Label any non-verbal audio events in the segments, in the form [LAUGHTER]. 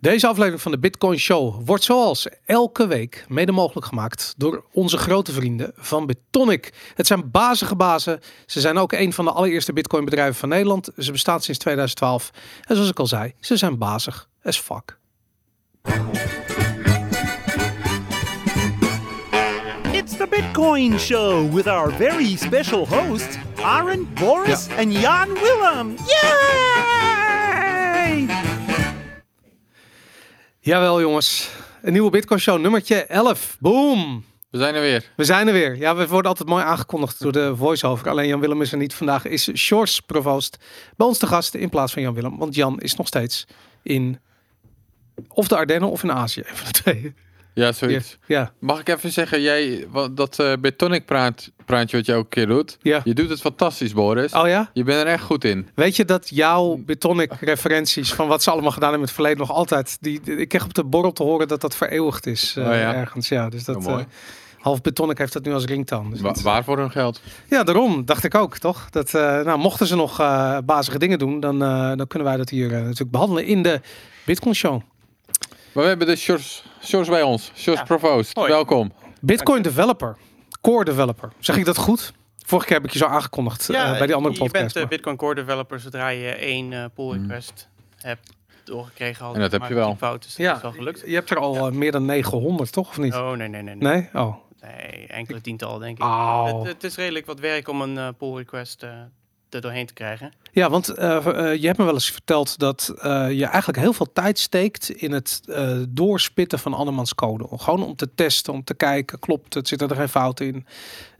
Deze aflevering van de Bitcoin Show wordt zoals elke week mede mogelijk gemaakt door onze grote vrienden van Bitonic. Het zijn bazige bazen. Ze zijn ook een van de allereerste Bitcoin bedrijven van Nederland. Ze bestaan sinds 2012. En zoals ik al zei, ze zijn bazig as fuck. It's the Bitcoin Show with our very special hosts, Aaron, Boris, and Jan Willem. Yay! Jawel jongens, een nieuwe Bitcoin Show nummertje 11. Boom! We zijn er weer. We zijn er weer. Ja, we worden altijd mooi aangekondigd door de voice-over. Alleen Jan Willem is er niet. Vandaag is Shores Provoost bij ons te gast in plaats van Jan Willem. Want Jan is nog steeds in of de Ardennen of in Azië. Even de twee. Ja, zoiets. Ja, Mag ik even zeggen, jij, wat, dat eh Bitonic praat, praatje wat je elke keer doet. ja. Je doet het fantastisch, Boris. Oh ja? Je bent er echt goed in. Weet je dat jouw Bitonic referenties van wat ze allemaal gedaan hebben in het verleden nog altijd... Die, ik kreeg op de borrel te horen dat dat vereeuwigd is eh, Oh ja? ergens. Ja, dus dat... Oh, mooi. eh, Half Bitonic heeft dat nu als ringtoon. Dus Wa- waar voor hun geld? Ja, daarom dacht ik ook, toch? Dat, nou, mochten ze nog bazige dingen doen, dan, dan kunnen wij dat hier natuurlijk behandelen in de Bitcoin Show. Maar we hebben de Sjors, Sjors bij ons. Sjors Ja. Provoost, Hoi. welkom. Bitcoin developer, core developer. Zeg ik dat goed? Vorige keer heb ik je zo aangekondigd eh, bij die andere je podcast. bent eh, Bitcoin Core developer zodra je één eh, pull request hebt doorgekregen. Al En dat heb je wel. Fout, dus dat ja, is wel gelukt. je hebt er al meer dan 900, toch? Of niet? Oh, nee, nee, nee. Nee, Nee? Oh. Nee, enkele tientallen denk ik. Oh. Het, het is redelijk wat werk om een pull request eh er doorheen te krijgen. Ja, want eh, eh, je hebt me wel eens verteld dat eh, je eigenlijk heel veel tijd steekt in het doorspitten van andermans code. Gewoon om te testen, om te kijken, klopt het, zit er geen fout in.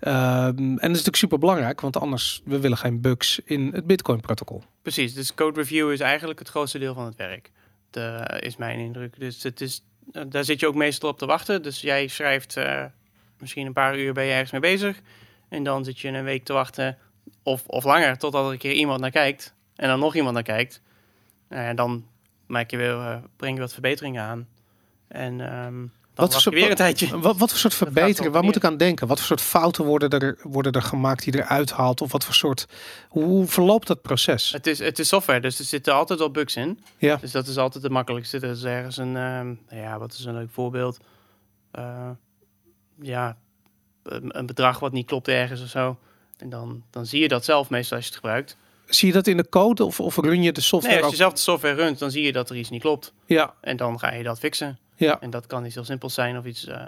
Ehm, en dat is natuurlijk super belangrijk, want anders we willen geen bugs in het Bitcoin protocol. Precies, dus code review is eigenlijk het grootste deel van het werk. Dat is mijn indruk. Dus het is, daar zit je ook meestal op te wachten. Dus jij schrijft misschien een paar uur ben je ergens mee bezig. En dan zit je een week te wachten of, of langer totdat er een keer iemand naar kijkt. En dan nog iemand naar kijkt. Nou ja, dan maak je weer, eh, breng je wat verbeteringen aan. En ehm Wat voor, weer een tijdje. Wat, wat voor soort verbeteringen, waar moet ik aan denken? Wat voor soort fouten worden er, worden er gemaakt die eruit haalt? Of wat voor soort, hoe verloopt dat proces? Het is, het is software, dus er zitten altijd wel bugs in. Ja. Dus dat is altijd het makkelijkste. Er is ergens een, ehm, ja, wat is een leuk voorbeeld? Eh, ja, een bedrag wat niet klopt ergens of zo. En dan, dan zie je dat zelf meestal als je het gebruikt. Zie je dat in de code of, of run je de software Nee, als je zelf de software runt, dan zie je dat er iets niet klopt. Ja, En dan ga je dat fixen. ja. En dat kan iets heel simpels zijn of iets... eh,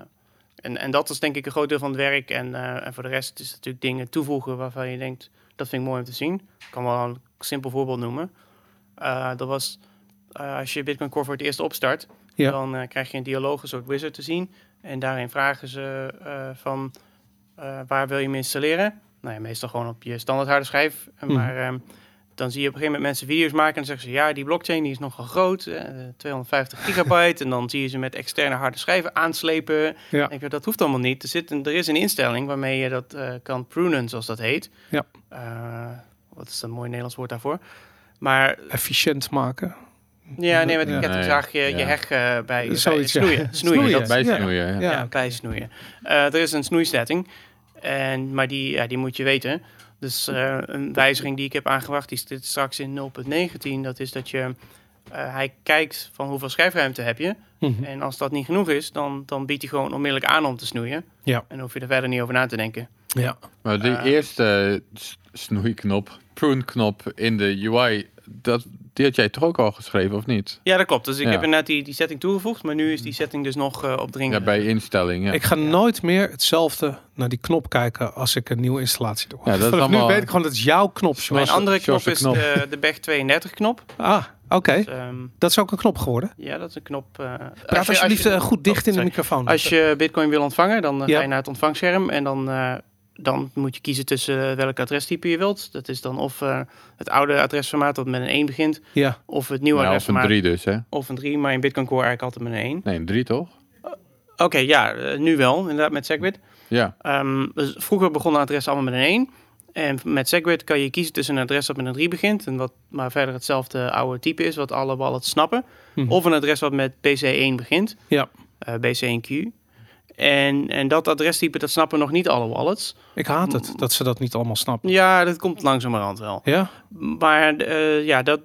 en, en dat is denk ik een groot deel van het werk. En, eh, en voor de rest is het natuurlijk dingen toevoegen waarvan je denkt... dat vind ik mooi om te zien. Ik kan wel een simpel voorbeeld noemen. Eh, dat was als je Bitcoin Core voor het eerst opstart... Ja. dan krijg je een dialoog, een soort wizard te zien. En daarin vragen ze van... waar wil je hem installeren? Nou ja, meestal gewoon op je standaard harde schijf. Mhm. Maar ehm, dan zie je op een gegeven moment mensen video's maken... en dan zeggen ze, ja, die blockchain die is nogal groot. eh, 250 [LAUGHS] gigabyte. en dan zie je ze met externe harde schijven aanslepen. Ja. Ik, dat hoeft allemaal niet. Er, zit een, er is een instelling waarmee je dat eh, kan prunen, zoals dat heet. Ja. Eh, wat is een mooi Nederlands woord daarvoor? Maar Efficiënt maken. ja, nee, met Ja. een kettingzaag je, je Ja. heg eh, bij, bij Zoiets, ja. snoeien. snoeien. Snoeien. dat- Bij Ja. snoeien, [LAUGHS] ja. Ja. ja, bij snoeien. Eh, er is een snoeisetting, en, maar die, ja, die moet je weten. Dus eh, een wijziging die ik heb aangebracht, die zit straks in 0.19. Dat is dat je, eh, hij kijkt van hoeveel schijfruimte heb je. Mhm. En als dat niet genoeg is, dan, dan biedt hij gewoon onmiddellijk aan om te snoeien. Ja. En hoef je er verder niet over na te denken. Ja. Maar die Eh. eerste snoeiknop, prune-knop in de UI, dat, die had jij toch ook al geschreven, of niet? Ja, dat klopt. Dus ik Ja. heb inderdaad die, die setting toegevoegd, maar nu is die setting dus nog eh op dringen. Ja, bij instelling, ja. Ik ga nooit meer hetzelfde naar die knop kijken als ik een nieuwe installatie doe. Ja, dat is Vanaf allemaal- Nu weet ik gewoon dat is jouw knop. Mijn Zoals... andere knop is knop. de, de BEG 32 knop. Ah, oké. Dus, ehm, Dat is ook een knop geworden. ja, dat is een knop. eh, Praat als je- alsjeblieft als je- eh, goed dicht Oh, in de microfoon. Als je bitcoin wil ontvangen, dan eh, Ja. ga je naar het ontvangscherm en dan, eh, dan moet je kiezen tussen eh, welk adrestype je wilt. Dat is dan of eh, het oude adresformaat dat met een 1 begint, Ja, of het nieuwe Ja, of een adresformaat. 3 dus, hè? Of een 3, maar in Bitcoin Core eigenlijk altijd met een 1. Nee, een 3 toch? Oké, ja, eh, nu wel, inderdaad met SegWit. Ja. Ehm, dus vroeger begonnen adressen allemaal met een 1. En met SegWit kan je kiezen tussen een adres dat met een 3 begint, en wat maar verder hetzelfde oude type is, wat alle wallets snappen. Mhm. Of een adres wat met BC1 begint, ja. eh, BC1Q. En, en dat adrestype, dat snappen nog niet alle wallets. Ik haat het dat ze dat niet allemaal snappen. Ja, dat komt langzamerhand wel. Ja? Maar eh, ja, dat,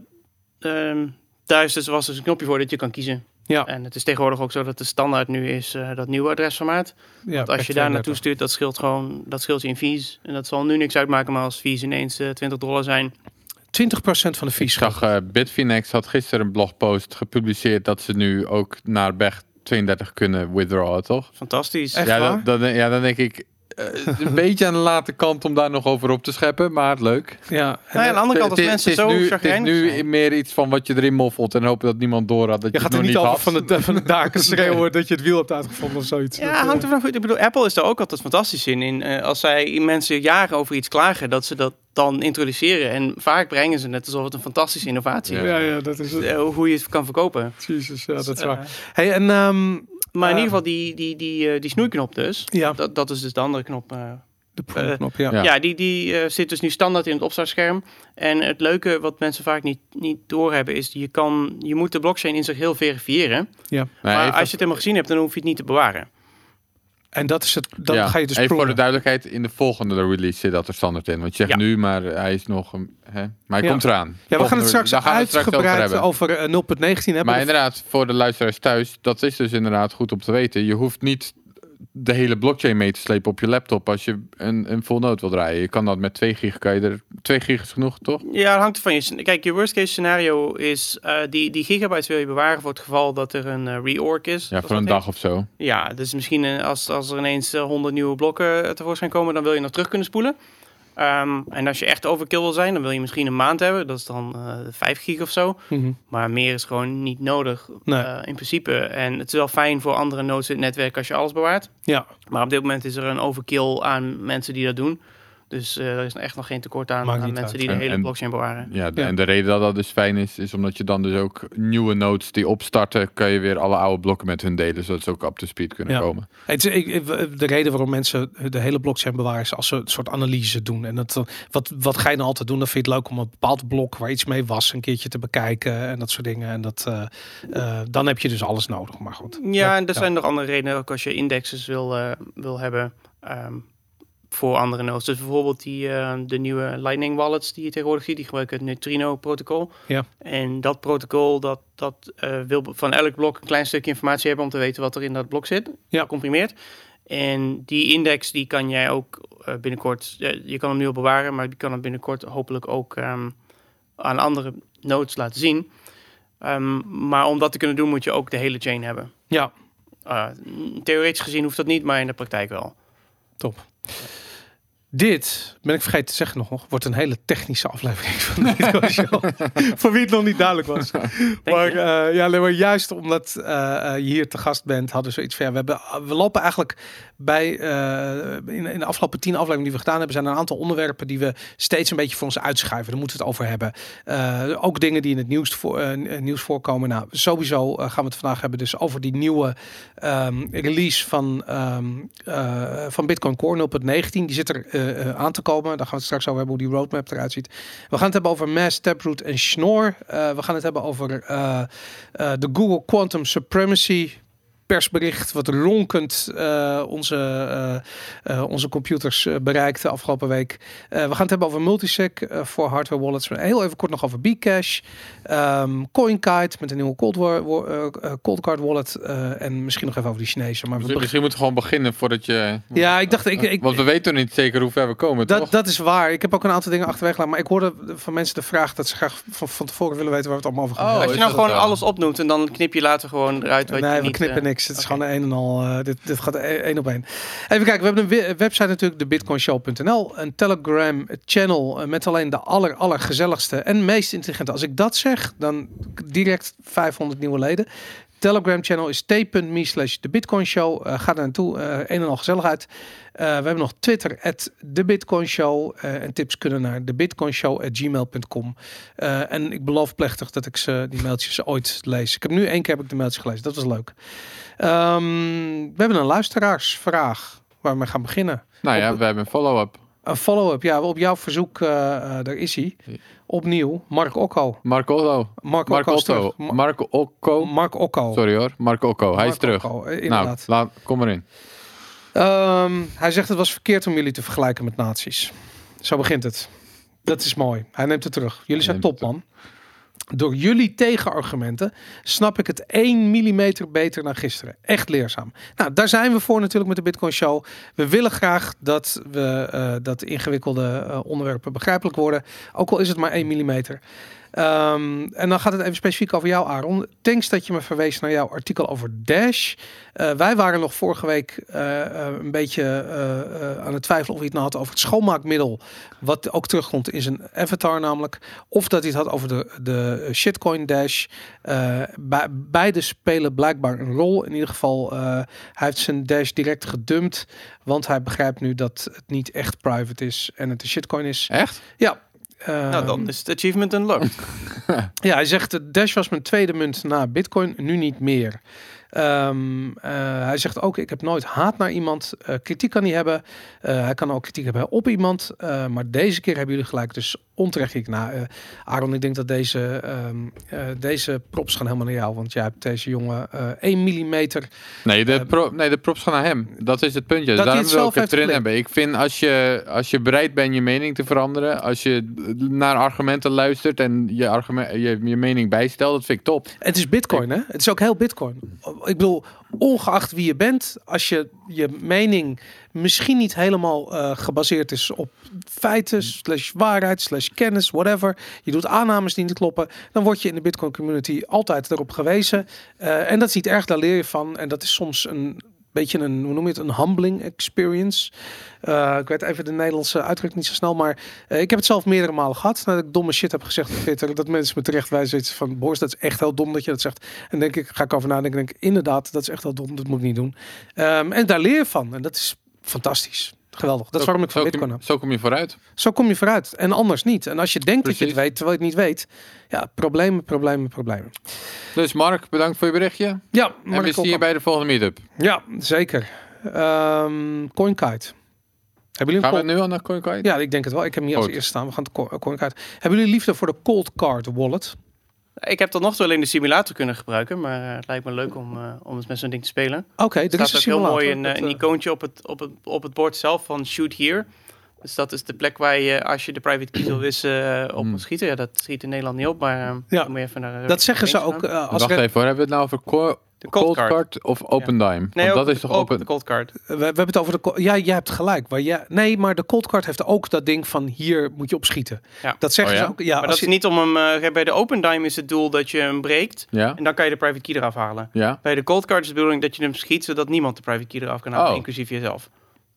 ehm, daar is dus, was dus een knopje voor dat je kan kiezen. Ja, En het is tegenwoordig ook zo dat de standaard nu is eh, dat nieuwe adresformaat. ja Want als je daar naartoe 32. stuurt, dat scheelt gewoon dat scheelt je in fees. En dat zal nu niks uitmaken, maar als fees ineens eh, 20 dollar zijn. 20% van de Ik fees. zag eh, Bitfinex had gisteren een blogpost gepubliceerd dat ze nu ook naar BEG 32 kunnen withdrawen, toch? Fantastisch. Echt ja, waar? dan, dan, ja, dan denk ik eh, een beetje aan de late kant om daar nog over op te scheppen, maar leuk. Ja, en, Nou ja, aan de andere kant, als Het mensen het is zo nu, het is nu zijn. meer iets van wat je erin moffelt en hopen dat niemand door had dat je je, gaat het er nog niet over had. van de, van de daken [LAUGHS] schreeuwen dat je het wiel hebt uitgevonden of zoiets. Ja, Dat, eh, hangt er vanaf. Ik bedoel, Apple is daar ook altijd fantastisch in. in eh, als zij mensen jaren over iets klagen, dat ze dat dan introduceren. En vaak brengen ze het alsof het een fantastische innovatie is. ja, ja, dat is het. Hoe je het kan verkopen. Jezus, ja, dat is Eh, waar. Hey, en ehm, Maar in Eh, ieder geval die, die, die, eh, die snoeiknop dus. ja, Dat, dat is dus de andere knop. eh. de promoknop, ja. Ja. ja. die, die eh, zit dus nu standaard in het opstartscherm. En het leuke wat mensen vaak niet, niet doorhebben is... Je, kan, je moet de blockchain in zich heel verifiëren. Nee, maar even- als je het helemaal gezien hebt, dan hoef je het niet te bewaren. En dat is het, dan ja, ga je dus Even voor de duidelijkheid, in de volgende release zit dat er standaard in. Want je zegt Ja. nu, maar hij is nog... een- Hè, maar hij Ja. komt eraan. Ja, we gaan het straks gaan we het over uitgebreid over, eh, 0.19 hebben. Maar De- inderdaad, voor de luisteraars thuis, dat is dus inderdaad goed om te weten. Je hoeft niet de hele blockchain mee te slepen op je laptop als je een, een full node wil draaien. Je kan dat met 2 gig, kan je er 2 gig is genoeg, toch? Ja, dat hangt er van je. Kijk, je worst case scenario is... eh, die, die gigabytes wil je bewaren voor het geval dat er een eh, reorg is. Ja, voor een heet. dag of zo. Ja, dus misschien eh, als, als er ineens eh, 100 nieuwe blokken tevoorschijn komen, dan wil je nog terug kunnen spoelen. Ehm, en als je echt overkill wil zijn, dan wil je misschien een maand hebben. Dat is dan eh 5 gig of zo. Mhm. Maar meer is gewoon niet nodig Nee. eh, in principe. En het is wel fijn voor andere nodes in het netwerk als je alles bewaart. Ja, Maar op dit moment is er een overkill aan mensen die dat doen. Dus eh, er is echt nog geen tekort aan, aan mensen uit. die de En- hele en- blockchain bewaren. Ja, en de reden dat dat dus fijn is, is omdat je dan dus ook nieuwe nodes die opstarten, kan je weer alle oude blokken met hun delen, zodat ze ook up to speed kunnen Ja. komen. Het is, ik, ik- de reden waarom mensen de hele blockchain bewaren is als ze een soort analyse doen. En dat, wat, wat ga je nou altijd doen? Dan vind je het leuk om een bepaald blok waar iets mee was een keertje te bekijken en dat soort dingen. En dat, eh, eh, dan heb je dus alles nodig. Maar goed. Ja, en er ja. zijn nog andere redenen, ook als je indexes wil, eh, wil hebben ehm, voor andere nodes. Dus bijvoorbeeld die, eh, de nieuwe Lightning wallets die je tegenwoordig ziet, die gebruiken het Neutrino-protocol. Ja. En dat protocol, dat, dat eh, wil van elk blok een klein stukje informatie hebben om te weten wat er in dat blok zit, Ja. gecomprimeerd. En die index, die kan jij ook eh, binnenkort, je kan hem nu al bewaren, maar je kan hem binnenkort hopelijk ook ehm, aan andere nodes laten zien. Ehm, maar om dat te kunnen doen, moet je ook de hele chain hebben. Ja, Uh, theoretisch gezien hoeft dat niet, maar in de praktijk wel. top. Dit, ben ik vergeten te zeggen nog, wordt een hele technische aflevering van de Show. [LAUGHS] Voor wie het nog niet duidelijk was. maar, eh, ja, maar juist omdat eh, eh, je hier te gast bent, hadden we zoiets van, ja, we, hebben, we lopen eigenlijk bij, in, in de afgelopen tien afleveringen die we gedaan hebben, zijn er een aantal onderwerpen die we steeds een beetje voor ons uitschuiven. Daar moeten we het over hebben. Ook dingen die in het nieuws, voor, nieuws voorkomen. Nou, sowieso gaan we het vandaag hebben dus over die nieuwe ehm, release van, eh, van Bitcoin Core 0.19. Die zit er eh, eh, aan te komen. Daar gaan we het straks over hebben hoe die roadmap eruit ziet. We gaan het hebben over Mass, Taproot en Schnorr. Eh, we gaan het hebben over de Google Quantum Supremacy persbericht wat ronkend eh, onze, eh, eh, onze computers bereikte afgelopen week. Eh, we gaan het hebben over multisig eh, voor hardware wallets. Heel even kort nog over Bcash. Ehm CoinKite met een nieuwe cold, cold card wallet. eh, en misschien nog even over die Chinese. Maar we Misschien, misschien moeten we gewoon beginnen voordat je... ja, ik dacht, ik, ik, Want we weten niet zeker hoe ver we komen, dat, toch? dat is waar. Ik heb ook een aantal dingen achterwege gelaten. Maar ik hoorde van mensen de vraag dat ze graag van, van tevoren willen weten waar we het allemaal over gaan Oh. Als je nou gewoon alles opnoemt en dan knip je later gewoon eruit wat Nee, je we niet... knippen eh, niks. Het is gewoon een en al. eh, dit, dit gaat e- één op één. Even kijken, we hebben een we- website natuurlijk, de bitcoinshow.nl. Een Telegram channel eh, met alleen de aller, aller gezelligste en meest intelligente. Als ik dat zeg, dan direct 500 nieuwe leden. Telegram channel is t.me slash de Bitcoin Show. Eh, ga daar naartoe. eh een en al gezelligheid. Eh, we hebben nog Twitter, at de Bitcoin Show. En tips kunnen naar de Bitcoinshow at gmail.com. En ik beloof plechtig dat ik ze, die mailtjes ooit lees. Ik heb nu één keer heb ik de mailtjes gelezen. Dat was leuk. Ehm, we hebben een luisteraarsvraag waar we mee gaan beginnen. Nou ja, op- we hebben een follow-up. Een follow-up. Ja, op jouw verzoek, eh, eh, daar is hij. Opnieuw, Mark Okko. Mark Otto. Mark, Okko Mark Okko. Mark Okko. Sorry hoor, Mark Okko. Hij is terug. Okko, eh, Nou, laat, kom erin. Ehm, hij zegt het was verkeerd om jullie te vergelijken met nazi's. Zo begint het. Dat is mooi. Hij neemt het terug. Jullie zijn top, man. Door jullie tegenargumenten snap ik het 1 mm beter dan gisteren. Echt leerzaam. Nou, daar zijn we voor natuurlijk met de Bitcoin Show. We willen graag dat we eh, dat ingewikkelde eh, onderwerpen begrijpelijk worden. Ook al is het maar 1 mm. Ehm, en dan gaat het even specifiek over jou, Aaron. Thanks dat je me verwees naar jouw artikel over Dash. Eh, wij waren nog vorige week eh, eh, een beetje aan het twijfelen of hij het nou had over het schoonmaakmiddel. Wat ook terugkomt in zijn avatar namelijk. Of dat hij het had over de, de shitcoin Dash. Bij, beide spelen blijkbaar een rol. In ieder geval, hij heeft zijn Dash direct gedumpt. Want hij begrijpt nu dat het niet echt private is en het een shitcoin is. Echt? Ja. Nou, Ehm, dan is het achievement unlocked. [LAUGHS] ja, hij zegt Dash was mijn tweede munt na Bitcoin, nu niet meer. Ehm, eh, hij zegt ook, ik heb nooit haat naar iemand. Eh, kritiek kan hij hebben. Eh, hij kan ook kritiek hebben op iemand. Maar deze keer hebben jullie gelijk. Dus onterecht ik na. Eh, Aaron, ik denk dat deze, ehm, eh, deze props gaan helemaal naar jou. Want jij hebt deze jongen eh 1 millimeter. Nee, de, Eh, pro, nee, de props gaan naar hem. Dat is het puntje. hij Daarom het wil ik het erin hebben. Ik vind als je, als je bereid bent je mening te veranderen, als je naar argumenten luistert en je, argument, je, je mening bijstelt, dat vind ik top. Het is Bitcoin, hè? Het is ook heel Bitcoin. Ik bedoel, ongeacht wie je bent, als je je mening misschien niet helemaal eh, gebaseerd is op feiten, slash waarheid, slash kennis, whatever. Je doet aannames die niet kloppen. Dan word je in de Bitcoin community altijd erop gewezen. Eh, en dat is niet erg, daar leer je van. En dat is soms een beetje een, hoe noem je het, een humbling experience. Eh, ik weet even de Nederlandse uitdrukking niet zo snel, maar eh, ik heb het zelf meerdere malen gehad. Nadat ik domme shit heb gezegd op Twitter, dat mensen me terecht wijzen van, Boris, dat is echt heel dom dat je dat zegt. En denk ik, ga ik over nadenken, denk ik, inderdaad, dat is echt heel dom, dat moet ik niet doen. Ehm, en daar leer je van. En dat is fantastisch. Geweldig. Dat is waarom ik van zo, Bitcoin kom, heb. zo kom je vooruit. Zo kom je vooruit. En anders niet. En als je denkt dat je het weet, terwijl je het niet weet. Ja, problemen, problemen, problemen. Dus Mark, bedankt voor je berichtje. Ja, en maar we zien je bij de volgende meetup. Ja, zeker. Ehm CoinKite. Hebben jullie Gaan een we nu al naar CoinKite? Ja, ik denk het wel. Ik heb hem hier als eerste staan. We gaan co- CoinKite. Hebben jullie liefde voor de Cold Card Wallet? Ik heb tot nog toe alleen de simulator kunnen gebruiken, maar eh, het lijkt me leuk om, eh, om eens met zo'n ding te spelen. Oké, Er er is staat een ook heel simulator. mooi een, eh, Dat, een icoontje op het, op, het, op het bord zelf van Shoot Here. Dus dat is de plek waar je, als je de private key wil wissen, eh, op Hmm. moet schieten. Ja, dat schiet in Nederland niet op, maar Ja. dan moet je even naar... dat zeggen ze ook eh, als Wacht even hoor, hebben we het nou over De Cold, cold card. Card of Open Dime? Nee, ook dat is toch open... de cold card. we, we hebben het over de. Ja, jij hebt gelijk. Nee, maar de Cold Card heeft ook dat ding van hier moet je op schieten. Ja. Dat zeggen Oh ja? ze ook. Ja, maar dat is je, niet om hem... eh, bij de open dime is het doel dat je hem breekt. Ja? En dan kan je de private key eraf halen. Ja? Bij de cold card is de bedoeling dat je hem schiet, zodat niemand de private key eraf kan halen, Oh. inclusief jezelf.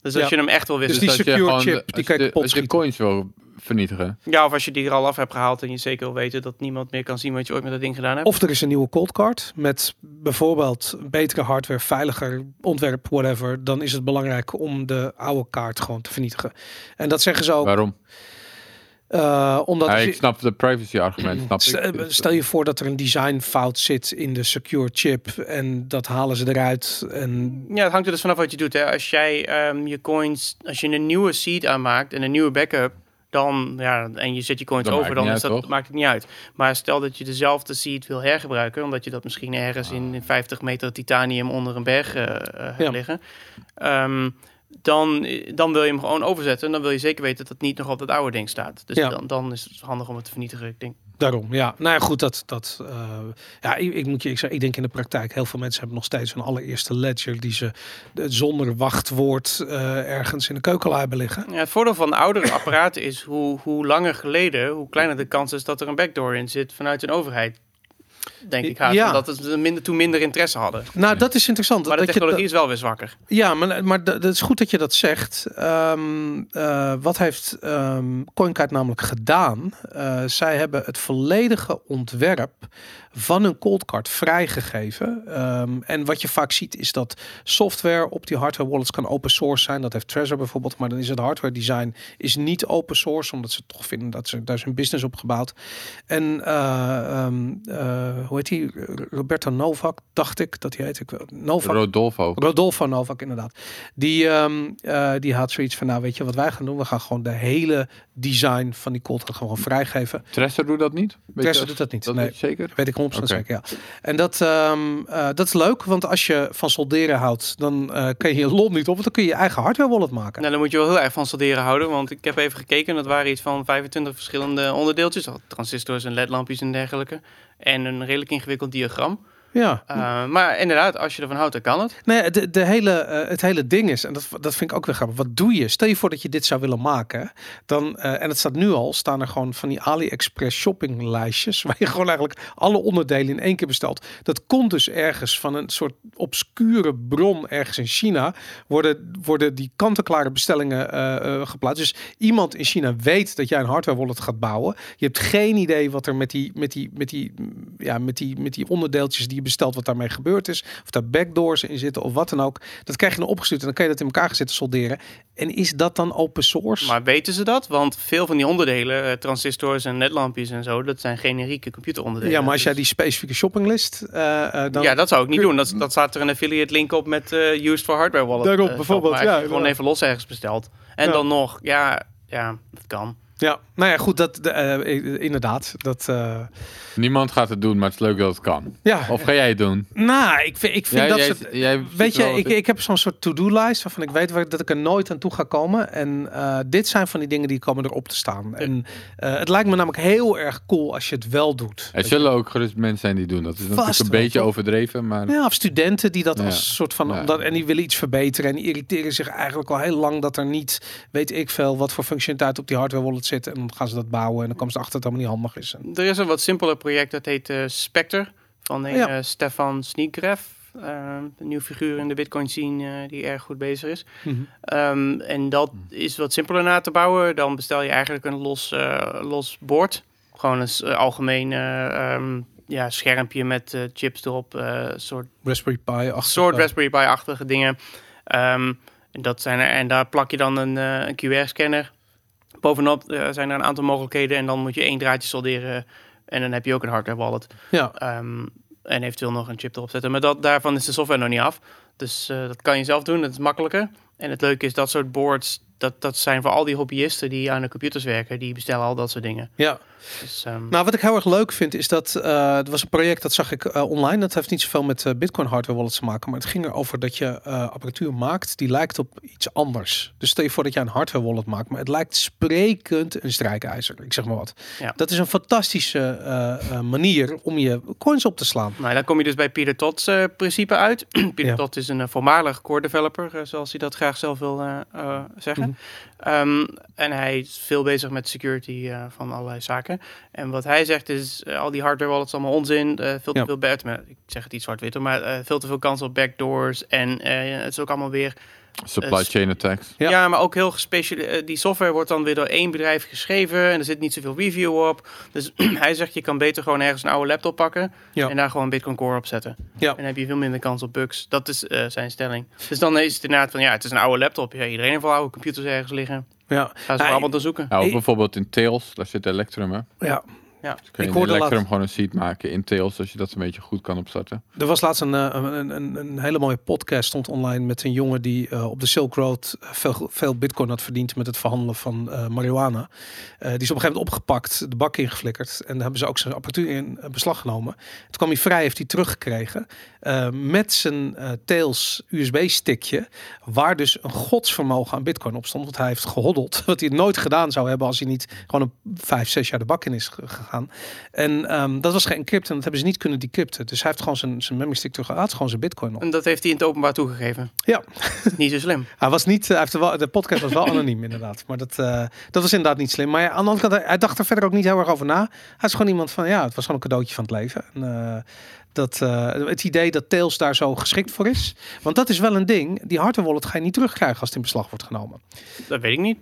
Dus als Ja. je hem echt wil Dus wissen. die je secure gewoon chip, die als kan je je- kapot Als je coins wil vernietigen. Ja, of als je die er al af hebt gehaald en je zeker wil weten dat niemand meer kan zien wat je ooit met dat ding gedaan hebt. Of er is een nieuwe Cold Card met bijvoorbeeld betere hardware, veiliger ontwerp, whatever. Dan is het belangrijk om de oude kaart gewoon te vernietigen. En dat zeggen ze ook. Waarom? Eh, omdat Ja, ik snap de privacy argument. Snap Stel, ik. Dus- stel je voor dat er een designfout zit in de secure chip en dat halen ze eruit. En Ja, het hangt er dus vanaf wat je doet. Hè. Als jij ehm, je coins, als je een nieuwe seed aanmaakt en een nieuwe backup, dan ja, en je zet je coins over, dan is dat, uit, maakt het niet uit. Maar stel dat je dezelfde seed wil hergebruiken, omdat je dat misschien ergens in Ah. 50 meter titanium onder een berg eh, eh, hebt Ja. liggen, ehm, dan, dan wil je hem gewoon overzetten. En dan wil je zeker weten dat het niet nog op dat oude ding staat. Dus Ja. dan, dan is het handig om het te vernietigen. Ik denk, daarom, ja. Nou ja, goed, dat, dat uh, ja, ik, ik moet je, ik, zeg, ik denk in de praktijk, heel veel mensen hebben nog steeds hun allereerste ledger die ze zonder wachtwoord uh, ergens in de keukenla hebben liggen. Ja, het voordeel van oudere [COUGHS] apparaten is hoe, hoe langer geleden, hoe kleiner de kans is dat er een backdoor in zit vanuit een overheid. Denk ik haast, Ja. omdat het minder, toen minder interesse hadden. Nou, dat is interessant. Maar de dat technologie je, is wel weer zwakker. Ja, maar, maar dat is goed dat je dat zegt. Um, uh, wat heeft um, CoinKite namelijk gedaan? Uh, zij hebben het volledige ontwerp van een cold card vrijgegeven. Um, en wat je vaak ziet is dat software op die hardware wallets kan open source zijn. Dat heeft Trezor bijvoorbeeld, maar dan is het hardware design is niet open source, omdat ze toch vinden dat ze daar een business op gebouwd. En uh, um, hoe heet die? Roberto Novak, dacht ik dat hij heet. Ik, Novak. Rodolfo. Rodolfo Novak, inderdaad. Die, um, uh, die had zoiets van, nou weet je wat wij gaan doen? We gaan gewoon de hele design van die cold card gewoon vrijgeven. Trezor doet dat niet? Trezor doet dat niet. Dat nee. zeker? Weet ik 100% Oké. zeker, ja. En dat, ehm, eh, dat is leuk, want als je van solderen houdt, dan eh kan je je lol niet op, want dan kun je je eigen hardware wallet maken. Nou, dan moet je wel heel erg van solderen houden. Want ik heb even gekeken. Dat waren iets van 25 verschillende onderdeeltjes. al Transistors en ledlampjes en dergelijke. En een redelijk ingewikkeld diagram. Ja. Uh, maar inderdaad, als je ervan houdt, dan kan het. Nee, de, de hele, eh, het hele ding is, en dat, dat vind ik ook weer grappig. Wat doe je? Stel je voor dat je dit zou willen maken. Dan, eh, en het staat nu al, staan er gewoon van die AliExpress shoppinglijstjes. [LAUGHS] Waar je gewoon eigenlijk alle onderdelen in één keer bestelt. Dat komt dus ergens van een soort obscure bron ergens in China. Worden, worden die kant-en-klare bestellingen eh, eh, geplaatst. Dus iemand in China weet dat jij een hardware wallet gaat bouwen. Je hebt geen idee wat er met die, met die, met die, ja, met die, met die onderdeeltjes die je bestelt, wat daarmee gebeurd is. Of daar backdoors in zitten of wat dan ook. Dat krijg je dan opgestuurd en dan kan je dat in elkaar gaan zitten solderen. En is dat dan open source? Maar weten ze dat? Want veel van die onderdelen, eh, transistors en ledlampjes en zo, dat zijn generieke computeronderdelen. ja, maar als jij Dus- die specifieke shoppinglist, eh, eh, dan Ja, dat zou ik niet doen. Dat, dat staat er een affiliate link op met eh, used for hardware wallet. Daarop, bijvoorbeeld, ja, gewoon even los ergens besteld. En Ja. dan nog, ja, ja, dat kan. Ja, nou ja, goed, dat eh, inderdaad. Dat, eh, Niemand gaat het doen, maar het is leuk dat het kan. ja, Of ga jij het doen? nou, ik vind, ik vind Jij- dat jij- soort. jij Weet je, ik, ik heb zo'n soort to-do-lijst waarvan ik weet dat ik er nooit aan toe ga komen. En eh, dit zijn van die dingen die komen erop te staan. En het lijkt me namelijk heel erg cool als je het wel doet. Er zullen ook gerust mensen zijn die doen. Dat is natuurlijk Vast een beetje overdreven, maar Ja, of studenten die dat Ja. als soort van. Ja. Omdat, en die willen iets verbeteren. En die irriteren zich eigenlijk al heel lang dat er niet, weet ik veel, wat voor functionaliteit op die hardware wallet En dan gaan ze dat bouwen. En dan komen ze achter dat het allemaal niet handig is. En- Er is een wat simpeler project, dat heet eh, Spectre. Van een Ja. eh, Stefan Sneegref. eh, een nieuw figuur in de Bitcoin scene eh, die erg goed bezig is. Mhm. Ehm, en dat is wat simpeler na te bouwen. Dan bestel je eigenlijk een los, los bord. Gewoon een algemeen eh, ehm, ja, schermpje met chips erop. soort Raspberry Pi. Een soort Raspberry Pi-achtige dingen. Ehm, en, dat zijn er, en daar plak je dan een, een QR-scanner. Bovenop eh, zijn er een aantal mogelijkheden. En dan moet je één draadje solderen. En dan heb je ook een hardware wallet. Ja, Ehm, en eventueel nog een chip erop zetten. Maar dat, daarvan is de software nog niet af. Dus eh, dat kan je zelf doen. Dat is makkelijker. En het leuke is dat soort boards. Dat, dat zijn voor al die hobbyisten die aan de computers werken. Die bestellen al dat soort dingen. ja. Dus, ehm, Nou, wat ik heel erg leuk vind is dat uh, er was een project dat zag ik uh, online. Dat heeft niet zoveel met uh, Bitcoin hardware wallets te maken, maar het ging erover dat je apparatuur maakt die lijkt op iets anders. Dus stel je voor dat je een hardware wallet maakt, maar het lijkt sprekend een strijkijzer. Ik zeg maar wat. Ja. Dat is een fantastische manier om je coins op te slaan. Nou, dan kom je dus bij Peter uh, principe uit. [CLEARS THROAT] Peter Ja. Todd is een voormalig core developer, zoals hij dat graag zelf wil uh, Mhm. Um, en hij is veel bezig met security uh, van allerlei zaken. En wat hij zegt is, uh, al die hardware wallets allemaal onzin. Uh, veel te Ja. veel bad, ik zeg het iets zwart-wit, maar veel te veel kans op backdoors. En het is ook allemaal weer Supply Eh, chain attacks. Ja. ja, maar ook heel gespecialiseerd. Die software wordt dan weer door één bedrijf geschreven en er zit niet zoveel review op. Dus [CLEARS THROAT] hij zegt, je kan beter gewoon ergens een oude laptop pakken Ja. en daar gewoon Bitcoin Core op zetten. Ja. En dan heb je veel minder kans op bugs. Dat is eh, zijn stelling. Dus dan is het inderdaad van, ja, het is een oude laptop. Ja, iedereen heeft wel oude computers ergens liggen. Ja, Ga ze Nou, maar allemaal te zoeken. Ja, ook Ik- bijvoorbeeld in Tails, daar zit Electrum, hè? ja. Ja. Dus kun je Ik hoorde Electrum laat- gewoon een seed maken in Tails, als je dat een beetje goed kan opstarten. Er was laatst een, eh, een, een, een hele mooie podcast stond online met een jongen die eh, op de Silk Road veel, veel bitcoin had verdiend met het verhandelen van eh, marihuana. Die is op een gegeven moment opgepakt, de bak ingeflikkerd en daar hebben ze ook zijn apparatuur in beslag genomen. Toen kwam hij vrij, heeft hij teruggekregen met zijn Tails USB-stickje, waar dus een godsvermogen aan bitcoin op stond. Want hij heeft gehoddeld, [LAUGHS] wat hij nooit gedaan zou hebben als hij niet gewoon een vijf, zes jaar de bak in is ge- gegaan. En ehm, dat was geëncrypt en dat hebben ze niet kunnen decrypten. Dus hij heeft gewoon zijn, zijn memory stick terug. Hij had gewoon zijn bitcoin op. En dat heeft hij in het openbaar toegegeven. Ja, niet zo slim. [LAUGHS] hij was niet, hij heeft wel, de podcast was wel anoniem inderdaad. Maar dat, eh, dat was inderdaad niet slim. Maar ja, aan de andere kant, hij, dacht er verder ook niet heel erg over na. Hij is gewoon iemand van, ja, het was gewoon een cadeautje van het leven. En, eh, dat, eh, het idee dat Tails daar zo geschikt voor is. Want dat is wel een ding. Die hardware wallet ga je niet terugkrijgen als het in beslag wordt genomen. Dat weet ik niet.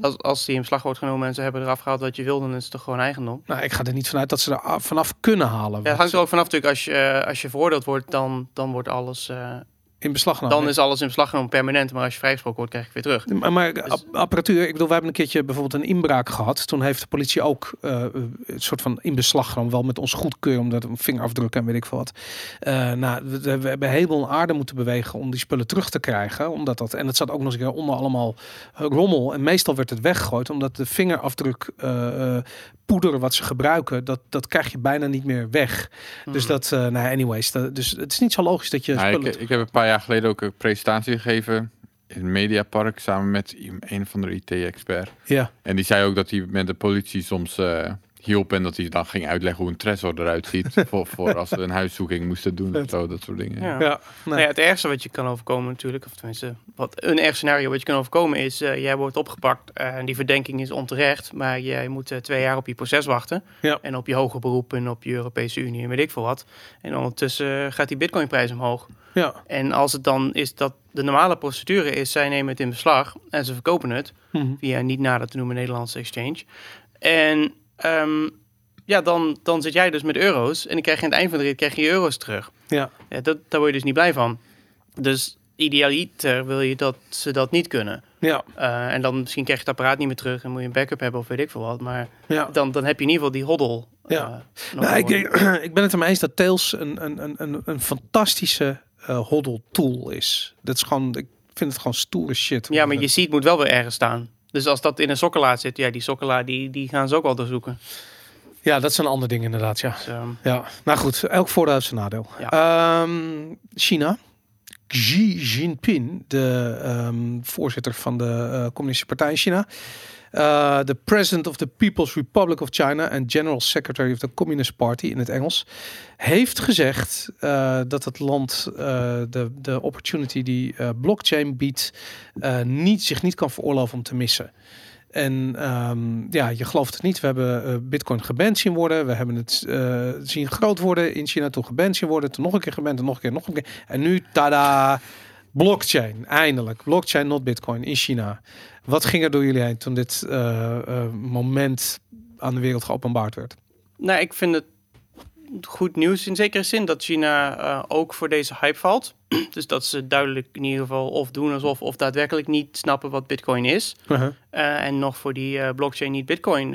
Als, als die in beslag wordt genomen en ze hebben eraf gehaald wat je wilde, dan is het toch gewoon eigendom. Nou, ik ga er niet vanuit dat ze er af- vanaf kunnen halen. Ja, het hangt er ook vanaf natuurlijk, als je, eh, als je veroordeeld wordt, dan, dan wordt alles, eh, in beslag genomen. Dan is alles in beslag genomen permanent, maar als je vrijgesproken wordt, krijg je het weer terug. Maar, maar Dus- ap- apparatuur, ik bedoel, we hebben een keertje bijvoorbeeld een inbraak gehad. Toen heeft de politie ook eh, een soort van in beslag genomen, wel met ons goedkeuren, omdat een vingerafdruk en weet ik veel wat. Eh, nou, we, we hebben helemaal aarde moeten bewegen om die spullen terug te krijgen. Omdat dat, en het zat ook nog eens een keer onder allemaal eh, rommel. En meestal werd het weggegooid, omdat de vingerafdruk eh, eh, poeder wat ze gebruiken, dat, dat krijg je bijna niet meer weg. Dus Mhm. dat, eh nou anyways, dat, dus het is niet zo logisch dat je Nou, spullen... ik, ik heb een paar jaar geleden ook een presentatie gegeven in het Mediapark samen met een van de IT-expert. ja, En die zei ook dat hij met de politie soms eh, hielp en dat hij dan ging uitleggen hoe een tresor eruit ziet [LAUGHS] voor, voor als we een huiszoeking moesten doen of zo, dat soort dingen. Ja. ja, nee. Nou ja, het ergste wat je kan overkomen natuurlijk, of tenminste, wat een erg scenario wat je kan overkomen is, eh, jij wordt opgepakt eh, en die verdenking is onterecht, maar jij moet eh, twee jaar op je proces wachten. Ja. En op je hoger beroep en op je Europese Unie en weet ik veel wat. En ondertussen gaat die bitcoinprijs omhoog. ja. En als het dan is dat de normale procedure is, zij nemen het in beslag en ze verkopen het Mhm. via een niet nader te noemen Nederlandse exchange. En ehm, ja, dan, dan zit jij dus met euro's en dan krijg je aan het eind van de rit krijg je je euro's terug. ja. Ja, dat, daar word je dus niet blij van. Dus idealiter wil je dat ze dat niet kunnen. ja. Eh, en dan misschien krijg je het apparaat niet meer terug en moet je een backup hebben of weet ik veel wat. Maar ja. dan, dan heb je in ieder geval die hoddel. eh, Ja. nog Nou, ik, ik, [CLEARS THROAT] ik ben het ermee eens dat Tails een, een, een- een, een fantastische eh hodl tool is. Dat is gewoon, ik vind het gewoon stoere shit. ja, maar je seed moet wel weer ergens staan. Dus als dat in een sokkelaar zit, ja, die sokkelaar die, die gaan ze ook wel doorzoeken. Ja, dat zijn andere dingen inderdaad, ja. Dus, ja. Nou goed, elk voordeel heeft zijn nadeel. Ja. Ehm, China. Xi Jinping, de ehm, voorzitter van de eh, Communistische Partij in China. Eh, De president of the People's Republic of China en general secretary of the Communist Party in het Engels. Heeft gezegd eh, dat het land eh, de, de opportunity die blockchain biedt, niet, zich niet kan veroorloven om te missen. En ehm, ja, je gelooft het niet. We hebben Bitcoin geband zien worden. We hebben het zien groot worden in China. Toen geband zien worden. Toen nog een keer geband. En nog een keer, nog een keer. En nu, tada, blockchain. Eindelijk. Blockchain, not Bitcoin in China. Wat ging er door jullie heen toen dit eh, eh, moment aan de wereld geopenbaard werd? nou, ik vind het goed nieuws in zekere zin dat China eh, ook voor deze hype valt. [CLEARS THROAT] dus dat ze duidelijk in ieder geval of doen alsof of daadwerkelijk niet snappen wat Bitcoin is. Eh, en nog voor die blockchain niet Bitcoin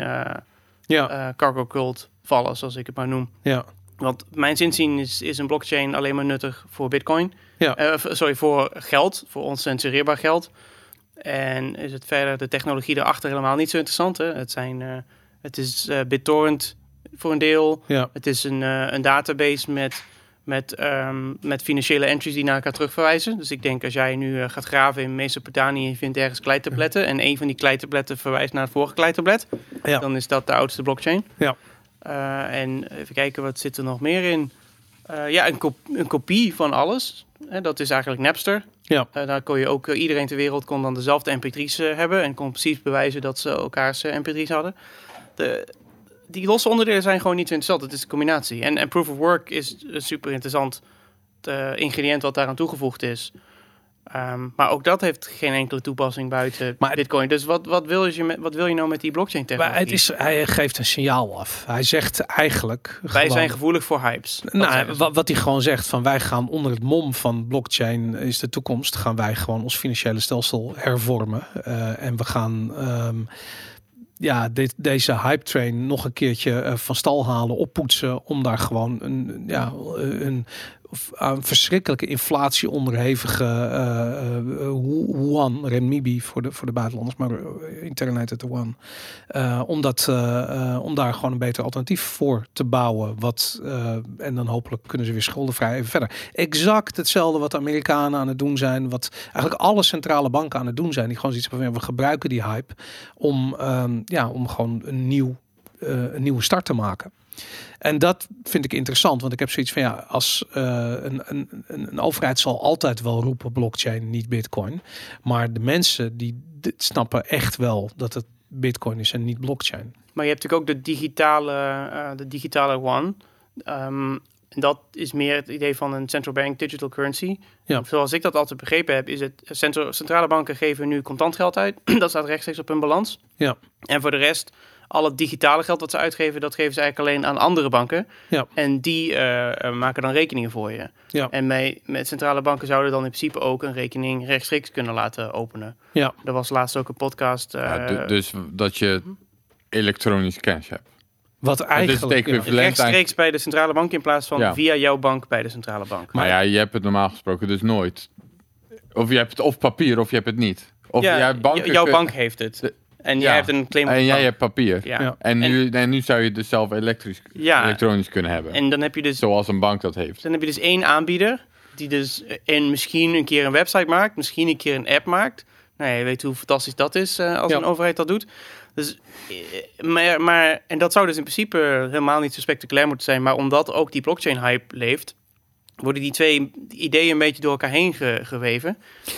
Ja, cargo cult vallen, zoals ik het maar noem. ja, Want mijn zinzien is, is een blockchain alleen maar nuttig voor Bitcoin. Ja. Sorry, voor geld, voor oncensureerbaar geld. En is het verder de technologie erachter helemaal niet zo interessant. Hè? Het, zijn, eh, het is eh, BitTorrent voor een deel. ja, Het is een, eh, een database met, met, ehm, met financiële entries die naar elkaar terugverwijzen. Dus ik denk als jij nu gaat graven in Mesopotamië en je vindt ergens kleitabletten... en een van die kleitabletten verwijst naar het vorige kleitablet... ja. dan is dat de oudste blockchain. Ja. En even kijken, wat zit er nog meer in? Ja, een, kop- een kopie van alles. Hè, dat is eigenlijk Napster. Ja. Eh, daar kon je ook, eh, iedereen ter wereld kon dan dezelfde mp3's eh, hebben... en kon precies bewijzen dat ze elkaars eh, mp3's hadden. De, die losse onderdelen zijn gewoon niet zo interessant. Het is een combinatie. En, en proof of work is een super interessant ingrediënt wat daaraan toegevoegd is. Ehm, maar ook dat heeft geen enkele toepassing buiten Maar- Bitcoin. Dus wat, wat, wil je met, wat wil je nou met die blockchain technologie? Maar het is, hij geeft een signaal af. Hij zegt eigenlijk. Wij gewoon- zijn gevoelig voor hypes. Nou, wat, wat hij gewoon zegt van wij gaan onder het mom van blockchain is de toekomst. Gaan wij gewoon ons financiële stelsel hervormen. Eh, en we gaan ehm, ja, dit, deze hype train nog een keertje eh, van stal halen, oppoetsen. Om daar gewoon een, ja, een, aan verschrikkelijke inflatie onderhevige eh, eh, yuan, renminbi voor de, voor de buitenlanders, maar eh, intern heet het de yuan. Om, daar gewoon een beter alternatief voor te bouwen. Wat, en dan hopelijk kunnen ze weer schuldenvrij even verder. Exact hetzelfde wat de Amerikanen aan het doen zijn. Wat eigenlijk alle centrale banken aan het doen zijn. Die gewoon zoiets van, we gebruiken die hype om, ehm, ja, om gewoon een, nieuw, een nieuwe start te maken. En dat vind ik interessant, want ik heb zoiets van ja, als eh, een, een, een, overheid zal altijd wel roepen blockchain, niet bitcoin. Maar de mensen die dit snappen echt wel dat het bitcoin is en niet blockchain. Maar je hebt natuurlijk ook de digitale, eh, de digitale one. Ehm, en dat is meer het idee van een central bank digital currency. Ja. Zoals ik dat altijd begrepen heb, is het centra- centrale banken geven nu contant geld uit. [CLEARS THROAT] dat staat rechtstreeks op hun balans. Ja. En voor de rest, al het digitale geld wat ze uitgeven, dat geven ze eigenlijk alleen aan andere banken. Ja. En die eh, eh, maken dan rekeningen voor je. Ja. En met, met centrale banken zouden dan in principe ook een rekening rechtstreeks kunnen laten openen. Ja. Er was laatst ook een podcast. eh, Ja, dus dat je elektronisch cash hebt. Wat eigenlijk... rechtstreeks bij de centrale bank in plaats van Ja. via jouw bank bij de centrale bank. Maar ja, je hebt het normaal gesproken dus nooit. Of je hebt het of papier of je hebt het niet. Of ja, jouw bank heeft het. De- En Ja. jij hebt een claim op En jij hebt papier. Ja. Ja. En, nu, en nu zou je het dus zelf elektrisch, Ja. elektronisch kunnen hebben. En dan heb je dus Zoals een bank dat heeft. Dan heb je dus één aanbieder die dus en misschien een keer een website maakt, misschien een keer een app maakt. Nou, je weet hoe fantastisch dat is eh, als Ja. een overheid dat doet. Dus, eh, maar, maar, en dat zou dus in principe helemaal niet zo spectaculair moeten zijn, maar omdat ook die blockchain-hype leeft, worden die twee ideeën een beetje door elkaar heen ge- geweven.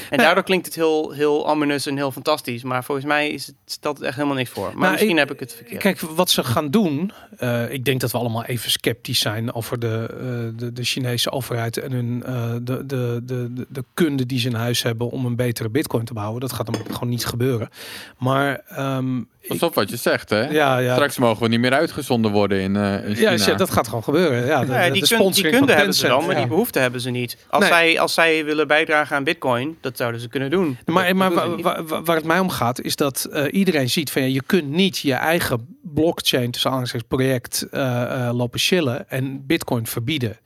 En daardoor klinkt het heel, heel ominous en heel fantastisch, maar volgens mij is het, stelt het echt helemaal niks voor. Maar Nou, misschien ik- heb ik het verkeerd. Kijk, wat ze gaan doen. eh, ik denk dat we allemaal even sceptisch zijn over de, eh, de, de Chinese overheid en hun, eh, de, de, de, de, de kunde die ze in huis hebben om een betere bitcoin te bouwen. Dat gaat hem gewoon niet gebeuren. Maar ehm, Pas op wat je zegt, hè? ja, ja, Straks mogen we niet meer uitgezonden worden in, eh in China. ja, dat gaat gewoon gebeuren. Ja, de, Ja, de die, kun, die sponsoring kunde hebben ze dan, maar ja. die behoefte hebben ze niet. Als, Nee. zij, als zij willen bijdragen aan bitcoin, dat zouden ze kunnen doen. Maar, maar wa- wa- wa- waar het mij om gaat, is dat eh, iedereen ziet van ja, je kunt niet je eigen blockchain tussen aanhalingstekens project eh, eh, lopen chillen en bitcoin verbieden.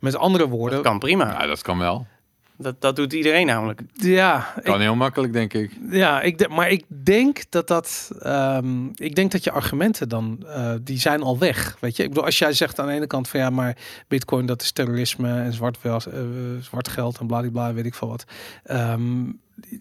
Met andere woorden, dat kan prima. Ja, dat kan wel. Dat, dat doet iedereen namelijk. ja, ik, Kan heel makkelijk, denk ik. ja, ik de- maar ik denk dat dat, ehm, ik denk dat je argumenten dan, eh, die zijn al weg. Weet je, ik bedoel, als jij zegt aan de ene kant van ja, maar bitcoin dat is terrorisme en zwart, wel, eh, zwart geld en bladibla, weet ik veel wat. Ehm,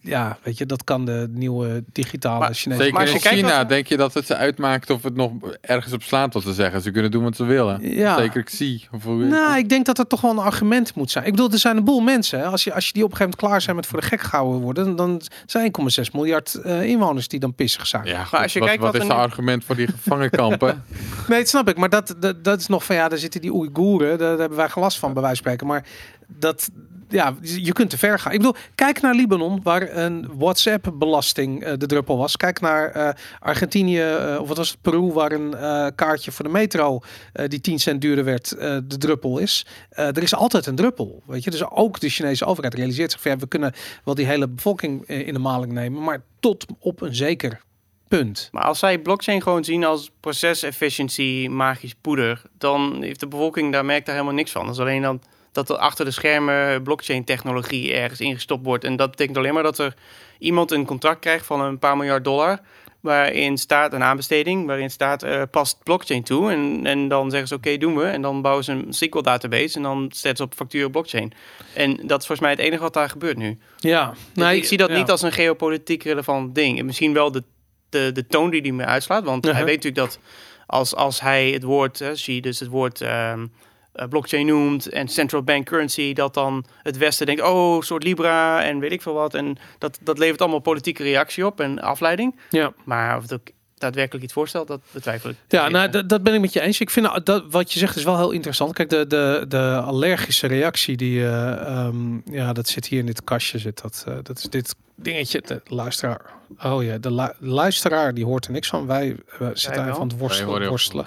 ja, weet je, dat kan de nieuwe digitale Maar Chinese. Zeker Maar als in China wat- denk je dat het ze uitmaakt of het nog ergens op slaat wat ze zeggen. Ze kunnen doen wat ze willen. Ja. Zeker Xi. Of hoe Nou, ik denk dat er toch wel een argument moet zijn. Ik bedoel, er zijn een boel mensen. Hè. Als, je, als je die op een gegeven moment klaar zijn met voor de gek gehouden worden, dan zijn 1,6 miljard eh, inwoners die dan pissig zijn. ja, goed, als je wat, kijkt wat wat is het nu- argument voor die gevangenkampen? [LAUGHS] Nee, dat snap ik. Maar dat, dat, dat is nog van ja, daar zitten die Oeigoeren. Daar, daar hebben wij gelast van, bij wijze van spreken. Maar dat, ja, je kunt te ver gaan. Ik bedoel, kijk naar Libanon, waar een WhatsApp-belasting eh, de druppel was. Kijk naar eh, Argentinië, eh, of wat was het, Peru, waar een kaartje voor de metro die 10 cent duurder werd, de druppel is. Er is altijd een druppel, weet je. Dus ook de Chinese overheid realiseert zich van ja, we kunnen wel die hele bevolking in de maling nemen, maar tot op een zeker punt. Maar als zij blockchain gewoon zien als procesefficiëntie, magisch poeder, dan heeft de bevolking daar merkt daar helemaal niks van. Dat is alleen dan dat er achter de schermen blockchain technologie ergens ingestopt wordt. En dat betekent alleen maar dat er iemand een contract krijgt van een paar miljard dollar. Waarin staat een aanbesteding, waarin staat eh, past blockchain toe. En, en dan zeggen ze oké, doen we. En dan bouwen ze een SQL database en dan zetten ze op factuur blockchain. En dat is volgens mij het enige wat daar gebeurt nu. Ja, Dus ik zie dat ja. niet als een geopolitiek relevant ding. En Misschien wel de, de, de toon die hij me uitslaat. Want Uh-huh. hij weet natuurlijk dat als, als hij het woord, zie dus het woord ehm, eh, blockchain noemt en central bank currency, dat dan het Westen denkt, oh, soort Libra en weet ik veel wat. En dat, dat levert allemaal politieke reactie op en afleiding. Ja. Maar of het ook daadwerkelijk iets voorstelt, dat betwijfel ik. Ja, nou, dat, dat ben ik met je eens. Ik vind nou, dat wat je zegt is wel heel interessant. Kijk, de, de, de allergische reactie die, eh, ehm, ja, dat zit hier in dit kastje. Zit dat, eh, dat is dit dingetje. De luisteraar. Oh ja, de lu- luisteraar die hoort er niks van. Wij eh, zitten aan het Wij worstelen. worden worstelen.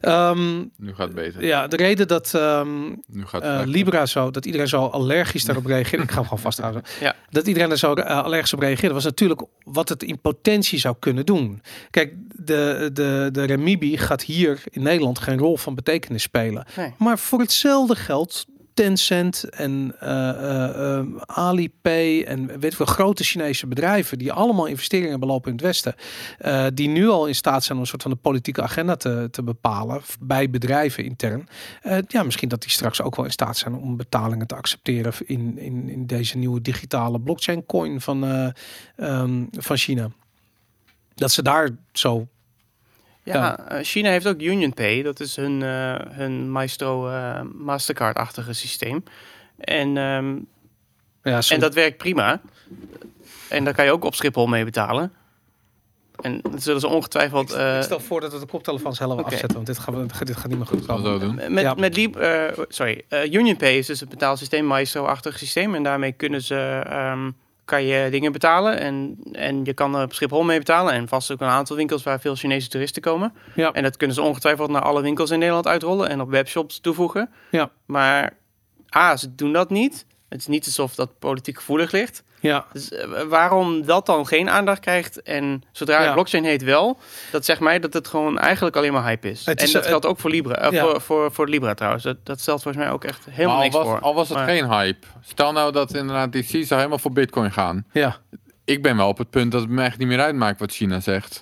Ehm, Nu gaat het beter. ja, de reden dat ehm, Nu gaat het eh. Libra zo, dat iedereen zo allergisch daarop [LAUGHS] reageert. ik ga hem gewoon vasthouden. Ja. Dat iedereen er zo eh, allergisch op reageerde, was natuurlijk wat het in potentie zou kunnen doen. Kijk, de, de, de Remibi gaat hier in Nederland geen rol van betekenis spelen. Nee. Maar voor hetzelfde geld. Tencent en eh, eh, eh, Alipay en weet ik veel grote Chinese bedrijven die allemaal investeringen belopen in het Westen, eh, die nu al in staat zijn om een soort van de politieke agenda te, te bepalen bij bedrijven intern. Ja, misschien dat die straks ook wel in staat zijn om betalingen te accepteren in, in, in deze nieuwe digitale blockchain coin van, eh, ehm, van China. Dat ze daar zo. Ja, eh, China heeft ook UnionPay. Dat is hun, eh, hun Maestro eh, Mastercard-achtige systeem. En, ehm, Ja, zo, en dat werkt prima. En daar kan je ook op Schiphol mee betalen. En dat zullen ze ongetwijfeld... eh, ik stel voor dat we de koptelefoons helemaal Oké. afzetten, want dit, gaan we, dit gaat niet meer goed komen. doen. met, Ja. met eh, sorry, eh, UnionPay is dus het betaalsysteem, Maestro-achtig systeem. En daarmee kunnen ze, ehm, kan je dingen betalen. En, en je kan er op Schiphol mee betalen. En vast ook een aantal winkels waar veel Chinese toeristen komen. Ja. En dat kunnen ze ongetwijfeld naar alle winkels in Nederland uitrollen. En op webshops toevoegen. Ja. Maar A, ze doen dat niet. Het is niet alsof dat politiek gevoelig ligt. Ja, Dus eh, waarom dat dan geen aandacht krijgt en zodra Ja. het blockchain heet wel, dat zegt mij dat het gewoon eigenlijk alleen maar hype is. Het is, en dat geldt ook voor Libra, eh, ja. voor, voor, voor Libra trouwens. Dat, dat stelt volgens mij ook echt helemaal niks was, voor. al was het Maar- geen hype. Stel nou dat inderdaad die CISA helemaal voor bitcoin gaan. ja. Ik ben wel op het punt dat het me echt niet meer uitmaakt wat China zegt.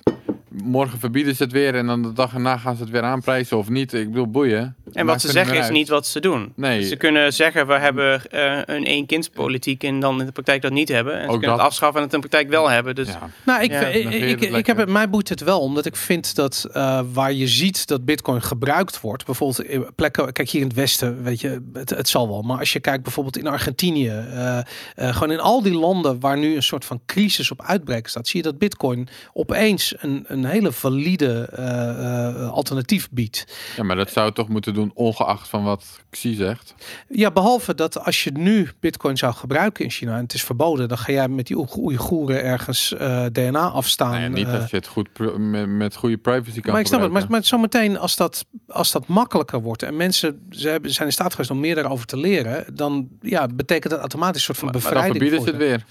Morgen verbieden ze het weer en dan de dag erna gaan ze het weer aanprijzen of niet. Ik bedoel, boeien. En wat ze zeggen is uit. niet wat ze doen. Nee. Ze kunnen zeggen, we hebben eh, een één-kindspolitiek en dan in de praktijk dat niet hebben. En ze Ook kunnen het dat. afschaffen en het in de praktijk wel hebben. Dus Ja. Nou, ik, Ja, ik, ik, het heb het, mij boeit het wel, omdat ik vind dat eh, waar je ziet dat Bitcoin gebruikt wordt, bijvoorbeeld in plekken, kijk hier in het Westen, weet je, het, het zal wel, maar als je kijkt bijvoorbeeld in Argentinië, eh, eh, gewoon in al die landen waar nu een soort van crisis op uitbreken staat, zie je dat Bitcoin opeens een, een hele valide eh, eh, alternatief biedt. ja, maar dat zou het toch moeten doen ongeacht van wat Xi zegt. Ja, behalve dat als je nu Bitcoin zou gebruiken in China en het is verboden, dan ga jij met die Oeigo- Oeigoeren ergens eh, DNA afstaan. Ja, niet als je het goed met, met goede privacy kan maar ik snap het, maar, maar zometeen als dat, als dat makkelijker wordt en mensen ze hebben, zijn in staat geweest om meer daarover te leren, dan ja, betekent dat automatisch een soort van Maar dan bevrijding. verbieden ze het weer.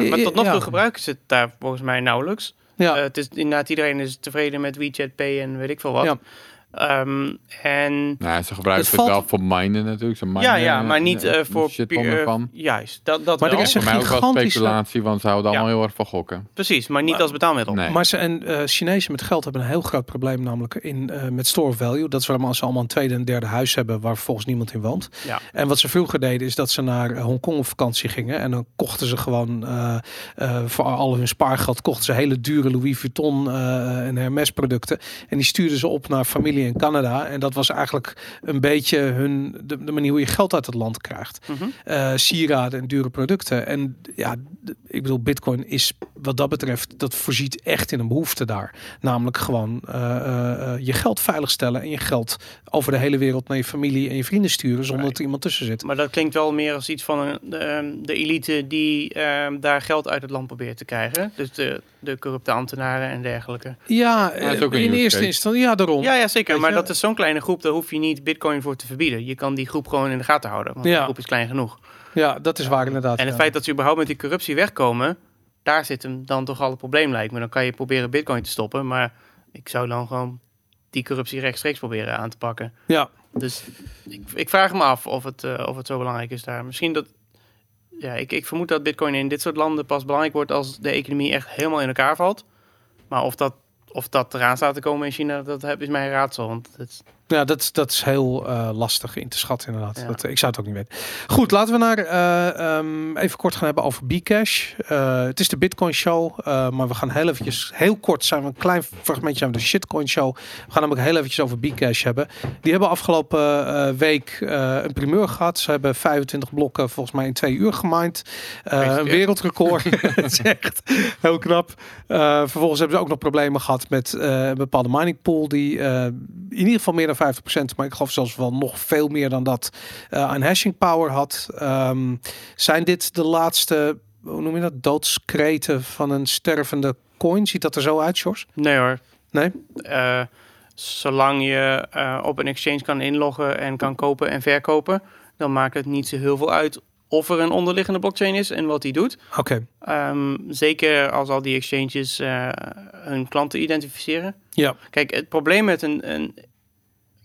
ja, maar tot nog Ja. toe gebruiken ze het daar volgens mij nauwelijks. Ja, Eh, het is inderdaad, iedereen is tevreden met WeChat Pay en weet ik veel wat. Ja. Ehm, en Nou, ze gebruiken Het het, wel voor minen natuurlijk. Ze minen, ja, ja, maar niet eh, eh, voor puur-. Juist, dat, dat Maar er is Voor een mij ook wel gigantische- speculatie, want ze houden Ja. allemaal heel erg van gokken. Precies, maar niet Maar- als betaalmiddel. Nee. maar ze en eh Chinezen met geld hebben een heel groot probleem, namelijk in eh, met store of value. Dat is waarom als ze allemaal een tweede en derde huis hebben waar volgens niemand in woont. Ja. En wat ze vroeger deden is dat ze naar eh, Hongkong op vakantie gingen en dan kochten ze gewoon eh, eh, voor al hun spaargeld kochten ze hele dure Louis Vuitton eh, en Hermes producten en die stuurden ze op naar familie in Canada en dat was eigenlijk een beetje hun de, de manier hoe je geld uit het land krijgt. Mhm. eh, sieraden en dure producten. En ja, ik bedoel, Bitcoin is wat dat betreft, dat voorziet echt in een behoefte daar. Namelijk gewoon eh, eh, je geld veiligstellen en je geld over de hele wereld naar je familie en je vrienden sturen zonder Right. dat er iemand tussen zit. Maar dat klinkt wel meer als iets van een, de, de elite die ehm, daar geld uit het land probeert te krijgen. Dus de, de corrupte ambtenaren en dergelijke. Ja, eh, in eerste case. instantie, ja, daarom. Ja, ja zeker. Weet Maar je- dat is zo'n kleine groep, daar hoef je niet bitcoin voor te verbieden. Je kan die groep gewoon in de gaten houden. Want Ja. die groep is klein genoeg. Ja, dat is waar inderdaad. En het ja. feit dat ze überhaupt met die corruptie wegkomen, daar zit hem dan toch al het probleem lijkt me. Dan kan je proberen bitcoin te stoppen, maar ik zou dan gewoon die corruptie rechtstreeks proberen aan te pakken. Ja, Dus ik, ik vraag me af of het, eh, of het zo belangrijk is daar. Misschien dat. Ja, ik, ik vermoed dat Bitcoin in dit soort landen pas belangrijk wordt als de economie echt helemaal in elkaar valt. Maar of dat, of dat eraan staat te komen in China, dat is mijn raadsel. Want het, Ja, dat, is- dat is heel eh, lastig in te schatten inderdaad. Ja. Dat, ik zou het ook niet weten. Goed, laten we naar eh, ehm, even kort gaan hebben over Bcash. Eh, het is de Bitcoin Show, eh, maar we gaan heel eventjes, heel kort zijn we een klein fragmentje van de Shitcoin Show. We gaan namelijk heel eventjes over Bcash hebben. Die hebben afgelopen eh, week eh, een primeur gehad. Ze hebben 25 blokken volgens mij in twee uur gemined. Eh, een wereldrecord. [LAUGHS] [LAUGHS] Het is echt heel knap. Eh, vervolgens hebben ze ook nog problemen gehad met eh, een bepaalde mining pool die eh, in ieder geval meer dan 50%, maar ik geloof zelfs wel nog veel meer dan dat eh, aan hashing power had. Ehm, zijn dit de laatste, hoe noem je dat, doodskreten van een stervende coin? Ziet dat er zo uit, Sjors? nee hoor. Nee? Eh, zolang je eh, op een exchange kan inloggen en kan kopen en verkopen, dan maakt het niet zo heel veel uit of er een onderliggende blockchain is en wat die doet. Oké. Ehm, zeker als al die exchanges hun klanten identificeren. Ja. Kijk, het probleem met een, een,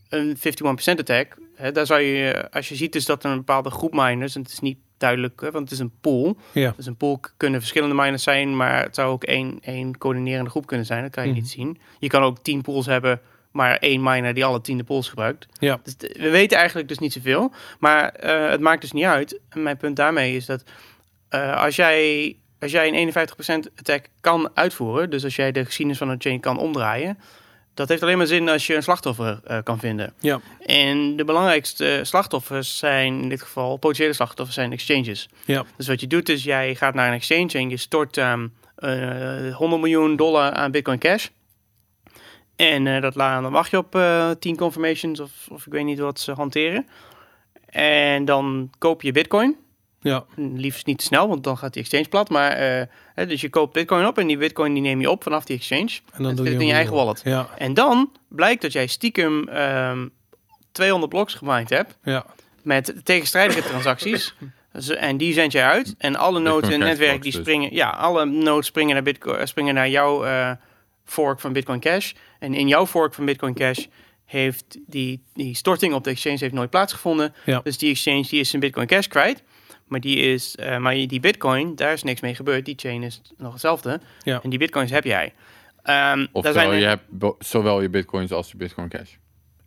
een 51% attack, hè, daar zou je, als je ziet dus dat er een bepaalde groep miners, en het is niet duidelijk, hè, want het is een pool. Ja. Dus een pool kunnen verschillende miners zijn, maar het zou ook één, één coördinerende groep kunnen zijn. Dat kan je Mhm. niet zien. Je kan ook tien pools hebben, maar één miner die alle tien de pools gebruikt. Ja. Dus we weten eigenlijk dus niet zoveel. Maar eh, het maakt dus niet uit. En mijn punt daarmee is dat eh, als jij als jij een 51% attack kan uitvoeren, dus als jij de geschiedenis van een chain kan omdraaien, dat heeft alleen maar zin als je een slachtoffer eh, kan vinden. Ja. En de belangrijkste slachtoffers zijn in dit geval, potentiële slachtoffers zijn exchanges. Ja. Dus wat je doet is, jij gaat naar een exchange en je stort ehm, eh, 100 miljoen dollar aan Bitcoin Cash. En eh, dat la- dan wacht je op eh 10 confirmations of, of ik weet niet wat ze hanteren. En dan koop je Bitcoin. Ja, Liefst niet te snel, want dan gaat die exchange plat. Maar eh, hè, dus je koopt bitcoin op en die bitcoin die neem je op vanaf die exchange. en dan En doe zit je het in je eigen wallet. Ja, En dan blijkt dat jij stiekem ehm 200 bloks gemined hebt ja. met tegenstrijdige transacties. [LAUGHS] En die zend jij uit. En alle nodes in het netwerk blocks die dus. springen. Ja, alle nodes springen naar, Bitcoin, springen naar jouw eh, fork van Bitcoin Cash. En in jouw fork van Bitcoin Cash heeft die, die storting op de exchange heeft nooit plaatsgevonden. Ja. Dus die exchange die is zijn Bitcoin Cash kwijt. Maar die, is, eh, maar die Bitcoin, daar is niks mee gebeurd. Die chain is nog hetzelfde. Ja. En die Bitcoins heb jij. Ehm daar Oftewel, zijn er- je hebt zowel je bitcoins als je bitcoin cash.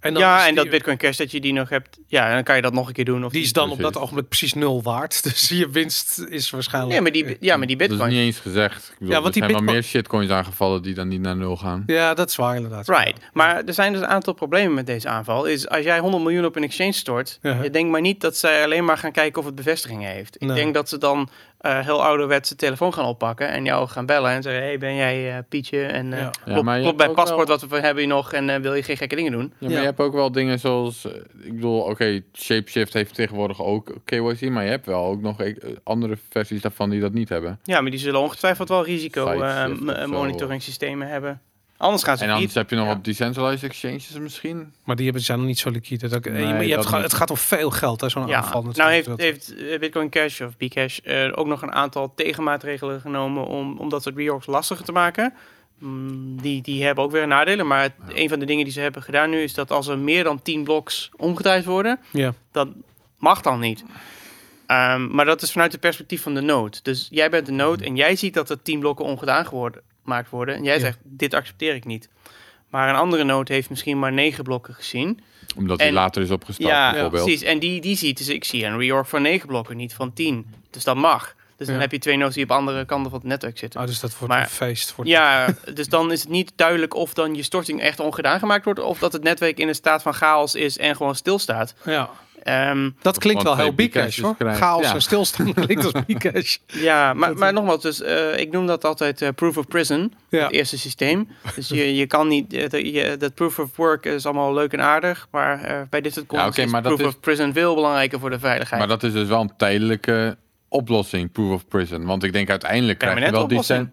En dan ja, en dat Bitcoin Cash dat je die nog hebt. Ja, dan kan je dat nog een keer doen. Of Die is dan op dat ogenblik precies nul waard. [LAUGHS] Dus je winst is waarschijnlijk... Ja, maar die, ja, maar die Dat is Bitcoin. niet eens gezegd. Ik bedoel, Ja, want er die zijn wel bitcoin- meer shitcoins aangevallen die dan niet naar nul gaan. Ja, dat is waar inderdaad. Right. Maar er zijn dus een aantal problemen met deze aanval. Is als jij 100 miljoen op een exchange stort, Ja. je denkt maar niet dat zij alleen maar gaan kijken of het bevestigingen heeft. Ik Nee. denk dat ze dan eh, heel ouderwetse telefoon gaan oppakken en jou gaan bellen en zeggen: Hey, ben jij eh, Pietje? En eh Ja. Klopt, bij paspoort wel- wat we hebben hier nog en eh, wil je geen gekke dingen doen? Ja, maar Ja. je hebt ook wel dingen zoals, ik bedoel, oké, Shapeshift heeft tegenwoordig ook KYC, maar je hebt wel ook nog andere versies daarvan die dat niet hebben. Ja, maar die zullen ongetwijfeld wel risico eh, monitoring systemen hebben. Anders gaan ze En anders niet. heb je nog Ja. wat decentralized exchanges misschien. Maar die hebben, zijn nog niet zo liquide. Dat, Nee, je, je dat het gaat om veel geld, hè, zo'n Ja, aanval. nou natuurlijk. heeft, Dat- heeft eh, Bitcoin Cash of Bcash eh, ook nog een aantal tegenmaatregelen genomen om, om dat soort reorgs lastiger te maken. Mm, die, die hebben ook weer nadelen, maar het- een van de dingen die ze hebben gedaan nu is dat als er meer dan 10 bloks omgedraaid worden, Ja, dat mag dan niet. Ehm, maar dat is vanuit het perspectief van de node. Dus jij bent de node en jij ziet dat er 10 blokken ongedaan geworden, gemaakt worden. En jij Ja. zegt, dit accepteer ik niet. Maar een andere node heeft misschien maar 9 blokken gezien. Omdat En- die later is opgestart Ja, bijvoorbeeld. precies. En die, die ziet, dus ik zie een reorg van 9 blokken, niet van 10. Dus dat mag. Dus dan heb je twee nodes die op andere kanten van het netwerk zitten. oh, dus dat wordt Maar- een feest. Voor Ja, [LAUGHS] dus dan is het niet duidelijk of dan je storting echt ongedaan gemaakt wordt, of dat het netwerk in een staat van chaos is en gewoon stilstaat. ja. Ehm, Dat klinkt wel heel Bcash hoor. Chaos Ja. en stilstand [LAUGHS] klinkt als Bcash. ja, maar, maar nogmaals, dus, eh, ik noem dat altijd eh, proof of prison, Ja. het eerste systeem. Dus je, je kan niet, eh, dat- je, dat proof of work is allemaal leuk en aardig, maar eh, bij dit soort oké, is maar proof is- of prison veel belangrijker voor de veiligheid. Maar dat is dus wel een tijdelijke oplossing, proof of prison. Want ik denk uiteindelijk krijg je wel die... oplossing.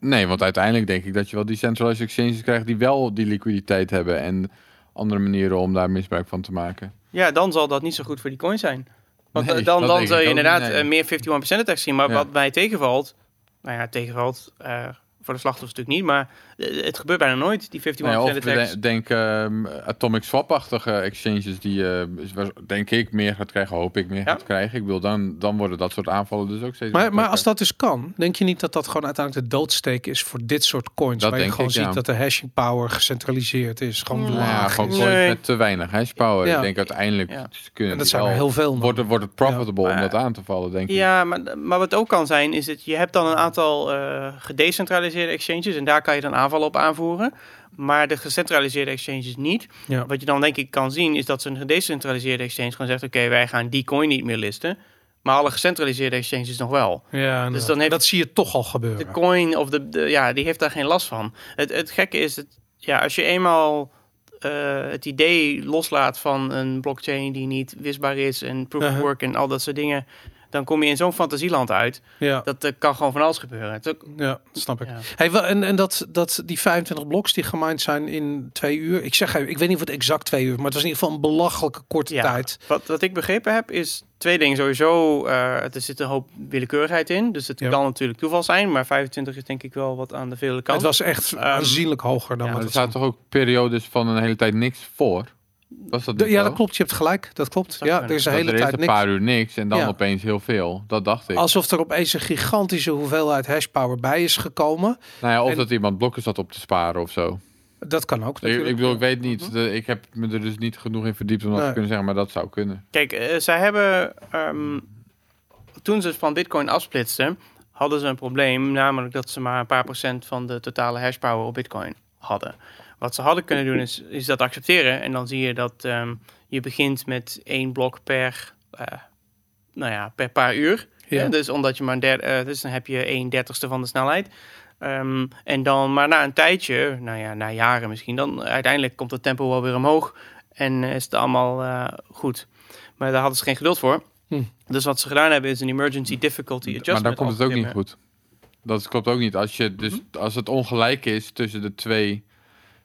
Nee, want uiteindelijk denk ik dat je wel decentralized exchanges krijgt die wel die liquiditeit hebben en andere manieren om daar misbruik van te maken. Ja, dan zal dat niet zo goed voor die coin zijn. Want Nee, eh, dan, dan zou je inderdaad nee. eh, meer 51% attack zien. Maar Ja. wat mij tegenvalt, nou ja, tegenvalt eh, voor de slachtoffers natuurlijk niet, maar het gebeurt bijna nooit, die 51% Nee, of attacks. de- denk ehm, atomic swap-achtige exchanges die eh, waar- denk ik meer gaat krijgen, hoop ik meer Ja. gaat krijgen. Ik wil dan, dan worden dat soort aanvallen dus ook steeds Maar, maar als dat dus kan, denk je niet dat dat gewoon uiteindelijk de doodsteek is voor dit soort coins? Dat waar je gewoon ik, ziet ja. dat de hashing power gecentraliseerd is. Gewoon ja, laag. gewoon is. coins Nee. met te weinig hashpower. Ja. Ik denk uiteindelijk Ja. kunnen En dat zijn er wel- heel veel. Wordt het, wordt het profitable Ja. om dat aan te vallen, denk ik. Ja, maar, maar wat ook kan zijn, is dat je hebt dan een aantal eh, gedecentraliseerde exchanges en daar kan je dan aanvallen op aanvoeren. Maar de gecentraliseerde exchanges niet. Ja. Wat je dan denk ik kan zien, is dat zo'n gedecentraliseerde exchange gewoon zegt, oké, wij gaan die coin niet meer listen. Maar alle gecentraliseerde exchanges nog wel. Ja, inderdaad. dan heeft- dat zie je toch al gebeuren. De coin of de, de ja, die heeft daar geen last van. Het, het gekke is, dat, ja, als je eenmaal eh, het idee loslaat van een blockchain die niet wisbaar is en proof of Uh-huh. work en al dat soort dingen, dan kom je in zo'n fantasieland uit. ja, Dat er kan gewoon van alles gebeuren. Het ook, ja, snap ik. ja. Hey, wel, en en dat, dat die 25 bloks die gemined zijn in twee uur. Ik zeg, ik weet niet of het exact twee uur, maar het was in ieder geval een belachelijke korte Ja. tijd. Wat, wat ik begrepen heb, is twee dingen. Sowieso, eh, er zit een hoop willekeurigheid in. Dus het Ja. kan natuurlijk toeval zijn. Maar 25 is denk ik wel wat aan de vele kant. Het was echt Ehm, aanzienlijk hoger dan ja, Maar er het zaten toch ook periodes van een hele tijd niks voor? Was dat De- niet ja, zo? dat klopt. Je hebt gelijk. Dat klopt. Ja, er is een hele er is tijd een niks. paar uur niks en dan Ja. opeens heel veel. Dat dacht ik. Alsof er opeens een gigantische hoeveelheid hashpower bij is gekomen. nou ja, of en- dat iemand blokken zat op te sparen of zo. Dat kan ook. Ik, natuurlijk. ik bedoel, ik weet niet. De- ik heb me er dus niet genoeg in verdiept om dat Nee. te kunnen zeggen, maar dat zou kunnen. Kijk, eh, zij hebben... ehm, toen ze van Bitcoin afsplitsten, hadden ze een probleem. Namelijk dat ze maar een paar procent van de totale hashpower op Bitcoin hadden. Wat ze hadden kunnen doen is, is dat accepteren. En dan zie je dat ehm, je begint met één blok per... eh, nou ja, per paar uur. Ja. Ja, dus omdat je maar een derde, eh, dus dan heb je een dertigste van de snelheid. Ehm, en dan, maar na een tijdje, nou ja, na jaren misschien, dan uiteindelijk komt het tempo wel weer omhoog en eh, is het allemaal eh, goed. Maar daar hadden ze geen geduld voor. Hm. Dus wat ze gedaan hebben is een emergency difficulty adjustment. Maar dan komt het ook niet goed. Dat klopt ook niet. Als, je dus, Mhm. als het ongelijk is tussen de twee,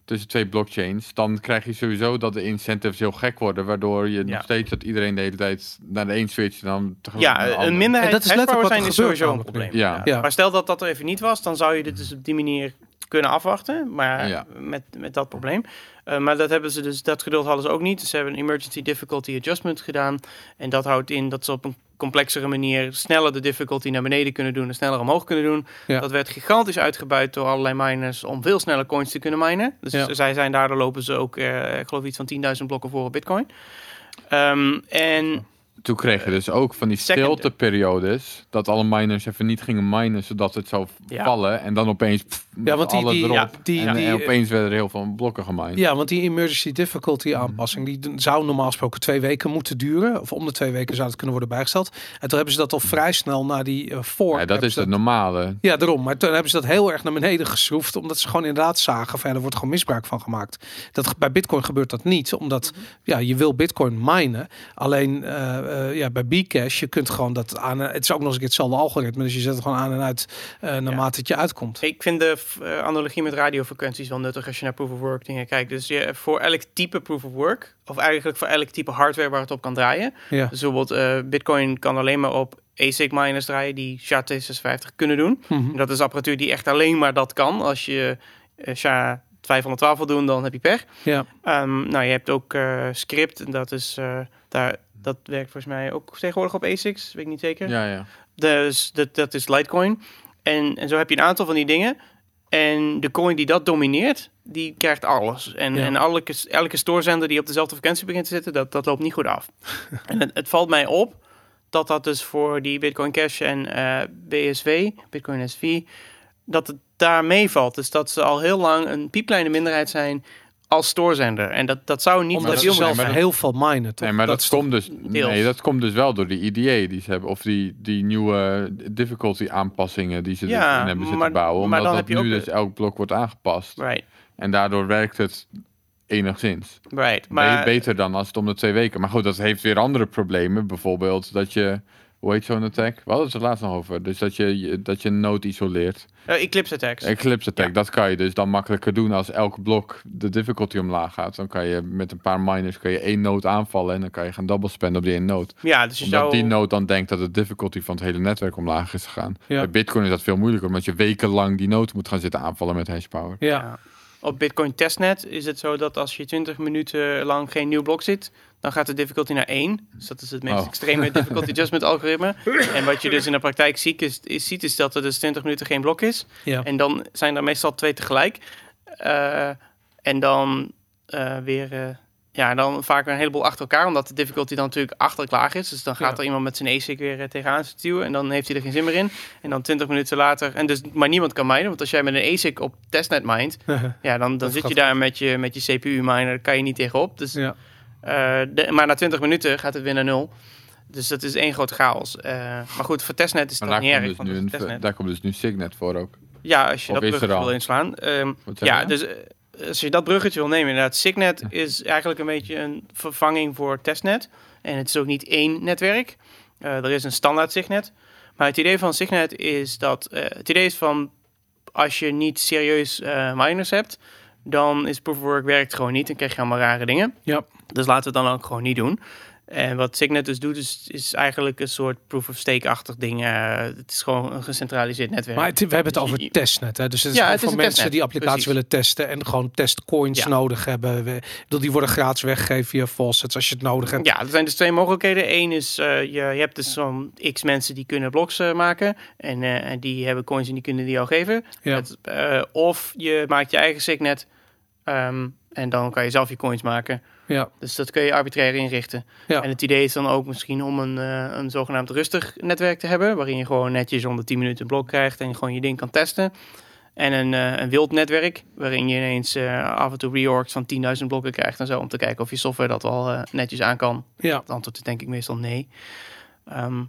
tussen twee blockchains, dan krijg je sowieso dat de incentives heel gek worden, waardoor je Ja. nog steeds dat iedereen de hele tijd naar de een switcht en dan tegelijk naar de Ja, een minderheid En dat is zijn is sowieso een probleem. Ja. Maar stel dat dat er even niet was, dan zou je dit dus op die manier kunnen afwachten. Maar Ja. met, met dat probleem. Eh, maar dat hebben ze dus, dat geduld hadden ze ook niet. Dus ze hebben een emergency difficulty adjustment gedaan. En dat houdt in dat ze op een complexere manier sneller de difficulty naar beneden kunnen doen en sneller omhoog kunnen doen. Ja. Dat werd gigantisch uitgebuit door allerlei miners om veel sneller coins te kunnen minen. Dus Ja. zij zijn daardoor lopen ze ook, eh, ik geloof iets van 10.000 blokken voor op Bitcoin. Ehm, en Toen kreeg je dus ook van die stilteperiodes, dat alle miners even niet gingen minen, zodat het zou vallen. En dan opeens pff, Ja, want die- die- erop. ja, die- en, die- en opeens werden er heel veel blokken gemined. Ja, want die emergency difficulty aanpassing, die zou normaal gesproken twee weken moeten duren. Of om de twee weken zou het kunnen worden bijgesteld. En toen hebben ze dat al vrij snel na die eh voor. Ja, dat is het normale. Ja, daarom. Maar toen hebben ze dat heel erg naar beneden geschroefd. Omdat ze gewoon inderdaad zagen van ja, er wordt gewoon misbruik van gemaakt. Dat, bij Bitcoin gebeurt dat niet. Omdat ja, je wil Bitcoin minen. Alleen eh, eh, ja, bij Bcash, je kunt gewoon dat aan. Het is ook nog eens hetzelfde algoritme. Dus je zet het gewoon aan en uit eh naarmate het je uitkomt. Ik vind de eh, analogie met radiofrequenties wel nuttig als je naar proof of work dingen kijkt. Dus je, voor elk type proof of work, of eigenlijk voor elk type hardware waar het op kan draaien. Ja. Dus bijvoorbeeld eh, Bitcoin kan alleen maar op ASIC miners draaien die SHA-256 kunnen doen. Mhm. Dat is apparatuur die echt alleen maar dat kan. Als je eh, SHA-512 wil doen, dan heb je pech. Ja. Ehm, nou, je hebt ook eh, script. En dat is eh, daar. Dat werkt volgens mij ook tegenwoordig op ASICs, weet ik niet zeker. Ja, ja. Dus dat, dat is Litecoin. En, en zo heb je een aantal van die dingen. En de coin die dat domineert, die krijgt alles. En, Ja. en elke, elke stoorzender die op dezelfde frequentie begint te zitten, dat, dat loopt niet goed af. [LAUGHS] en het, het valt mij op dat dat dus voor die Bitcoin Cash en eh, BSV, Bitcoin SV, dat het daar meevalt. Dus dat ze al heel lang een piepkleine minderheid zijn als stoorzender. En dat, dat zou niet Omdat dat zelf maar heel veel minen. Toch? Nee, maar dat, komt dus, deels. nee, dat komt dus wel door die EDA die ze hebben. Of die, die nieuwe difficulty aanpassingen die ze Ja, erin hebben zitten maar- bouwen. maar Omdat dan dat heb je nu dus elk blok wordt aangepast. Right, En daardoor werkt het enigszins. right. Maar... Maar beter dan als het om de twee weken. Maar goed, dat heeft weer andere problemen. Bijvoorbeeld dat je... Hoe heet zo'n attack? We hadden het er laatst nog over. Dus dat je, dat je een node isoleert. eh, Eclipse attacks. Eclipse attack, Ja. dat kan je dus dan makkelijker doen als elk blok de difficulty omlaag gaat. Dan kan je met een paar miners kan je één node aanvallen en dan kan je gaan double spenden op die één node. ja, dus je Omdat zou... die node dan denkt dat de difficulty van het hele netwerk omlaag is gegaan. Ja. Bij Bitcoin is dat veel moeilijker, omdat je wekenlang die node moet gaan zitten aanvallen met hashpower. Ja. Ja. Op Bitcoin testnet is het zo dat als je 20 minuten lang geen nieuw blok zit, dan gaat de difficulty naar 1. Dus dat is het meest Oh. extreme [LAUGHS] difficulty adjustment algoritme. En wat je dus in de praktijk ziet is, is, ziet, is dat er dus 20 minuten geen blok is. Ja. En dan zijn er meestal twee tegelijk. Eh, en dan eh, weer, eh, ja, dan vaak een heleboel achter elkaar, omdat de difficulty dan natuurlijk achterlijk laag is. Dus dan gaat Ja. er iemand met zijn ASIC weer tegenaan stuwen en dan heeft hij er geen zin meer in. En dan 20 minuten later, en dus maar niemand kan minen, want als jij met een ASIC op testnet mined, [LAUGHS] ja, dan, dan Dat zit je daar met je, met je CPU-miner, daar kan je niet tegenop. Dus, ja. Eh, de, maar na 20 minuten gaat het weer naar nul. Dus dat is één grote chaos. Eh, maar goed, voor testnet is daar niet erg. dus want nu een, daar komt dus nu Signet voor ook. Ja, als je Of dat bruggetje wil inslaan. Ehm, ja, je? dus eh, als je dat bruggetje wil nemen, inderdaad, Signet is eigenlijk een beetje een vervanging voor testnet. En het is ook niet één netwerk. Er is een standaard Signet. Maar het idee van Signet is dat het idee is van als je niet serieus miners hebt, dan is proof of work werkt gewoon niet en krijg je allemaal rare dingen. Ja. Dus laten we het dan ook gewoon niet doen. En wat Signet dus doet, is, is eigenlijk een soort proof of stake-achtig ding. Eh, het is gewoon een gecentraliseerd netwerk. Maar het, we hebben het Dus over je- testnet. Hè? Dus het is Ja, het voor mensen testnet, die applicaties precies. willen testen en gewoon testcoins Ja. nodig hebben. We, bedoel, die worden gratis weggegeven via faucets als je het nodig hebt. Ja, er zijn dus twee mogelijkheden. Eén is, eh, je, je hebt dus zo'n x mensen die kunnen bloks eh, maken. En, eh, en die hebben coins en die kunnen die jou geven. Ja. Het, eh, of je maakt je eigen signet. ehm, en dan kan je zelf je coins maken. Ja. Dus dat kun je arbitrair inrichten. Ja. En het idee is dan ook misschien om een, eh, een zogenaamd rustig netwerk te hebben. Waarin je gewoon netjes om de 10 minuten een blok krijgt. En gewoon je ding kan testen. En een, eh, een wild netwerk. Waarin je ineens eh, af en toe reorgs van 10.000 blokken krijgt. En zo. Om te kijken of je software dat eh, netjes aan kan. Ja. Het antwoord is denk ik meestal nee. Ehm, ja.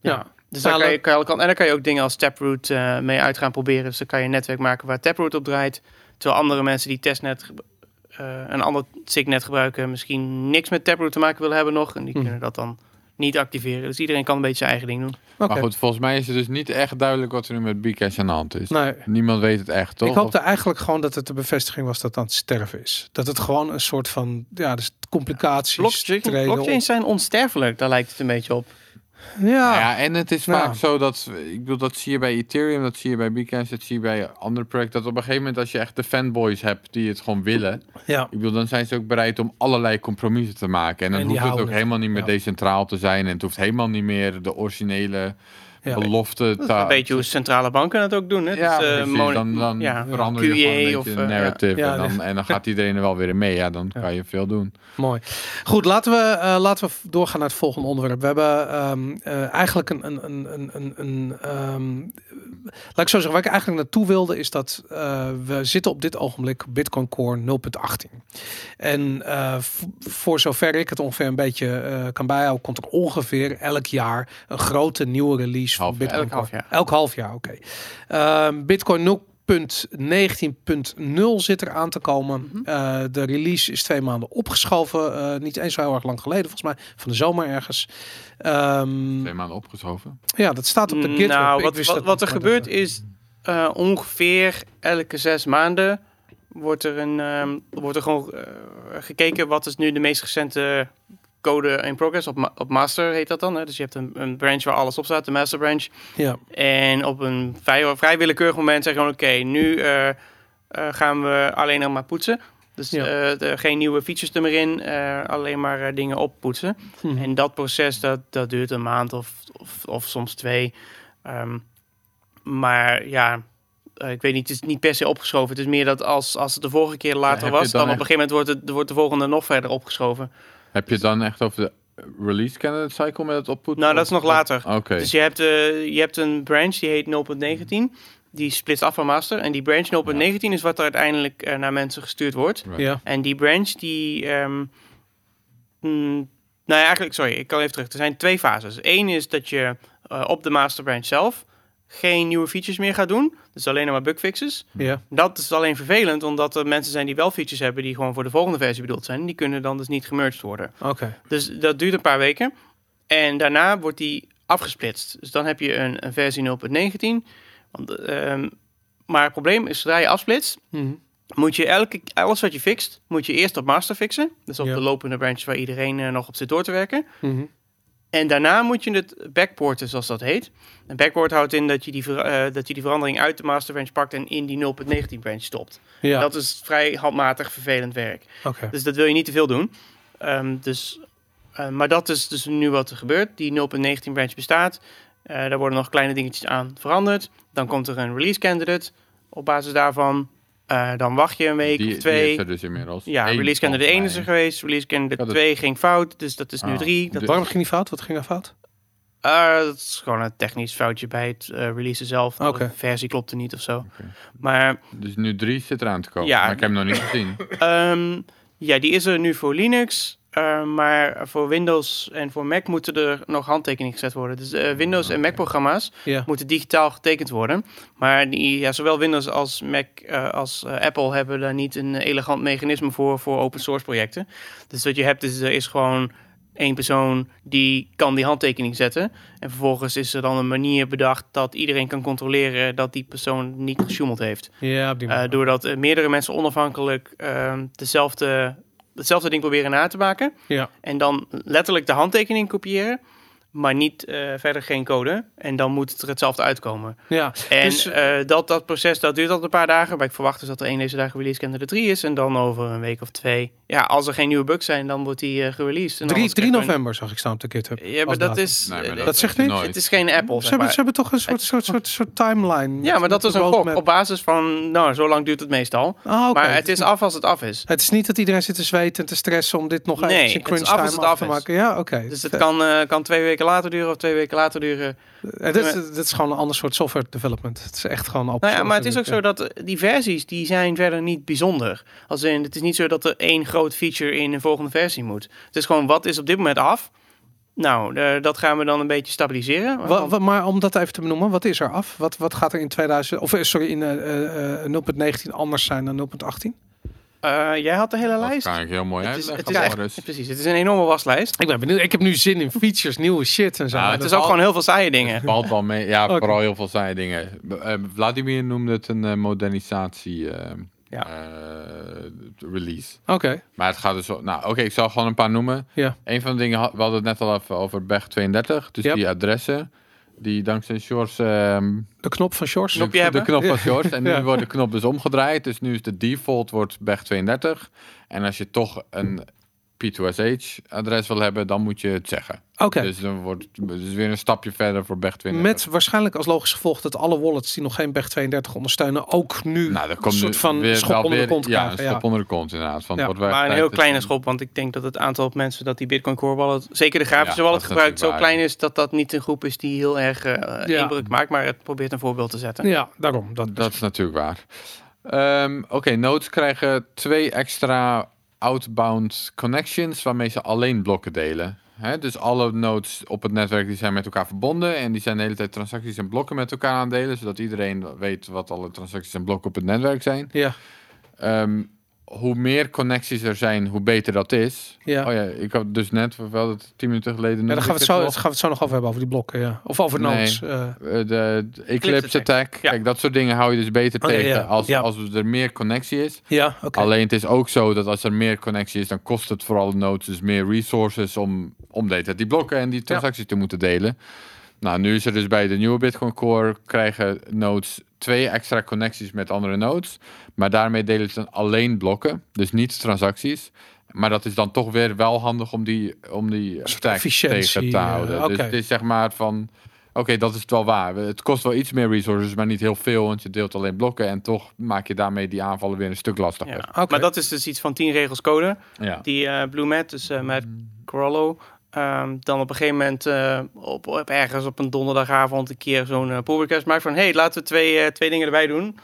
Ja. Dus daar kan je, kan en dan kan je ook dingen als Taproot mee uit gaan proberen. Dus dan kan je een netwerk maken waar Taproot op draait. Terwijl andere mensen die testnet, een ander SIG-net gebruiken, misschien niks met Taproot te maken willen hebben nog. En die Hm. kunnen dat dan niet activeren. Dus iedereen kan een beetje zijn eigen ding doen. Oké. Maar goed, volgens mij is het dus niet echt duidelijk wat er nu met Bcash aan de hand is. Nee. Niemand weet het echt, toch? Ik hoopte eigenlijk gewoon dat het de bevestiging was dat het aan het sterven is. Dat het gewoon een soort van, ja, dus complicaties Blockchain, treden op. blockchains zijn onsterfelijk, daar lijkt het een beetje op. Ja, Nou ja, en het is Ja. vaak zo dat, ik bedoel, dat zie je bij Ethereum, dat zie je bij Bcash, dat zie je bij andere projecten, dat op een gegeven moment als je echt de fanboys hebt die het gewoon willen, ja. ik bedoel, dan zijn ze ook bereid om allerlei compromissen te maken. En dan En hoeft het ook het. helemaal niet meer decentraal te zijn en het hoeft helemaal niet meer de originele Ja. belofte Dat is te... een beetje hoe centrale banken het ook doen. Hè? Ja, Dus, eh, dan, dan ja, verander je gewoon een beetje of, de eh, ja. narrative Ja, en, dan, en dan gaat iedereen er wel weer in mee. Ja, dan kan je veel doen. Mooi. Goed, laten we, eh, laten we doorgaan naar het volgende onderwerp. We hebben ehm, eh, eigenlijk een, een, een, een, een, ehm, laat ik zo zeggen, waar ik eigenlijk naartoe wilde, is dat eh, we zitten op dit ogenblik Bitcoin Core 0.18. En eh, voor zover ik het ongeveer een beetje eh, kan bijhouden, komt er ongeveer elk jaar een grote nieuwe release Half. Bitcoin Elk half jaar. Elk half jaar, oké. Ehm, Bitcoin 0.19.0 zit er aan te komen. Eh, de release is twee maanden opgeschoven. eh, niet eens zo heel erg lang geleden, volgens mij. Van de zomer ergens. Ehm, Twee maanden opgeschoven. ja, dat staat op de GitHub. Nou, wat, wat, er gebeurt dat- is eh, ongeveer elke zes maanden wordt er, een, ehm, wordt er gewoon eh, gekeken wat is nu de meest recente code in progress. Op, ma- op master heet dat dan. Hè? Dus je hebt een, een branch waar alles op staat, de master branch. Ja, En op een vrij, vrij willekeurig moment zeggen we oké, nu eh, eh, gaan we alleen nog maar poetsen. Dus Ja. eh, geen nieuwe features er meer in, alleen maar dingen oppoetsen. Hm. En dat proces, dat, dat duurt een maand of, of, of soms twee. Ehm, maar ja, ik weet niet, het is niet per se opgeschoven. Het is meer dat als, als het de vorige keer later was, dan dan, op een gegeven moment wordt, het, wordt de volgende nog verder opgeschoven. Heb je het dan echt over de release candidate cycle met het oppoetsen? Nou, dat is nog later. Oké. Dus je hebt, eh, je hebt een branch die heet 0.19. Die splitst af van master. En die branch 0.19 is wat er uiteindelijk eh, naar mensen gestuurd wordt. Right. ja. En die branch die... ehm, mm, nou ja, eigenlijk, sorry, ik kan even terug. Er zijn twee fases. Eén is dat je eh, op de master branch zelf geen nieuwe features meer gaat doen. Dus alleen nog maar bugfixes. ja. Dat is alleen vervelend, omdat er mensen zijn die wel features hebben die gewoon voor de volgende versie bedoeld zijn. Die kunnen dan dus niet gemerged worden. Oké. Dus dat duurt een paar weken. En daarna wordt die afgesplitst. Dus dan heb je een, een versie 0.19. Want, ehm, maar het probleem is, zodra je afsplitst, Hm. moet je elke, alles wat je fixt, moet je eerst op master fixen. Dus op Ja. de lopende branches waar iedereen eh, nog op zit door te werken. Mhm. En daarna moet je het backporten, zoals dat heet. Een backport houdt in dat je die, eh, dat je die verandering uit de master branch pakt en in die 0.19 branch stopt. Ja, Dat is vrij handmatig vervelend werk. oké. Dus dat wil je niet te veel doen. Ehm, dus, eh, maar dat is dus nu wat er gebeurt. Die 0.19 branch bestaat. Eh, daar worden nog kleine dingetjes aan veranderd. Dan komt er een release candidate. Op basis daarvan, eh, dan wacht je een week die, of die twee. is er dus inmiddels. ja, Eén release candidate 1 is er geweest. Release candidate dat- 2 ging fout. Dus dat is nu Ah, 3. Dat, de- Waarom ging die fout? Wat ging er fout? eh, dat is gewoon een technisch foutje bij het eh releasen zelf. Oké. De versie klopte niet of zo. Maar Dus nu drie zit eraan te komen. Ja. Maar ik heb hem nog niet gezien. Ehm, ja, die is er nu voor Linux. Eh, maar voor Windows en voor Mac moeten er nog handtekeningen gezet worden. Dus eh, Windows en. Mac-programma's moeten digitaal getekend worden. Maar die, ja, zowel Windows als Mac eh, als Apple hebben daar niet een elegant mechanisme voor voor open source projecten. Dus wat je hebt is, er is gewoon één persoon die kan die handtekening zetten. En vervolgens is er dan een manier bedacht dat iedereen kan controleren dat die persoon niet gesjoemeld heeft. Ja, op die manier. doordat meerdere mensen onafhankelijk ehm, dezelfde, hetzelfde ding proberen na te maken. Ja. En dan letterlijk de handtekening kopiëren, maar niet eh, verder geen code. En dan moet het er hetzelfde uitkomen. ja. En Dus- eh, dat, dat proces dat duurt al een paar dagen. Maar ik verwacht dus dat er één deze dagen release candidate 3 is. En dan over een week of twee. Ja, als er geen nieuwe bugs zijn, dan wordt die eh gereleased. En 3, anders 3 krijgen we november zag ik staan op de GitHub. Ja, maar dat is... Nee, maar Dat zegt niet? het is geen Apple, Ze hebben, maar. ze hebben toch een soort, soort, soort, soort timeline. Ja, maar dat is een gok op basis van... Nou, zo lang duurt het meestal. Ah, oké. Maar het is af als het af is. Het is niet dat iedereen zit te zweten en te stressen om dit nog Nee, even in crunch af time het af te af is. maken. Ja, oké. Dus het kan, eh, kan twee weken later duren of twee weken later duren. Het is, het is gewoon een ander soort software development. Het is echt gewoon open Nou ja, maar het is ook zo dat die versies, die zijn verder niet bijzonder. Als in, het is niet zo dat er één groot feature in een volgende versie moet. Het is gewoon, wat is op dit moment af? Nou, eh, dat gaan we dan een beetje stabiliseren. ja. Wa- wa- maar om dat even te benoemen, wat is er af? Wat, wat gaat er in 2000, of eh, sorry, in eh, eh, 0.19 anders zijn dan 0.18? Eh, jij had de hele Dat lijst. kan ik heel mooi Het is, uitleggen. het is echt, precies, het is een enorme waslijst. Ik ben benieuwd. Ik heb nu zin in features, nieuwe shit en zo. Nou, Het Dat- is ook gewoon heel veel saaie dingen. valt wel mee. Ja, [LAUGHS] vooral heel veel saaie dingen. Eh, Vladimir noemde het een eh, modernisatie Ja. release. Oké, Maar het gaat dus... wel- Nou, oké, ik zal gewoon een paar noemen. ja. Een van de dingen, we hadden het net al even over BEG 32. Dus Yep. die adressen, die dankzij Shores... ehm, De knop van Shores. De, knop van Shores. En [LAUGHS] nu Ja. wordt de knop dus omgedraaid. Dus nu is de default wordt BEG 32. En als je toch een P2SH-adres wil hebben, dan moet je het zeggen. Oké. Dus dan wordt dus weer een stapje verder voor BEG 32. Met waarschijnlijk als logisch gevolg dat alle wallets die nog geen BEG 32 ondersteunen ook nu nou, een soort van weer schop onder de weer- kont Ja, krijgen. een Ja, schop onder de kont inderdaad. Ja, het wordt Maar een heel kleine schop, want ik denk dat het aantal mensen dat die Bitcoin Core Wallet, zeker de grafische Ja, wallet gebruikt, zo waar. klein is dat dat niet een groep is die heel erg eh Ja. inbreuk maakt, maar het probeert een voorbeeld te zetten. ja, daarom. Dat, Dat is natuurlijk waar. Ehm, Oké, nodes krijgen twee extra outbound connections waarmee ze alleen blokken delen. Dus alle nodes op het netwerk die zijn met elkaar verbonden en die zijn de hele tijd transacties en blokken met elkaar aan het delen, zodat iedereen weet wat alle transacties en blokken op het netwerk zijn. ja, Ehm, hoe meer connecties er zijn, hoe beter dat is. ja. Oh ja, ik had dus net, wel het tien minuten geleden. Ja, daar gaan we, het zo, nog. gaan we het zo nog over hebben, over die blokken. Ja. Of over Nee. nodes. eh. Eh, de, de Eclipse attack. Ja. Kijk, dat soort dingen hou je dus beter Oh, tegen ja. Als, Ja. als er meer connectie is. ja, oké. Alleen het is ook zo dat als er meer connectie is, dan kost het voor alle nodes dus meer resources om, om de die blokken en die transacties te moeten delen. Nou, nu is er dus bij de nieuwe Bitcoin Core krijgen nodes twee extra connecties met andere nodes. Maar daarmee delen ze dan alleen blokken, dus niet transacties. Maar dat is dan toch weer wel handig om die, om die efficiëntie, tegen te eh, houden. oké. Dus het is zeg maar van, oké, dat is het wel waar. Het kost wel iets meer resources, maar niet heel veel, want je deelt alleen blokken. En toch maak je daarmee die aanvallen weer een stuk lastiger. Ja. Maar dat is dus iets van 10 regels code. Ja. Die eh Blue Matt, dus eh met Corollo, ehm, dan op een gegeven moment eh, op, op ergens op een donderdagavond een keer zo'n eh, pull request maakt van hey, laten we twee, eh, twee dingen erbij doen.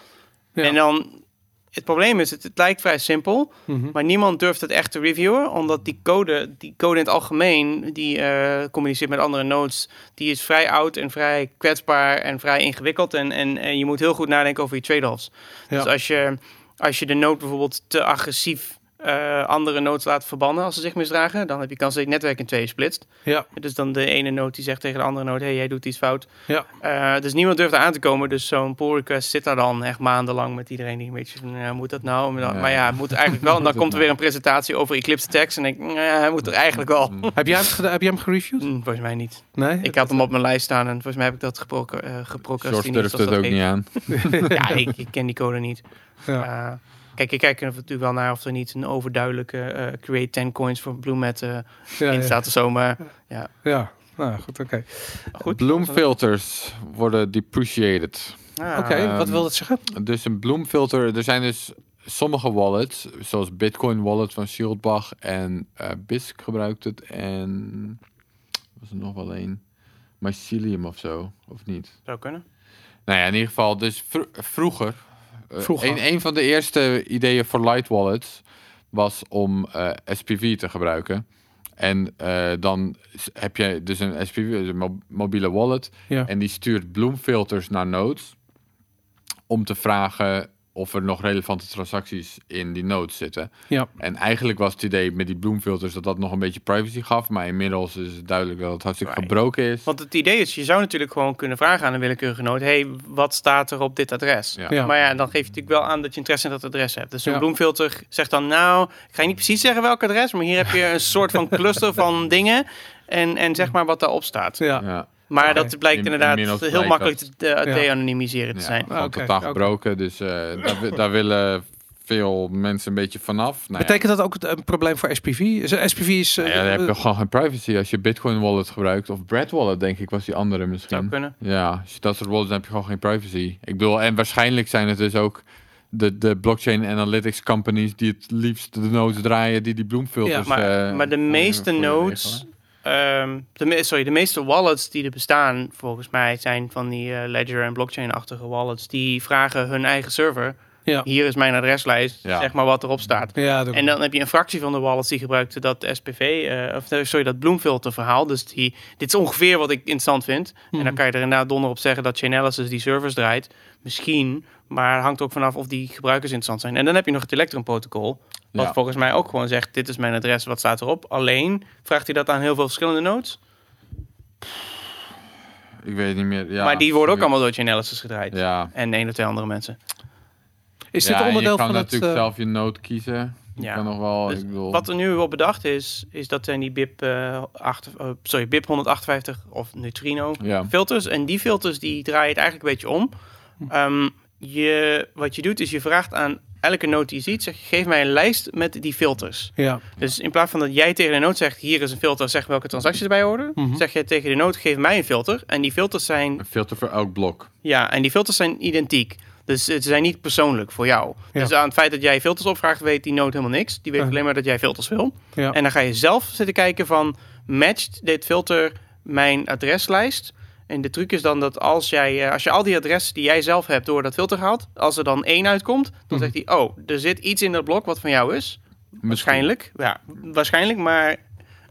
Ja. En dan, het probleem is, het, het lijkt vrij simpel, Mhm. maar niemand durft het echt te reviewen, omdat die code, die code in het algemeen, die eh, communiceert met andere nodes, die is vrij oud en vrij kwetsbaar en vrij ingewikkeld. En, en, en je moet heel goed nadenken over je trade-offs. Ja. Dus als je, als je de node bijvoorbeeld te agressief eh, andere nodes laat verbannen als ze zich misdragen, dan heb je kans dat je het netwerk in tweeën splitst. Ja, Dus dan de ene node die zegt tegen de andere node, hey, jij doet iets fout. ja. Eh, dus niemand durft er aan te komen. Dus zo'n pull request zit daar dan echt maandenlang met iedereen die een beetje van, ja, moet dat nou? Maar, dan- Ja. maar ja, moet eigenlijk wel. [LAUGHS] En dan komt er weer nou? een presentatie over Eclipse Text. En ik, ja, hij moet er eigenlijk wel. Heb jij hem, heb jij hem gereviewd? Hm, volgens mij niet. Nee? Ik had hem op mijn lijst staan en volgens mij heb ik dat geproc- eh, George geprocrastineerd. durft het dat ook heet. niet aan. [LAUGHS] Ja, ik, ik ken die code niet. Ja. Kijk, ik kijk er natuurlijk wel naar of er niet een overduidelijke eh, create 10 coins voor Bluemet eh ja, in ja. staat of zo. Maar ja, Ja, nou goed, oké. goed. Bloemfilters worden depreciated. Ah, Oké, Ehm, wat wil dat zeggen? Dus een bloemfilter, er zijn dus sommige wallets, zoals Bitcoin Wallet van Shieldbach en eh Bisq gebruikt het. En was er nog wel een? Mycelium of zo, of niet? Zou kunnen. Nou ja, in ieder geval, dus vro- vroeger, Vroeger. Een, een van de eerste ideeën voor light wallets was om eh, SPV te gebruiken. En eh, dan heb je dus een SPV, dus een mo- mobiele wallet. Ja. En die stuurt bloemfilters naar nodes om te vragen of er nog relevante transacties in die nodes zitten. Ja. En eigenlijk was het idee met die bloemfilters dat dat nog een beetje privacy gaf. Maar inmiddels is het duidelijk dat het hartstikke Right. gebroken is. Want het idee is, je zou natuurlijk gewoon kunnen vragen aan een willekeurige node. hey, wat staat er op dit adres? Ja. Ja. Maar ja, dan geef je natuurlijk wel aan dat je interesse in dat adres hebt. Dus zo'n Ja. bloemfilter zegt dan, nou, ik ga je niet precies zeggen welk adres, maar hier heb je een soort van cluster van [LAUGHS] dingen. En, en zeg maar wat daarop staat. Ja. Ja. Maar dat blijkt In- inmiddels inmiddels heel blijkt makkelijk dat- te, te Ja. de-anonymiseren te Ja, zijn. Oké, totaal gebroken. Dus eh, daar, wi- daar willen veel mensen een beetje vanaf. Nou ja, Betekent dat ook een probleem voor SPV? Is SPV is... eh, nou ja, dan heb je gewoon geen privacy als je Bitcoin wallet gebruikt. Of Bread wallet, denk ik, was die andere Zou misschien. kunnen. Ja, als je dat soort wallets dan heb je gewoon geen privacy. Ik bedoel, en waarschijnlijk zijn het dus ook de, de blockchain analytics companies die het liefst de nodes draaien die die bloemfilters. Maar, eh, maar de meeste nodes, ehm, de, me- sorry, de meeste wallets die er bestaan, volgens mij, zijn van die eh, Ledger en blockchain-achtige wallets. Die vragen hun eigen server Ja. Hier is mijn adreslijst, Ja. zeg maar wat erop staat. Ja, En dan heb je een fractie van de wallets die gebruikt dat SPV, eh, of eh, sorry, dat Bloomfilter verhaal. Dus die, dit is ongeveer wat ik interessant vind. En Mhm. dan kan je er inderdaad donder op zeggen dat Chainalysis die servers draait. Misschien, maar het hangt ook vanaf of die gebruikers interessant zijn. En dan heb je nog het Electrum protocol. Wat Ja. volgens mij ook gewoon zegt, dit is mijn adres, wat staat erop. Alleen vraagt hij dat aan heel veel verschillende nodes. Ik weet niet meer. Ja, maar die worden ook allemaal door Chainalysis gedraaid. Ja. En één of twee andere mensen. is Ja, dit onderdeel je kan van het... natuurlijk eh, zelf je node kiezen. Je Ja. kan nog wel, Dus ik bedoel... Wat er nu op bedacht is, is dat zijn die BIP, eh, acht, eh, sorry, BIP 158 of Neutrino ja. filters. En die filters die draaien het eigenlijk een beetje om. Ehm, je, wat je doet is je vraagt aan elke node die je ziet, zeg geef mij een lijst met die filters. ja, Dus in plaats van dat jij tegen de node zegt, hier is een filter, zeg welke transacties erbij horen, Mhm. zeg je tegen de node, geef mij een filter. En die filters zijn, Een filter voor elk blok. ja, en die filters zijn identiek. Dus ze zijn niet persoonlijk voor jou. Ja. Dus aan het feit dat jij filters opvraagt, weet die node helemaal niks. Die weet alleen maar dat jij filters wil. ja. En dan ga je zelf zitten kijken van, matcht dit filter mijn adreslijst? En de truc is dan dat als, jij, eh, als je al die adressen die jij zelf hebt door dat filter haalt, als er dan één uitkomt, dan Mhm. zegt hij, oh, er zit iets in dat blok wat van jou is. Waarschijnlijk, ja, waarschijnlijk, maar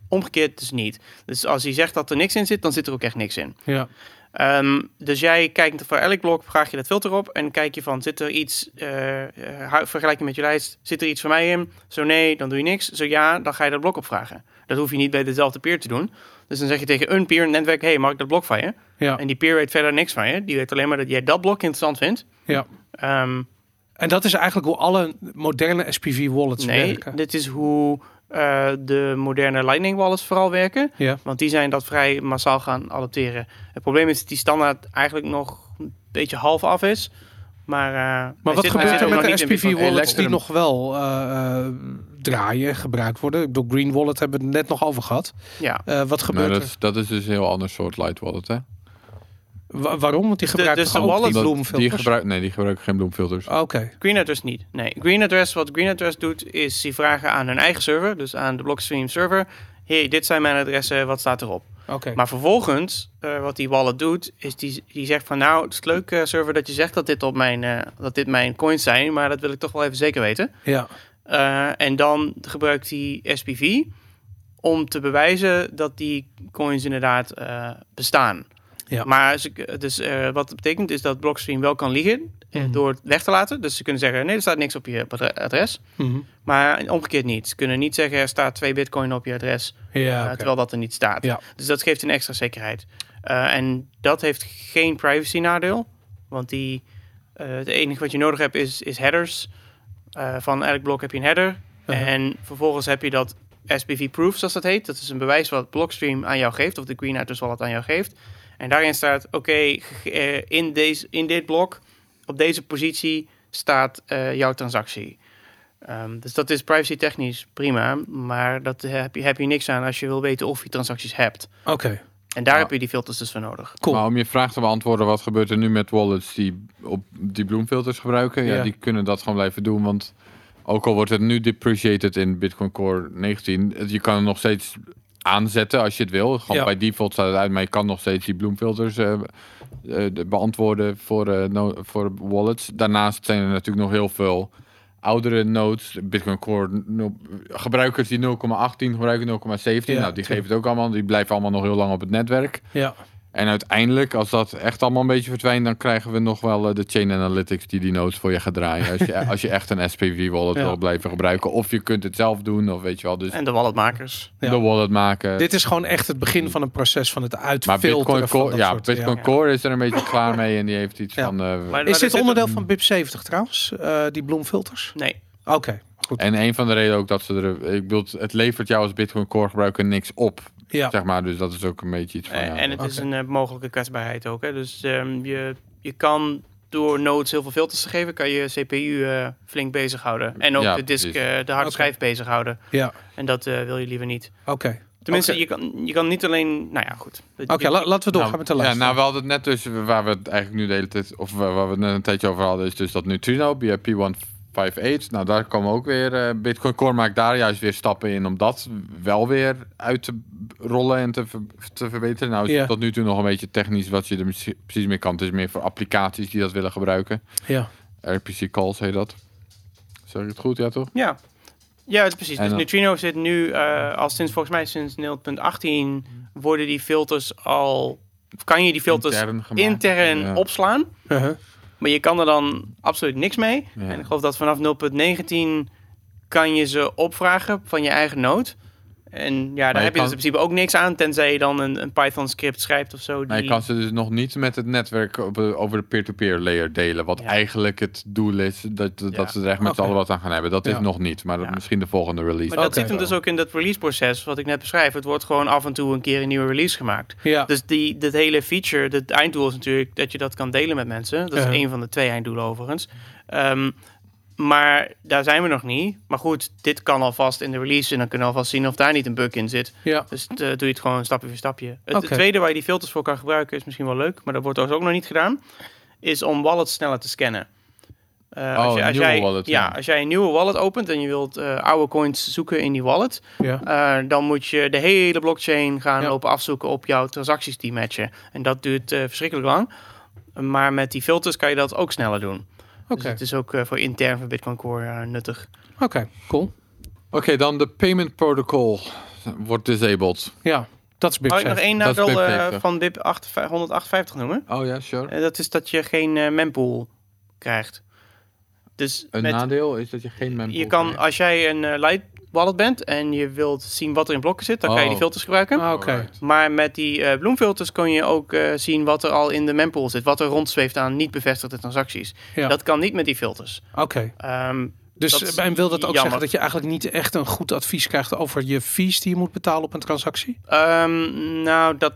omgekeerd dus niet. Dus als hij zegt dat er niks in zit, dan zit er ook echt niks in. ja. Ehm, dus jij kijkt voor elk blok, vraag je dat filter op en kijk je van, zit er iets, eh, eh, hu- vergelijk je met je lijst, zit er iets voor mij in? Zo nee, dan doe je niks. Zo ja, dan ga je dat blok opvragen. Dat hoef je niet bij dezelfde peer te doen. Dus dan zeg je tegen een peer netwerk, hey, mag ik dat blok van je? ja. En die peer weet verder niks van je. Die weet alleen maar dat jij dat blok interessant vindt. ja. Ehm, En dat is eigenlijk hoe alle moderne SPV-wallets nee, werken. dit is hoe eh, de moderne Lightning wallets vooral werken. Ja, Want die zijn dat vrij massaal gaan adopteren. Het probleem is dat die standaard eigenlijk nog een beetje half af is. Maar, eh, maar wat zit- gebeurt er ook met nog de Bitcoin. SPV-wallets die nog wel eh, eh, draaien, gebruikt worden? Ik bedoel, Green Wallet hebben we het net nog over gehad. Ja. Eh, wat Nee, gebeurt dat, er? is, dat is dus een heel ander soort light wallet, hè? Wa- waarom? Want die gebruiken dus toch de wallet- die bloemfilters? die gebruiken, nee, die gebruiken geen bloemfilters. Oké, Green Address niet. Nee, Green Address, wat Green Address doet, is die vragen aan hun eigen server, dus aan de Blockstream server. hey, dit zijn mijn adressen, wat staat erop? Maar vervolgens, eh, wat die wallet doet, is die, die zegt van nou, het is leuk eh, server dat je zegt dat dit, op mijn, eh, dat dit mijn coins zijn, maar dat wil ik toch wel even zeker weten. Ja, en dan gebruikt hij SPV om te bewijzen dat die coins inderdaad bestaan. Ja. Maar dus, wat het betekent is dat Blockstream wel kan liegen Mhm. door het weg te laten. Dus ze kunnen zeggen, nee, er staat niks op je adre- adres. Mhm. Maar omgekeerd niet. Ze kunnen niet zeggen, er staat twee bitcoin op je adres, ja eh, terwijl dat er niet staat. Ja. Dus dat geeft een extra zekerheid. Eh, en dat heeft geen privacy nadeel. Want die, eh, het enige wat je nodig hebt is, is headers. Van elk blok heb je een header. Uh-huh. En vervolgens heb je dat SPV proof, zoals dat heet. Dat is een bewijs wat Blockstream aan jou geeft, of de Green Address Wallet aan jou geeft. En daarin staat, oké, in, deze, in dit blok, op deze positie, staat eh, jouw transactie. Ehm, dus dat is privacy technisch prima, maar dat heb je, heb je niks aan als je wil weten of je transacties hebt. Oké, En daar Ja. heb je die filters dus voor nodig. cool. Maar om je vraag te beantwoorden, wat gebeurt er nu met wallets die op die bloemfilters gebruiken? Ja. Ja. die kunnen dat gewoon blijven doen, want ook al wordt het nu depreciated in Bitcoin Core 19, het- je kan nog steeds aanzetten als je het wil. Gewoon Ja. bij default staat het uit, maar je kan nog steeds die bloemfilters eh, eh, de- beantwoorden voor, no- voor wallets. Daarnaast zijn er natuurlijk nog heel veel oudere nodes, Bitcoin Core nul- gebruikers die 0,18 gebruiken 0,17. Ja, nou, die geven het ook allemaal, die blijven allemaal nog heel lang op het netwerk. Ja, En uiteindelijk, als dat echt allemaal een beetje verdwijnt, dan krijgen we nog wel eh, de chain analytics die die nodes voor je gaat draaien. Als je, [LAUGHS] als je echt een SPV wallet Ja. wil blijven gebruiken. Of je kunt het zelf doen, of weet je wel. Dus En de walletmakers. Ja. de wallet maken. dit is gewoon echt het begin van een proces van het maar uitfilteren Bitcoin, van Core, dat ja, soort, Bitcoin ja. Core is er een beetje klaar mee en die heeft iets Ja. van... eh, Maar- Is dit er onderdeel van BIP 70 trouwens, eh, die bloemfilters? Nee. Oké, goed. en een van de redenen ook dat ze er... Ik bedoel, het levert jou als Bitcoin Core gebruiker niks op, Ja, zeg maar. Dus dat is ook een beetje iets van... Eh, ja. en het is een eh, mogelijke kwetsbaarheid ook. Hè? Dus ehm, je, je kan door nodes heel veel filters te geven, kan je CPU eh, flink bezighouden. En ook Ja, de disk, eh, de harde Oké. schijf bezighouden. ja, En dat eh, wil je liever niet. oké. Tenminste, je, kan, je kan niet alleen... Nou ja, goed. Oké, la- laten we doorgaan Nou, met de Ja, nou, we hadden het net dus, waar we het eigenlijk nu de hele tijd, of waar we het net een tijdje over hadden, is dus dat Neutrino, BIP 158. Nou, daar komen ook weer, eh, Bitcoin Core maakt daar juist weer stappen in om dat wel weer uit te rollen en te, ver- te verbeteren. Nou, is Ja. het tot nu toe nog een beetje technisch wat je er precies- precies mee kan. Het is meer voor applicaties die dat willen gebruiken. ja. RPC calls heet dat. Zeg ik het goed, ja toch? Ja, ja het is precies. En dus dan- Neutrino zit nu uh, al sinds volgens mij sinds 0.18 worden die filters al kan je die filters Intern gemaakt. intern Ja. opslaan. Uh-huh. Maar je kan er dan absoluut niks mee. Ja. En ik geloof dat vanaf 0.19 kan je ze opvragen van je eigen node. En ja, daar je heb je kan- dus in principe ook niks aan, tenzij je dan een, een Python script schrijft of zo. Die... Maar je kan ze dus nog niet met het netwerk op, over de peer-to-peer layer delen. Wat Ja. eigenlijk het doel is, dat, dat Ja. ze er echt met z'n allen wat aan gaan hebben. Dat Ja. is nog niet, maar misschien de volgende release. Maar dat zit hem dus ook in dat release-proces, wat ik net beschrijf. Het wordt gewoon af en toe een keer een nieuwe release gemaakt. Ja. Dus die, dat hele feature, het einddoel is natuurlijk dat je dat kan delen met mensen. Dat is Ja. een van de twee einddoelen overigens. Ehm, maar daar zijn we nog niet. Maar goed, dit kan alvast in de release en dan kunnen we alvast zien of daar niet een bug in zit. ja. Dus eh, doe je het gewoon stapje voor stapje. Het, het tweede waar je die filters voor kan gebruiken is misschien wel leuk, maar dat wordt ook nog niet gedaan. Is om wallets sneller te scannen. Eh, Oh, als, je, als, jij, wallet, ja, ja. als jij een nieuwe wallet opent en je wilt eh, oude coins zoeken in die wallet, ja. dan moet je de hele blockchain gaan Ja. lopen afzoeken op jouw transacties die matchen. En dat duurt verschrikkelijk lang. Maar met die filters kan je dat ook sneller doen. Oké. Dus het is ook eh, voor intern voor Bitcoin Core eh, nuttig. Oké, cool. Oké, dan de payment protocol wordt disabled. Ja, dat is Mag ik nog BIP één nadeel BIP eh, 70. van BIP 58 158 noemen? Oh ja, sure. Eh, dat is dat je geen eh, mempool krijgt. Dus Een met, nadeel is dat je geen mempool je kan, krijgt. als jij een eh, Light wallet bent en je wilt zien wat er in blokken zit, dan kan je die Oh. filters gebruiken. Ah, oké. Maar met die eh bloemfilters kun je ook eh, zien wat er al in de mempool zit. Wat er rondzweeft aan niet bevestigde transacties. Ja. Dat kan niet met die filters. Oké. Ehm, Dus is en wil dat ook jammer. zeggen dat je eigenlijk niet echt een goed advies krijgt over je fees die je moet betalen op een transactie? ehm, nou, dat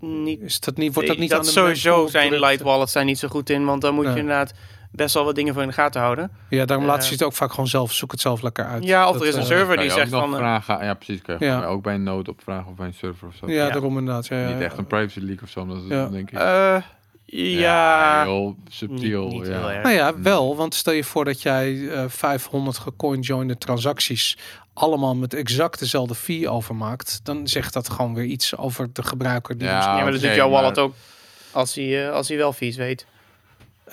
niet. Is dat niet, wordt dat niet dat aan de sowieso zijn light wallets zijn niet zo goed in, want dan moet Nee. je inderdaad best wel wat dingen voor in de gaten houden. Ja, daarom Eh, laten ze het ook vaak gewoon zelf. Zoek het zelf lekker uit. Ja, of Dat, er is een eh, server die zegt van. eh, vragen, ja precies, kan je Ja. ook bij een node opvragen of bij een server of zo. Ja, Ja. daarom inderdaad. Ja, ja, Niet ja. echt een privacy leak of zo, omdat het, Ja. denk ik. eh, ja, heel subtiel. niet, niet ja. heel erg. Nou ja, wel. Want stel je voor dat jij eh 500 gecoinjoinde transacties allemaal met exact dezelfde fee overmaakt. Dan zegt dat gewoon weer iets over de gebruiker. Die Ja, ja, maar dat doet jouw wallet maar- ook. Als hij, eh, als hij wel vies weet.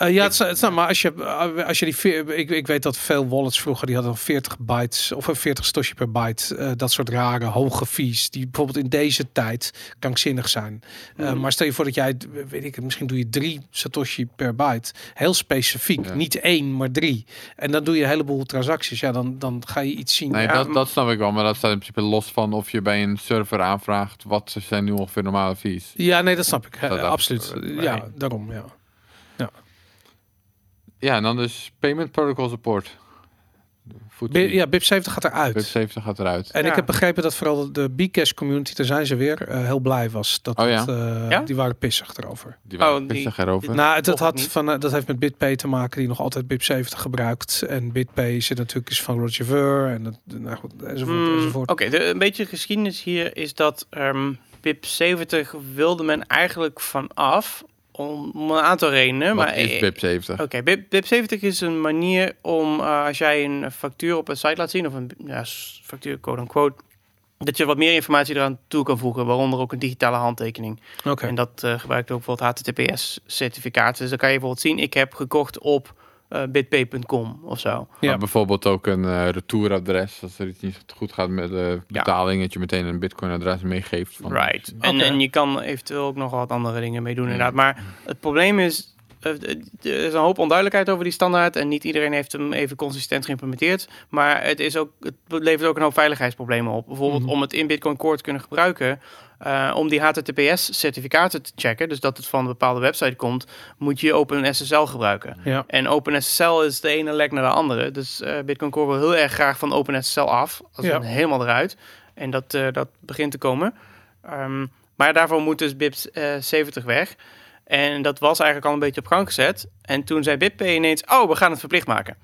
Eh, ja, het, is- maar als je, eh, als je die, ik, ik weet dat veel wallets vroeger die hadden 40 bytes of een 40 satoshi per byte, eh, dat soort rare hoge fees die bijvoorbeeld in deze tijd krankzinnig zijn. Mhm. maar stel je voor dat jij, weet ik, misschien doe je drie satoshi per byte, heel specifiek, Ja. niet één, maar drie, en dan doe je een heleboel transacties. Ja, dan, dan ga je iets zien. Nee, Ja, dat, dat snap ik wel, maar dat staat in principe los van of je bij een server aanvraagt wat zijn nu ongeveer normale fees. Ja, nee, dat snap ik. Dat- absoluut. Ja, daarom. Ja. Ja, en dan dus Payment Protocol Support. Ja, BIP70 gaat eruit. BIP 70 gaat eruit. En Ja. ik heb begrepen dat vooral de Bcash community, daar zijn ze weer, eh, heel blij was. Dat Oh ja? het, eh, Ja? Die waren pissig erover. Die waren Oh, die- pissig erover. Nou, het, dat, had van, eh, dat heeft met BitPay te maken, die nog altijd BIP70 gebruikt. En BitPay zit natuurlijk is van Roger Ver en dat, nou goed, enzovoort, Hmm, enzovoort. Oké, de- een beetje geschiedenis hier is dat ehm BIP 70 wilde men eigenlijk vanaf om, een aantal redenen. Wat maar is BIP 70? Oké, BIP, BIP 70 is een manier om eh, als jij een factuur op een site laat zien, of een ja, factuur quote unquote, dat je wat meer informatie eraan toe kan voegen, waaronder ook een digitale handtekening. Oké. En dat eh, gebruikt ook bijvoorbeeld HTTPS-certificaat. Dus dan kan je bijvoorbeeld zien, ik heb gekocht op bitpay.com of zo. Ja. Maar bijvoorbeeld ook een eh, retouradres. Als er iets niet goed gaat met de betaling, dat je meteen een bitcoin-adres meegeeft. Van, Right. En, en je kan eventueel ook nog wat andere dingen mee doen inderdaad. Maar het probleem is, eh, er is een hoop onduidelijkheid over die standaard. En niet iedereen heeft hem even consistent geïmplementeerd. Maar het, is ook, het levert ook een hoop veiligheidsproblemen op. Bijvoorbeeld Mhm. om het in Bitcoin Core te kunnen gebruiken. eh, om die HTTPS-certificaten te checken, dus dat het van een bepaalde website komt, moet je OpenSSL gebruiken. Ja. En OpenSSL is de ene lek naar de andere. Dus eh, Bitcoin Core wil heel erg graag van OpenSSL af. Als Ja. helemaal eruit. En dat, eh, dat begint te komen. Ehm, maar daarvoor moet dus BIP eh, 70 weg. En dat was eigenlijk al een beetje op gang gezet. En toen zei BitPay ineens, oh, we gaan het verplicht maken.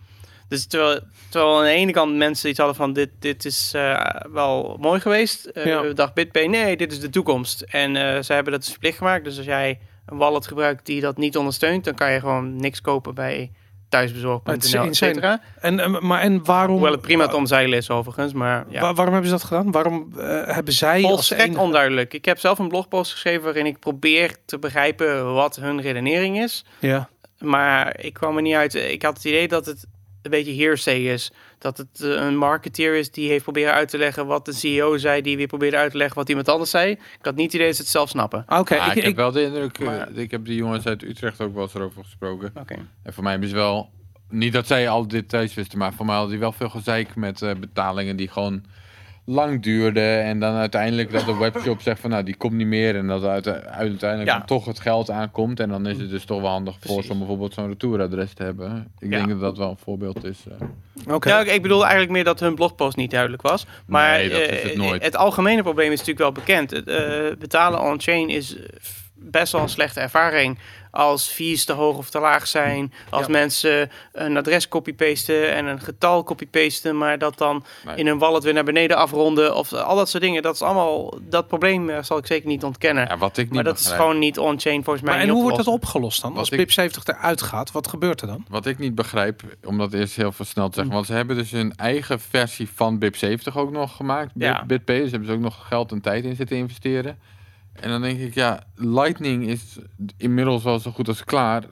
Dus terwijl, terwijl aan de ene kant mensen iets hadden van, dit, dit is eh, wel mooi geweest. eh Ja. dacht BitPay, nee, dit is de toekomst. En eh, ze hebben dat dus verplicht gemaakt. Dus als jij een wallet gebruikt die dat niet ondersteunt, dan kan je gewoon niks kopen bij thuisbezorg.nl, et insane. cetera. En, eh, maar en waarom... Hoewel het prima te omzeilen is overigens, maar ja. Waarom hebben ze dat gedaan? Waarom eh, hebben zij als Volstrekt enige- onduidelijk. Ik heb zelf een blogpost geschreven waarin ik probeer te begrijpen wat hun redenering is. Ja. Maar ik kwam er niet uit. Ik had het idee dat het een beetje hearsay is. Dat het eh, een marketeer is die heeft proberen uit te leggen wat de CEO zei, die weer probeerde uit te leggen wat iemand anders zei. Ik had niet het idee dat ze het zelf snappen. Oké, Ja, ik, ik, heb wel de indruk, eh, Maar- ik heb die jongens uit Utrecht ook wel eens erover gesproken. Oké. En voor mij hebben ze wel, niet dat zij al details wisten, maar voor mij hadden die wel veel gezeik met eh, betalingen die gewoon lang duurden. En dan uiteindelijk dat de [LAUGHS] webshop zegt van nou die komt niet meer. En dat uit, uiteindelijk Ja. dan toch het geld aankomt. En dan is het dus toch wel handig voor Precies. om bijvoorbeeld zo'n retouradres te hebben. Ik Ja. denk dat dat wel een voorbeeld is. eh. oké. Ja, ik- bedoel eigenlijk meer dat hun blogpost niet duidelijk was. Maar Nee, dat is eh, het nooit. het algemene probleem is natuurlijk wel bekend. Het, eh, betalen on-chain is best wel een slechte ervaring. Als fees te hoog of te laag zijn. Als Ja. mensen een adres copy-pasten en een getal copy-pasten. Maar dat dan Nee. in hun wallet weer naar beneden afronden. Of al dat soort dingen. Dat is allemaal, dat probleem eh, zal ik zeker niet ontkennen. Ja, wat ik niet maar dat is gewoon niet on-chain volgens mij. Maar en hoe wordt dat opgelost dan? Wat Als ik- BIP 70 eruit gaat, wat gebeurt er dan? Wat ik niet begrijp, om dat eerst heel veel snel te zeggen. Want ze hebben dus hun eigen versie van BIP70 ook nog gemaakt. Bit- Ja. BitPay. Dus hebben ze ook nog geld en tijd in zitten investeren. En dan denk ik, ja, Lightning is inmiddels wel zo goed als klaar.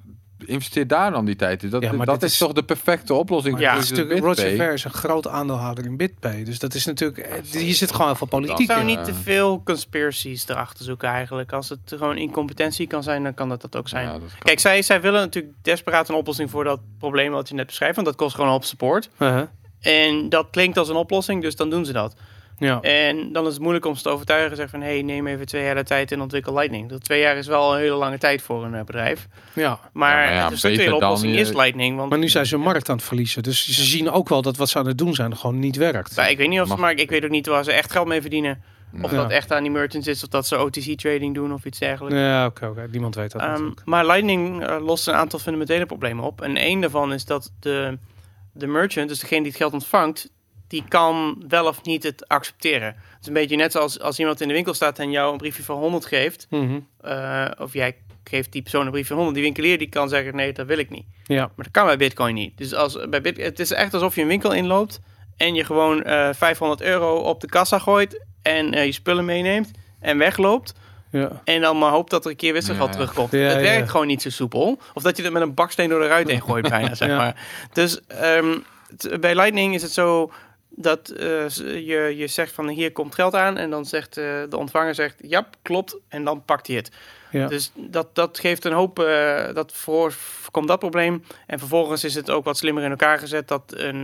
Investeer daar dan die tijd in. Dat, Ja, maar dat is is- toch de perfecte oplossing Ja, is natuurlijk, Roger BitPay. Ver is een groot aandeelhouder in BitPay. Dus dat is natuurlijk... Hier zit gewoon heel veel Ik politiek zou in. niet te veel conspiracies erachter zoeken eigenlijk. Als het gewoon incompetentie kan zijn, dan kan dat dat ook zijn. Ja, dat kan. Kijk, zij, zij willen natuurlijk desperaat een oplossing voor dat probleem wat je net beschrijft. Want dat kost gewoon een hoop support. Uh-huh. En dat klinkt als een oplossing, dus dan doen ze dat. Ja. En dan is het moeilijk om ze te overtuigen. Zeg van, hey, neem even twee jaar de tijd en ontwikkel Lightning. Dat twee jaar is wel een hele lange tijd voor een eh, bedrijf. ja. Maar, Ja, maar ja, de structurele beter dan oplossing je- is Lightning. Want Maar nu zijn ze een markt aan het verliezen. Dus ze zien ook wel dat wat ze aan het doen zijn gewoon niet werkt. Nou, ik weet niet of ze, maar ik weet ook niet waar ze echt geld mee verdienen. Of Ja. dat echt aan die merchants is, of dat ze OTC trading doen of iets dergelijks. Ja, oké, oké. Niemand weet dat Ehm, maar Lightning eh, lost een aantal fundamentele problemen op. En één daarvan is dat de, de merchant, dus degene die het geld ontvangt, die kan wel of niet het accepteren. Het is een beetje net zoals als iemand in de winkel staat en jou een briefje van 100 geeft. Mhm. eh, of jij geeft die persoon een briefje van 100. Die winkelier die kan zeggen, nee, dat wil ik niet. Ja. Maar dat kan bij Bitcoin niet. Dus als, bij Bit, het is echt alsof je een winkel inloopt en je gewoon eh 500 euro op de kassa gooit en eh, je spullen meeneemt en wegloopt. Ja. En dan maar hoopt dat er een keer wisselgeld Ja. terugkomt. Ja, het ja. werkt gewoon niet zo soepel. Of dat je het met een baksteen door de ruit heen gooit bijna, zeg [LAUGHS] Ja. maar. Dus ehm, bij Lightning is het zo dat eh, je, je zegt van hier komt geld aan. En dan zegt eh, de ontvanger zegt ja, klopt. En dan pakt hij het. Ja. Dus dat, dat geeft een hoop, eh, dat voor, voorkomt dat probleem. En vervolgens is het ook wat slimmer in elkaar gezet dat een...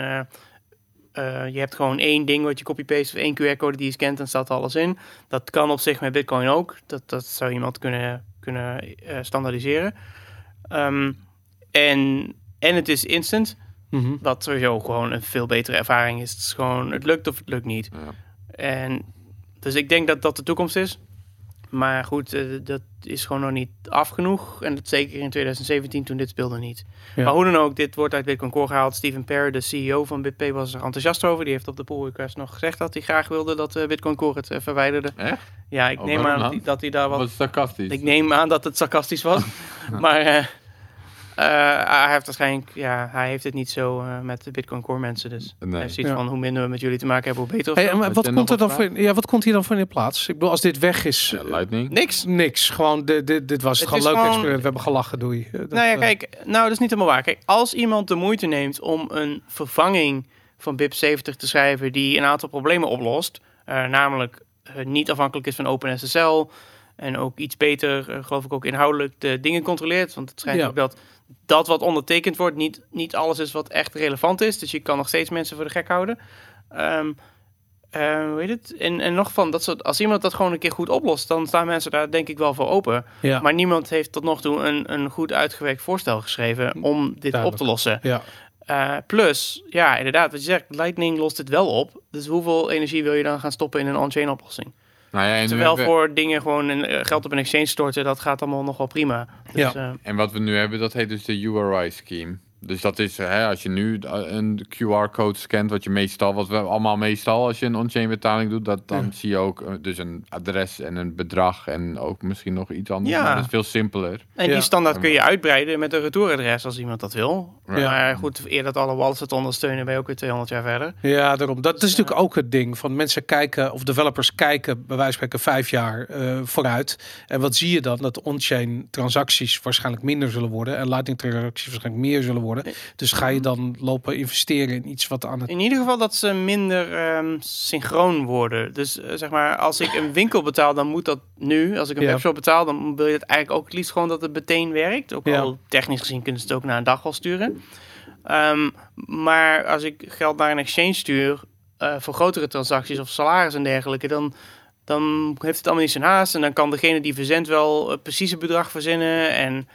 je hebt gewoon één ding wat je copy-paste, of één QR-code die je scant en staat alles in. Dat kan op zich met Bitcoin ook. Dat, dat zou iemand kunnen, kunnen standaardiseren. Ehm, en, en het is instant, Mhm. wat sowieso gewoon een veel betere ervaring is. Het is gewoon, het lukt of het lukt niet. Ja. En dus ik denk dat dat de toekomst is. Maar goed, eh, dat is gewoon nog niet af genoeg. En dat zeker in 2017 toen dit speelde niet. Ja. Maar hoe dan ook, dit wordt uit Bitcoin Core gehaald. Steven Perry, de CEO van BitPay, was er enthousiast over. Die heeft op de pull request nog gezegd dat hij graag wilde dat eh, Bitcoin Core het eh, verwijderde. Echt? Ja, ik Oh, neem aan dat hij, dat hij daar wat... Wat sarcastisch. Ik neem aan dat het sarcastisch was. [LAUGHS] maar hij heeft waarschijnlijk... Ja, hij heeft het niet zo eh, met de Bitcoin Core mensen. Dus Nee. hij heeft Ja. van hoe minder we met jullie te maken hebben, hoe beter. of Hey, en Had wat komt er dan voor, ja, wat komt hier dan voor in de plaats? Ik bedoel, als dit weg is, Ja, Lightning. Niks. niks. Gewoon, dit, dit, dit was Het gewoon leuk gewoon- experiment. We hebben gelachen, doei. Dat, nou ja, eh, kijk, nou, dat is niet helemaal waar. Kijk, als iemand de moeite neemt om een vervanging van BIP70 te schrijven die een aantal problemen oplost, eh, namelijk eh, niet afhankelijk is van OpenSSL en ook iets beter, eh, geloof ik ook inhoudelijk, de dingen controleert. Want het schijnt Ja. ook dat dat wat ondertekend wordt niet, niet alles is wat echt relevant is. Dus je kan nog steeds mensen voor de gek houden. Eh, hoe heet het? En, en nog van, dat soort, als iemand dat gewoon een keer goed oplost, dan staan mensen daar denk ik wel voor open. ja. Maar niemand heeft tot nog toe een, een goed uitgewerkt voorstel geschreven om dit Duidelijk. op te lossen. ja. Eh, plus, ja, inderdaad, wat je zegt, Lightning lost dit wel op. Dus hoeveel energie wil je dan gaan stoppen in een on-chain oplossing? Nou ja, en, Terwijl we- voor dingen gewoon een, eh, geld op een exchange storten, dat gaat allemaal nog wel prima. Dus, Ja. eh, en wat we nu hebben, dat heet dus de URI scheme. Dus dat is, hè, als je nu eh, een QR-code scant, wat je meestal, wat we allemaal meestal als je een on-chain betaling doet, dat, dan Ja. zie je ook eh, dus een adres en een bedrag en ook misschien nog iets anders. Ja. Maar dat is veel simpeler. En Ja. die standaard kun je uitbreiden met een retouradres als iemand dat wil. Ja. Maar goed, eer dat alle wallets het ondersteunen, ben je ook weer 200 jaar verder. Ja, daarom. Dat is Dus, natuurlijk ook het ding. Van mensen kijken, of developers kijken, bij wijze van spreken, vijf jaar eh, vooruit. En wat zie je dan? Dat on-chain transacties waarschijnlijk minder zullen worden. En Lightning transacties waarschijnlijk meer zullen worden. Dus ga je dan lopen investeren in iets wat aan het... In ieder geval dat ze minder ehm, synchroon worden. Dus eh, zeg maar, als ik een winkel betaal, dan moet dat nu. Als ik een Ja. webshop betaal, dan wil je het eigenlijk ook het liefst gewoon dat het meteen werkt. Ook Ja. al technisch gezien kunnen ze het ook na een dag wel sturen. Ehm, maar als ik geld naar een exchange stuur eh, voor grotere transacties of salaris en dergelijke, dan, dan heeft het allemaal niet zijn haast. En dan kan degene die verzendt wel het precieze bedrag verzinnen. En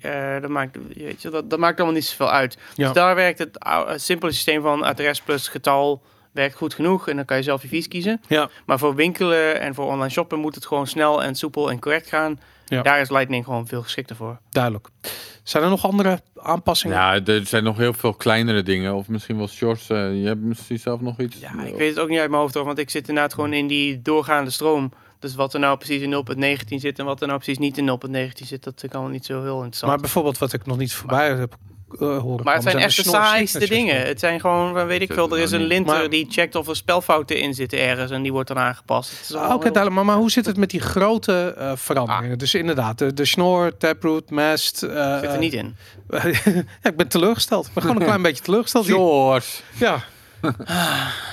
eh, dat, maakt, weet je, dat, dat maakt allemaal niet zoveel uit. Ja. Dus daar werkt het, het simpele systeem van adres plus getal werkt goed genoeg. En dan kan je zelf je vies kiezen. Ja, Maar voor winkelen en voor online shoppen moet het gewoon snel en soepel en correct gaan. Ja. Daar is Lightning gewoon veel geschikter voor. duidelijk. Zijn er nog andere aanpassingen? Ja, er zijn nog heel veel kleinere dingen. Of misschien wel shorts. eh, je hebt misschien zelf nog iets. Ja, ik weet het ook niet uit mijn hoofd hoor, want ik zit inderdaad gewoon in die doorgaande stroom. Dus wat er nou precies in 0.19 zit en wat er nou precies niet in 0.19 zit, dat kan wel niet zo heel interessant. Maar bijvoorbeeld wat ik nog niet voorbij heb horen Maar het zijn echt de saaiste dingen. Het zijn gewoon, weet ik veel, er is een linter Maar- die checkt of er spelfouten in zitten ergens en die wordt dan aangepast. Ah, Oké, heel- duidelijk. Maar, maar hoe zit het met die grote eh, veranderingen? Dus inderdaad, de, de snor, taproot, mast. eh, zit er niet in. [LAUGHS] ja, ik ben teleurgesteld. Ik ben gewoon een [LAUGHS] klein beetje teleurgesteld. Shorts. Ja.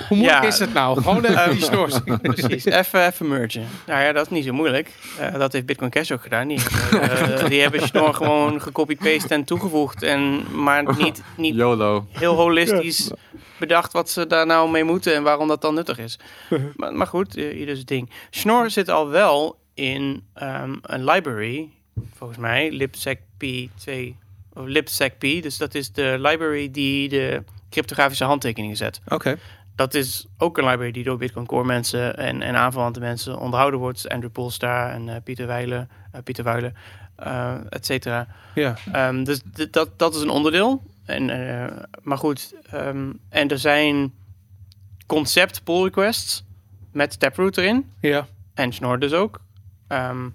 Hoe moeilijk Ja. is het nou? Gewoon even die snor. [LAUGHS] Precies, even, even mergen. Nou ja, dat is niet zo moeilijk. Eh, dat heeft Bitcoin Cash ook gedaan. Die, eh, die hebben Schnorr [LAUGHS] gewoon gecopy-paste en toegevoegd. En, maar niet, niet YOLO. heel holistisch bedacht wat ze daar nou mee moeten en waarom dat dan nuttig is. [LAUGHS] Maar, maar goed, eh, ieder zijn ding. Schnorr zit al wel in ehm, een library, volgens mij, libsecp 2 of libsecp. Dus dat is de library die de cryptografische handtekeningen zet. Oké. Dat is ook een library die door Bitcoin Core mensen en, en aanverwante mensen onderhouden wordt. Andrew Polstar en eh, Pieter Wijlen, eh, Pieter Wuilen, eh et cetera. Ja. Ehm, dus dat, dat is een onderdeel. En, maar goed, ehm, en er zijn concept pull requests met Taproot erin. Ja. En Schnorr dus ook. Ehm,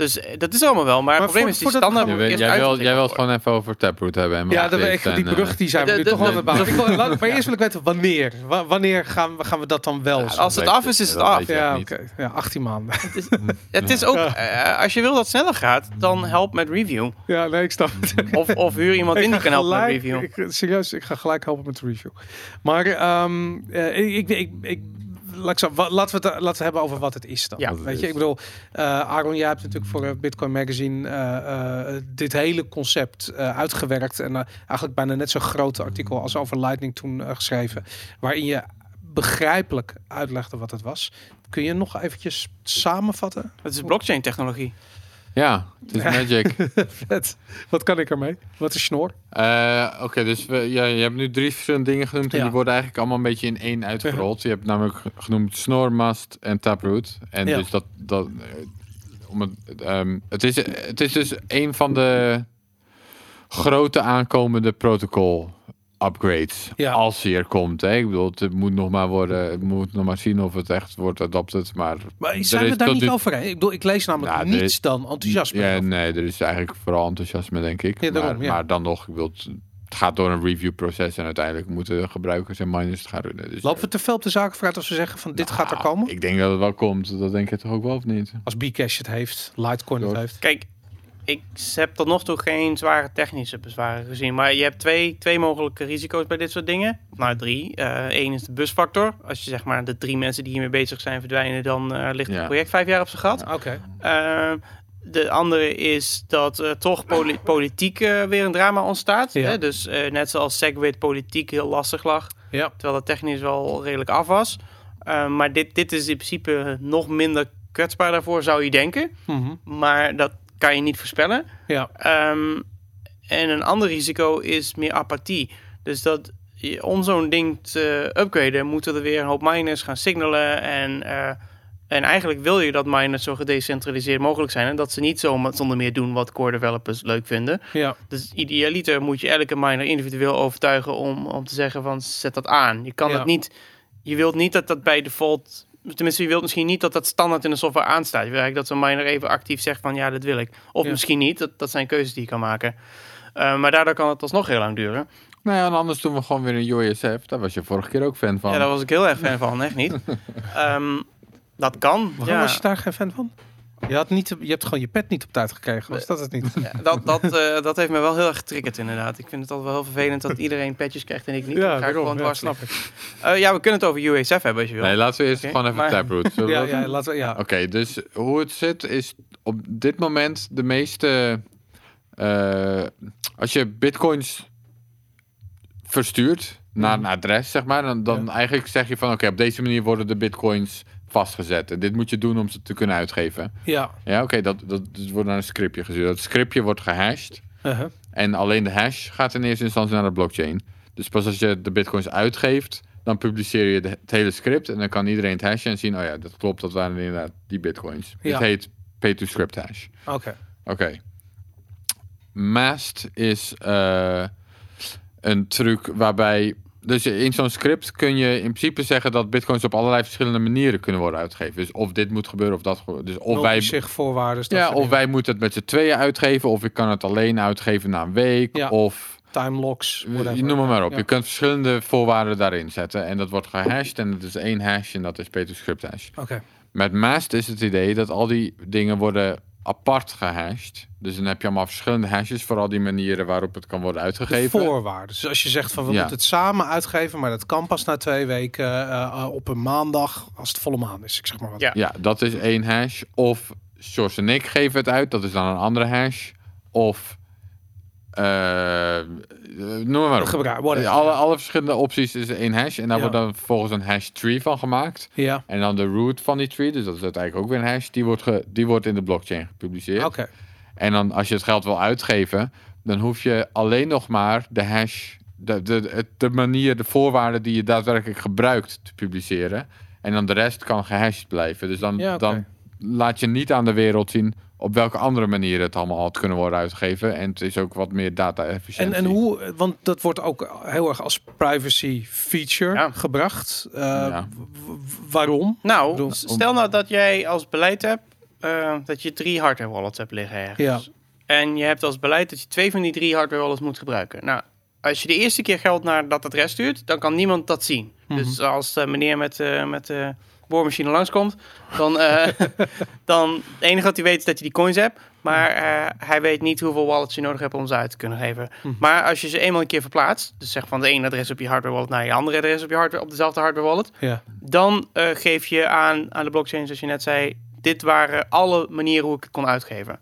dus eh, dat is allemaal wel. Maar, Maar het probleem voor- is die standaard jij, wil, jij wilt gewoon even over Taproot hebben. En Ja, dat het is die eh, brug die zijn we nu de- toch wel aan de- het bouwen. de- Ik wil- laat- Maar eerst wil ik weten wanneer. Wa- wanneer gaan we, gaan we dat dan wel Ja? Als het af is, is het af. Ja, oké. Ja, 18 maanden. Het is ook, eh, als je wil dat het sneller gaat, dan help met review. Ja, nee, ik snap het. Of, of huur iemand in die kan helpen met review. Ik, serieus, ik ga gelijk helpen met review. Maar ehm, eh, ik, ik, ik, ik, laat ik zo- wa- laten, we het, laten we hebben over wat het is dan. Ja. Weet je, ik bedoel, eh Aaron, jij hebt natuurlijk voor eh, Bitcoin Magazine eh, eh, dit hele concept eh, uitgewerkt. En eh, eigenlijk bijna net zo'n groot artikel als over Lightning toen eh, geschreven. Waarin je begrijpelijk uitlegde wat het was. Kun je nog eventjes samenvatten? Het is blockchain technologie. Ja, het is magic. [LAUGHS] Vet. Wat kan ik ermee? Wat is snor? Eh, Oké, dus we, ja, je hebt nu drie verschillende dingen genoemd. En Ja. die worden eigenlijk allemaal een beetje in één uitgerold. Je hebt namelijk ge- genoemd Snor, Mast en Taproot. En Ja. dus dat... dat eh, om het, ehm, het, is, het is dus een van de grote aankomende protocol upgrades. Ja. Als hij er komt. Hè. Ik bedoel, het moet nog maar worden. Het moet nog maar zien of het echt wordt adopted. Maar, Maar zijn we is daar niet nu- over? Hè? Ik bedoel, ik lees namelijk er niets is- dan enthousiasme. Ja, nee, er is eigenlijk vooral enthousiasme, denk ik. Ja, daarom, maar, ja. maar dan nog, ik bedoel, het- gaat door een review-proces en uiteindelijk moeten gebruikers en miners het gaan doen. Dus, Lopen we te veel op de zaken vooruit als we zeggen van dit Nou, gaat er komen? Ik denk dat het wel komt. Dat denk je toch ook wel of niet? Als Bcash het heeft, Litecoin het heeft. Kijk, ik heb tot nog toe geen zware technische bezwaren gezien. Maar je hebt twee, twee mogelijke risico's bij dit soort dingen. Nou, drie. Eén is de busfactor. Als je zeg maar de drie mensen die hiermee bezig zijn verdwijnen, dan eh, ligt Ja. het project vijf jaar op zijn gat. Oké. Ehm, de andere is dat er toch poli- politiek eh, weer een drama ontstaat. Ja. Hè? Dus eh, net zoals Segwit politiek heel lastig lag. Ja. Terwijl dat technisch wel redelijk af was. Ehm, maar dit, dit is in principe nog minder kwetsbaar daarvoor, zou je denken. Mhm. Maar dat kan je niet voorspellen. Ja. Ehm, en een ander risico is meer apathie. Dus dat je- om zo'n ding te upgraden, moeten er weer een hoop miners gaan signalen. En eh, En eigenlijk wil je dat miners zo gedecentraliseerd mogelijk zijn. En dat ze niet zo zonder meer doen wat core developers leuk vinden. Ja, Dus idealiter moet je elke miner individueel overtuigen om, om te zeggen van zet dat aan. Je kan Ja. het niet, je wilt niet dat dat bij default, tenminste je wilt misschien niet dat dat standaard in de software aanstaat. Je wil eigenlijk dat zo'n miner even actief zegt van ja, dat wil ik. Of Ja. misschien niet, dat, dat zijn keuzes die je kan maken. Uh, maar daardoor kan het alsnog heel lang duren. Nou ja, en anders doen we gewoon weer een UASF. Daar was je vorige keer ook fan van. Ja, daar was ik heel erg fan van, echt niet. [LAUGHS] Ehm, dat kan. waarom ja. was je daar geen fan van? Je, had niet, je hebt gewoon je pet niet op tijd gekregen, was dat het niet? Ja, dat, dat, eh, dat heeft me wel heel erg getriggerd inderdaad. Ik vind het altijd wel heel vervelend dat iedereen petjes krijgt en ik niet. Dan ga ik daarom. gewoon Ja, dwars ik. Eh, ja, we kunnen het over UASF hebben als je wil. Nee, laten we eerst gewoon even maar- Taproot. Ja, ja, doen? laten we, ja. Oké, dus hoe het zit is op dit moment de meeste... eh, als je bitcoins verstuurt naar een adres, zeg maar, dan, dan Mhm. Ja. eigenlijk zeg je van oké, op deze manier worden de bitcoins vastgezet. En dit moet je doen om ze te kunnen uitgeven. Ja, Ja, oké, dat, dat, dat wordt naar een scriptje gestuurd. Dat scriptje wordt gehashed. uh-huh. En alleen de hash gaat in eerste instantie naar de blockchain. Dus pas als je de bitcoins uitgeeft, dan publiceer je de, het hele script. En dan kan iedereen het hashen en zien, oh ja, dat klopt, dat waren inderdaad die bitcoins. Ja. Dit heet pay-to-script hash. oké. Oké. Mast is eh, een truc waarbij... Dus in zo'n script kun je in principe zeggen dat bitcoins op allerlei verschillende manieren kunnen worden uitgegeven. Dus of dit moet gebeuren of dat. Dus of wij, zich voorwaarden. dat ja, of wij moeten het met z'n tweeën uitgeven. Of ik kan het alleen uitgeven na een week. Ja. Of time locks. whatever. je noem maar op. Ja. Je kunt verschillende voorwaarden daarin zetten. En dat wordt gehashed. En het is één hash en dat is PayToScript hash. Oké. Met Mast is het idee dat al die dingen worden apart gehashed. Dus dan heb je allemaal verschillende hashes voor al die manieren waarop het kan worden De uitgegeven. voorwaarden. Dus als je zegt van we Ja. moeten het samen uitgeven, maar dat kan pas na twee weken eh, eh, op een maandag als het volle maan is. Ik zeg maar wat. Ja. Ja, dat is één hash. Of Sjors en ik geven het uit, dat is dan een andere hash. Of noem maar op. Gebruik. Alle, alle verschillende opties is één hash. En daar Ja. wordt dan vervolgens een hash tree van gemaakt. Ja. En dan de root van die tree, dus dat is uiteindelijk ook weer een hash, die wordt, ge, die wordt in de blockchain gepubliceerd. Oké. En dan als je het geld wil uitgeven, dan hoef je alleen nog maar de hash, de, de, de, de manier, de voorwaarden die je daadwerkelijk gebruikt te publiceren. En dan de rest kan gehashed blijven. Dus dan, Ja, dan laat je niet aan de wereld zien op welke andere manieren het allemaal had kunnen worden uitgegeven. En het is ook wat meer En, data-efficiëntie. en hoe, want dat wordt ook heel erg als privacy feature Ja. gebracht. Eh, Ja. waarom? Nou, bedoel, stel nou dat jij als beleid hebt eh, dat je drie hardware wallets hebt liggen ergens. Ja. En je hebt als beleid dat je twee van die drie hardware wallets moet gebruiken. Nou, als je de eerste keer geld naar dat adres stuurt, dan kan niemand dat zien. Mhm. Dus als de meneer met, eh, met de boormachine langskomt, dan, eh [LAUGHS] dan het enige wat hij weet is dat je die coins hebt. Maar eh, hij weet niet hoeveel wallets je nodig hebt om ze uit te kunnen geven. Mhm. Maar als je ze eenmaal een keer verplaatst, dus zeg van de ene adres op je hardware wallet naar je andere adres op je hardware op dezelfde hardware wallet, Ja. dan eh, geef je aan, aan de blockchain, zoals je net zei, dit waren alle manieren hoe ik het kon uitgeven.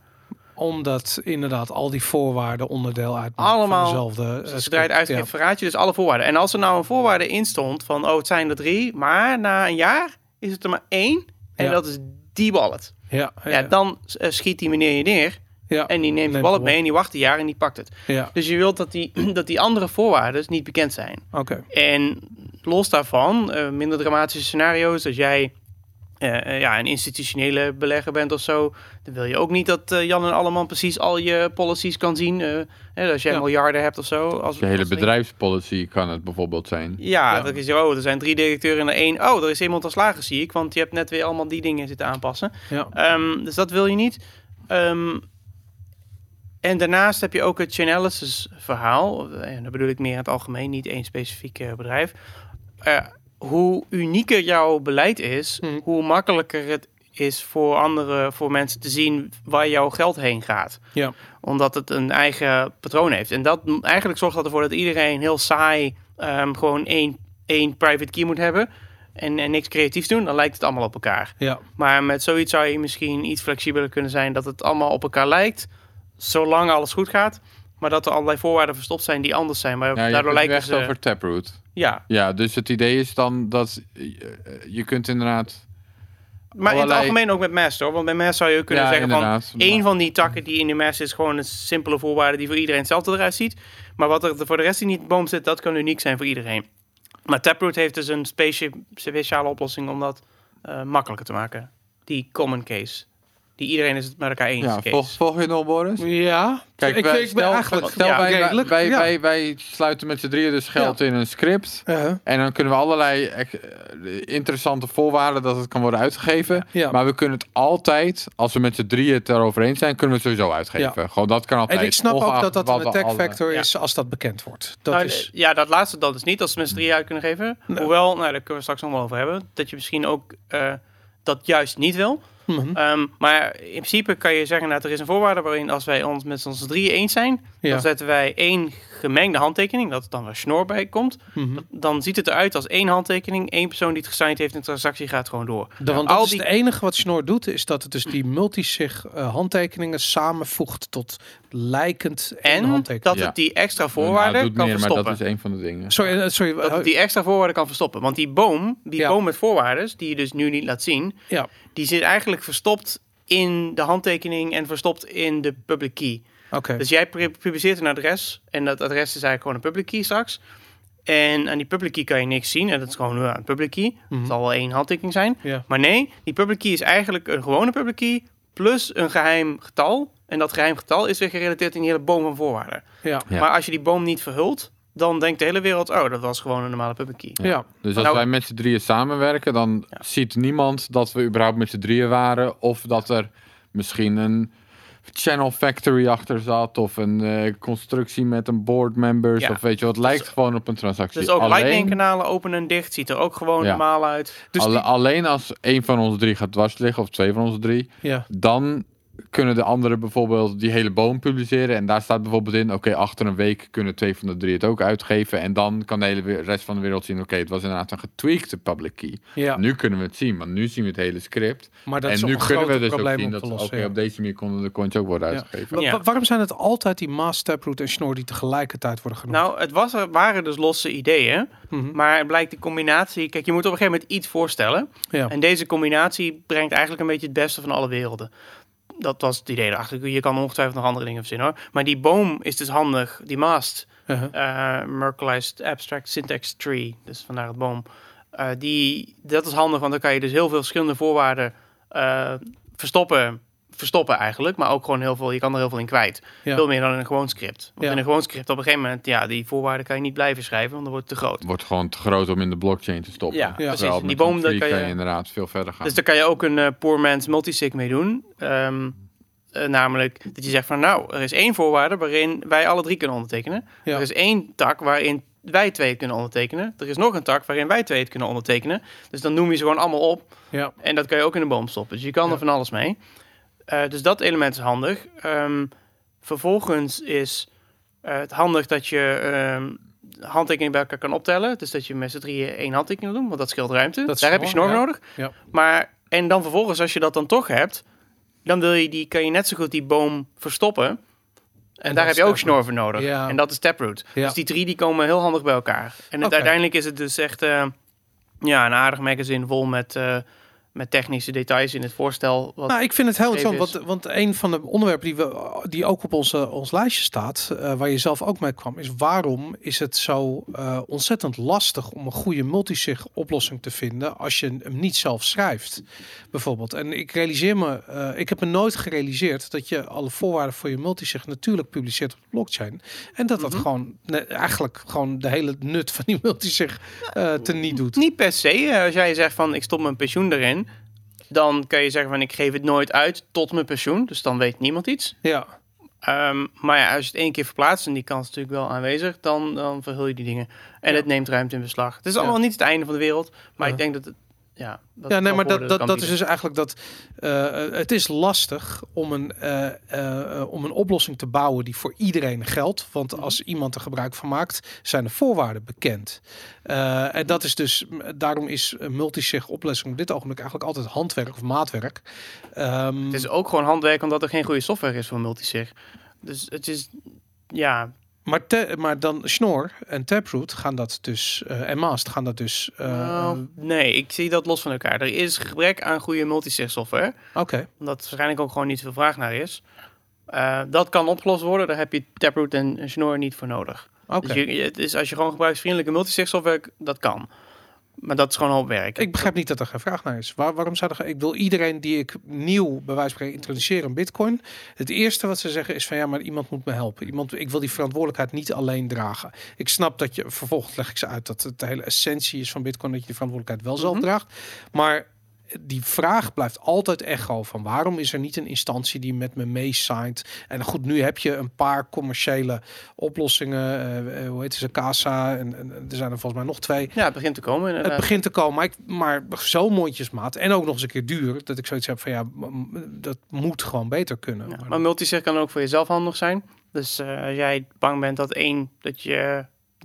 Omdat inderdaad al die voorwaarden onderdeel uitmaken Allemaal. van dezelfde eh, Dus zodra je het script. uitgeeft, Ja. verraad je dus alle voorwaarden. En als er nou een voorwaarde in stond van, oh, het zijn er drie, maar na een jaar is het er maar één. En Ja. dat is die wallet. Ja, ja, Ja, dan eh, schiet die meneer je neer ja, en die neemt de wallet de mee en die wacht een jaar en die pakt het. ja. Dus je wilt dat die, [CLEARS THROAT] dat die andere voorwaarden niet bekend zijn. Oké. En los daarvan, eh, minder dramatische scenario's, als jij eh, eh, ja, een institutionele belegger bent of zo, dan wil je ook niet dat eh, Jan en Alleman precies al je policies kan zien. eh, hè, als jij Ja. miljarden hebt of zo. Als, Je hele als- bedrijfspolicy kan het bijvoorbeeld zijn. Ja, Ja. dan is er, oh, er zijn drie directeuren en er één. Oh, er is iemand ontslagen, zie ik, want je hebt net weer allemaal die dingen zitten aanpassen. Ja. Ehm, dus dat wil je niet. Ehm, en daarnaast heb je ook het Chainalysis verhaal. En dat bedoel ik meer in het algemeen, niet één specifiek eh, bedrijf. Hoe unieker jouw beleid is, Mhm. hoe makkelijker het is voor andere, voor mensen te zien waar jouw geld heen gaat. Ja. Omdat het een eigen patroon heeft. En dat eigenlijk zorgt dat ervoor dat iedereen heel saai ehm, gewoon één, één private key moet hebben. En, en niks creatiefs doen, dan lijkt het allemaal op elkaar. Ja. Maar met zoiets zou je misschien iets flexibeler kunnen zijn dat het allemaal op elkaar lijkt, zolang alles goed gaat. Maar dat er allerlei voorwaarden verstopt zijn die anders zijn. Maar Ja, daardoor het echt ze... over Taproot. Ja, Ja, dus het idee is dan dat je, je kunt inderdaad... maar in het algemeen ook met Master. hoor. Want bij Master zou je kunnen ja, zeggen van... één van die takken die in de Master is gewoon een simpele voorwaarde die voor iedereen hetzelfde eruit ziet. Maar wat er voor de rest in die boom zit, dat kan uniek zijn voor iedereen. Maar Taproot heeft dus een speciale oplossing om dat eh, makkelijker te maken. die common case. Die iedereen is het met elkaar eens Ja, volg, volg je nog, Boris? Ja, Kijk, ik, wij- weet- ik ben stel- eigenlijk... Stel, ja, wij, wij, redelijk, wij, ja. wij, wij sluiten met z'n drieën dus geld in een script. En dan kunnen we allerlei eh, interessante voorwaarden dat het kan worden uitgegeven. Ja. Maar we kunnen het altijd, als we met z'n drieën het erover eens zijn, kunnen we het sowieso uitgeven. Gewoon dat kan altijd. En ik snap ook dat dat een attack alle- factor Ja. is als dat bekend wordt. Dat Nou, is... Ja, dat laatste dat is niet als we met z'n drieën uit kunnen geven. Nee. Hoewel, nou, daar kunnen we straks nog wel over hebben. Dat je misschien ook eh, dat juist niet wil. Mhm. Ehm, maar in principe kan je zeggen, nou, er is een voorwaarde waarin als wij ons met z'n drieën eens zijn, Ja. dan zetten wij één gemengde handtekening, dat er dan weer snor bij komt. Mhm. Dan ziet het eruit als één handtekening. Één persoon die het gesigned heeft in de transactie gaat gewoon door. De, want dat al is die- het enige wat Snor doet, is dat het dus die multisig eh handtekeningen samenvoegt tot lijkend één En handtekening. dat Ja. het die extra Nou, voorwaarden het kan meer, maar verstoppen. dat is een van de dingen. Sorry, eh, sorry. Dat eh, het die extra voorwaarden kan verstoppen. Want die boom, die Ja. boom met voorwaarden, die je dus nu niet laat zien, ja, die zit eigenlijk verstopt in de handtekening en verstopt in de public key. oké. Dus jij pu- publiceert een adres en dat adres is eigenlijk gewoon een public key straks. En aan die public key kan je niks zien en dat is gewoon een public key. Mhm. Het zal wel één handtekening zijn. Ja. Maar nee, die public key is eigenlijk een gewone public key plus een geheim getal. En dat geheim getal is weer gerelateerd in die hele boom van voorwaarden. Ja. Ja. Maar als je die boom niet verhult, dan denkt de hele wereld, oh, dat was gewoon een normale public key. Ja. Dus als Nou- wij met z'n drieën samenwerken, dan Ja. ziet niemand dat we überhaupt met z'n drieën waren. Of dat er misschien een channel factory achter zat. Of een eh, constructie met een board members. Ja. Of weet je wat, het lijkt gewoon op een transactie. Dus ook Alleen- Lightning kanalen open en dicht, ziet er ook gewoon Ja. normaal uit. Dus alle- die- Alleen als één van ons drie gaat dwars liggen, of twee van ons drie, ja. dan kunnen de anderen bijvoorbeeld die hele boom publiceren. En daar staat bijvoorbeeld in, oké, achter een week kunnen twee van de drie het ook uitgeven. En dan kan de hele rest van de wereld zien, oké, het was inderdaad een getweakte public key. ja. Nu kunnen we het zien, maar nu zien we het hele script. Maar dat en is nu kunnen we dus ook zien dat oké, op deze manier konden de coins ook worden uitgegeven. Ja. wa- waarom zijn het altijd die Maas, Taproot en Snor die tegelijkertijd worden genoemd? Nou, het was, er waren dus losse ideeën. Mhm. Maar het blijkt de combinatie... Kijk, je moet op een gegeven moment iets voorstellen. ja. En deze combinatie brengt eigenlijk een beetje het beste van alle werelden. Dat was het idee erachter. Je kan ongetwijfeld nog andere dingen verzinnen hoor. Maar die boom is dus handig. Die mast, Uh-huh. eh Merkleized Abstract Syntax Tree, dus vandaar het boom. Eh, die, dat is handig, want dan kan je dus heel veel verschillende voorwaarden eh, verstoppen. Verstoppen eigenlijk, maar ook gewoon heel veel. Je kan er heel veel in kwijt. Ja. Veel meer dan in een gewoon script. Want Ja. in een gewoon script op een gegeven moment, ja, die voorwaarden kan je niet blijven schrijven, want dan wordt het te groot. Het wordt gewoon te groot om in de blockchain te stoppen. Ja, precies. met Die boom, daar kan je- inderdaad veel verder gaan. Dus daar kan je ook een eh, poor man's multisig mee doen. Ehm, eh, namelijk dat je zegt van nou, er is één voorwaarde waarin wij alle drie kunnen ondertekenen. Ja. Er is één tak waarin wij twee het kunnen ondertekenen. Er is nog een tak waarin wij twee het kunnen ondertekenen. Dus dan noem je ze gewoon allemaal op. ja. En dat kan je ook in de boom stoppen. Dus je kan Ja. er van alles mee. Eh, dus dat element is handig. Ehm, vervolgens is eh, het handig dat je ehm, handtekeningen bij elkaar kan optellen. Dus dat je met z'n drieën één handtekening wil doen, want dat scheelt ruimte. Dat Daar heb je snor, ja. nodig. Ja. Maar, en dan vervolgens, als je dat dan toch hebt, dan wil je die, kan je net zo goed die boom verstoppen. En, daar heb je ook snor voor nodig. Ja. En dat is taproot. Ja. Dus die drie die komen heel handig bij elkaar. En het, uiteindelijk is het dus echt eh, ja, een aardig magazine vol met, met technische details in het voorstel. Wat, Nou, ik vind het heel interessant, want, want een van de onderwerpen die, we, die ook op onze, ons lijstje staat, eh, waar je zelf ook mee kwam, is waarom is het zo eh, ontzettend lastig om een goede multisig oplossing te vinden als je hem niet zelf schrijft, bijvoorbeeld. En ik realiseer me, eh, ik heb me nooit gerealiseerd dat je alle voorwaarden voor je multisig natuurlijk publiceert op de blockchain. En dat dat Mhm. gewoon ne- eigenlijk gewoon de hele nut van die multisig eh teniet doet. Niet per se. Als jij zegt van ik stop mijn pensioen erin, dan kan je zeggen van ik geef het nooit uit tot mijn pensioen. Dus dan weet niemand iets. Ja, Ehm, maar ja, als je het één keer verplaatst, en die kans is natuurlijk wel aanwezig, dan, dan verhul je die dingen. En Ja. het neemt ruimte in beslag. Het is Ja. allemaal niet het einde van de wereld, maar Ja. ik denk dat het, ja... Dat ja, nee, maar dat, dat, dat is dus eigenlijk dat eh, het is lastig om een, eh, eh, eh, om een oplossing te bouwen die voor iedereen geldt. Want Mhm. als iemand er gebruik van maakt, zijn de voorwaarden bekend. Eh, en dat is dus, daarom is multisig oplossing op dit ogenblik eigenlijk altijd handwerk of maatwerk. Ehm, Het is ook gewoon handwerk, omdat er geen goede software is voor multisig. Dus het is, ja, maar, te- maar dan Snor en Taproot gaan dat dus, eh, en Mast gaan dat dus. eh, nou, nee, ik zie dat los van elkaar. Er is gebrek aan goede multisig software, Oké, omdat er waarschijnlijk ook gewoon niet veel vraag naar is. Eh, dat kan opgelost worden, daar heb je Taproot en Schnorr niet voor nodig. oké. Dus het is, als je gewoon gebruiksvriendelijke multisig software, dat kan. Maar dat is gewoon hoop werk. Ik begrijp niet dat er geen vraag naar is. Waar, waarom zou er... Ik wil iedereen die ik nieuw bij wijze van spreken introduceer een bitcoin. Het eerste wat ze zeggen is van ja, maar iemand moet me helpen. Iemand, ik wil die verantwoordelijkheid niet alleen dragen. Ik snap dat je, vervolgens leg ik ze uit dat het de hele essentie is van bitcoin dat je die verantwoordelijkheid wel zelf Mhm. draagt. Maar die vraag blijft altijd echo van waarom is er niet een instantie die met me meesigned? En goed, nu heb je een paar commerciële oplossingen. eh, hoe heet ze? Casa. En, en er zijn er volgens mij nog twee. Ja, het begint te komen Het inderdaad. begint te komen, maar, ik, maar zo mondjesmaat en ook nog eens een keer duur, dat ik zoiets heb van ja, dat moet gewoon beter kunnen. Ja, Maar- maar multisig kan ook voor jezelf handig zijn. Dus eh, als jij bang bent dat één, dat je,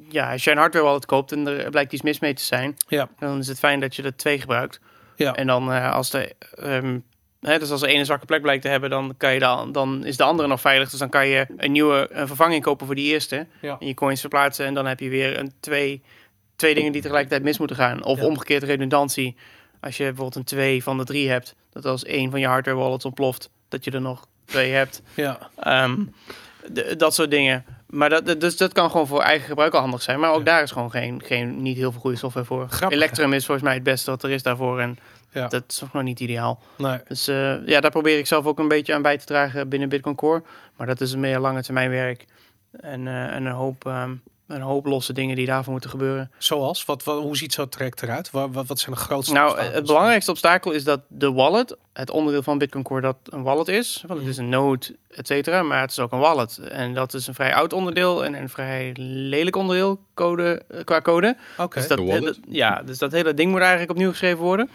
ja, als je een hardware wallet koopt en er blijkt iets mis mee te zijn, Ja. dan is het fijn dat je er twee gebruikt. Ja. En dan eh, als de, ehm, hè, dus als de ene zwakke plek blijkt te hebben, dan kan je dan, dan is de andere nog veilig. Dus dan kan je een nieuwe een vervanging kopen voor die eerste Ja. en je coins verplaatsen en dan heb je weer een twee, twee dingen die tegelijkertijd mis moeten gaan. Of Ja. omgekeerd redundantie. Als je bijvoorbeeld een twee van de drie hebt, dat als één van je hardware wallets ontploft, dat je er nog twee hebt. ja, Ehm, dat soort dingen. Maar dat, dus dat kan gewoon voor eigen gebruik al handig zijn. Maar ook Ja. daar is gewoon geen, geen, niet heel veel goede software voor. Grappig, Electrum is volgens mij het beste wat er is daarvoor. En ja. dat is nog niet ideaal. Nee. Dus eh, ja, daar probeer ik zelf ook een beetje aan bij te dragen binnen Bitcoin Core. Maar dat is een meer lange termijn werk. En, eh, en een, hoop, ehm, een hoop losse dingen die daarvoor moeten gebeuren. Zoals, wat, wat, hoe ziet zo'n traject eruit? Wat, wat, wat zijn de grootste Nou, obstakels? het belangrijkste obstakel is dat de wallet, het onderdeel van Bitcoin Core dat een wallet is, want het is een node, et cetera, maar het is ook een wallet. En dat is een vrij oud onderdeel en een vrij lelijk onderdeel code, eh, qua code. Oké, Dus dat, dat- ja, dus dat hele ding moet eigenlijk opnieuw geschreven worden.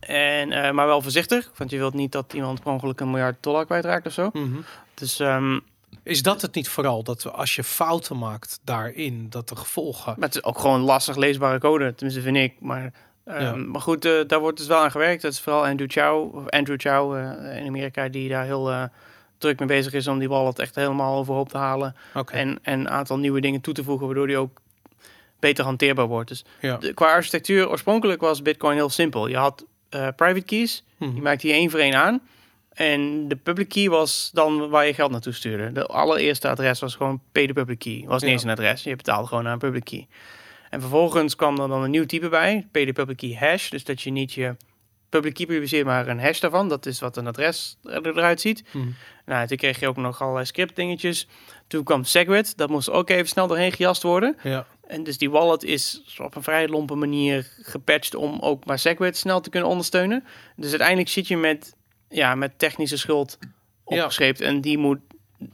En, eh, maar wel voorzichtig, want je wilt niet dat iemand per ongeluk een miljard dollar kwijtraakt of zo. Mhm. Dus ehm, Is dat het niet vooral, dat als je fouten maakt daarin, dat de gevolgen... Maar het is ook gewoon lastig leesbare code, tenminste vind ik. Maar, ehm, Ja. maar goed, eh, daar wordt dus wel aan gewerkt. Dat is vooral Andrew Chow, of Andrew Chow eh, in Amerika, die daar heel eh, druk mee bezig is om die wallet echt helemaal overhoop te halen. En, en een aantal nieuwe dingen toe te voegen, waardoor die ook beter hanteerbaar wordt. Dus ja. de- qua architectuur, oorspronkelijk was Bitcoin heel simpel. Je had private keys, Mhm. die maakte je één voor één aan. En de public key was dan waar je geld naartoe stuurde. De allereerste adres was gewoon pay the public key. Was niet Ja. eens een adres, je betaalde gewoon aan een public key. En vervolgens kwam er dan een nieuw type bij, pay the public key hash. Dus dat je niet je public key publiceert, maar een hash daarvan. Dat is wat een adres er- eruit ziet. Mhm. Nou, toen kreeg je ook nog allerlei script dingetjes. Toen kwam Segwit, dat moest ook even snel doorheen gejast worden. ja. En dus die wallet is op een vrij lompe manier gepatcht om ook maar Segwit snel te kunnen ondersteunen. Dus uiteindelijk zit je met, ja, met technische schuld Ja. opgescheept. En die moet,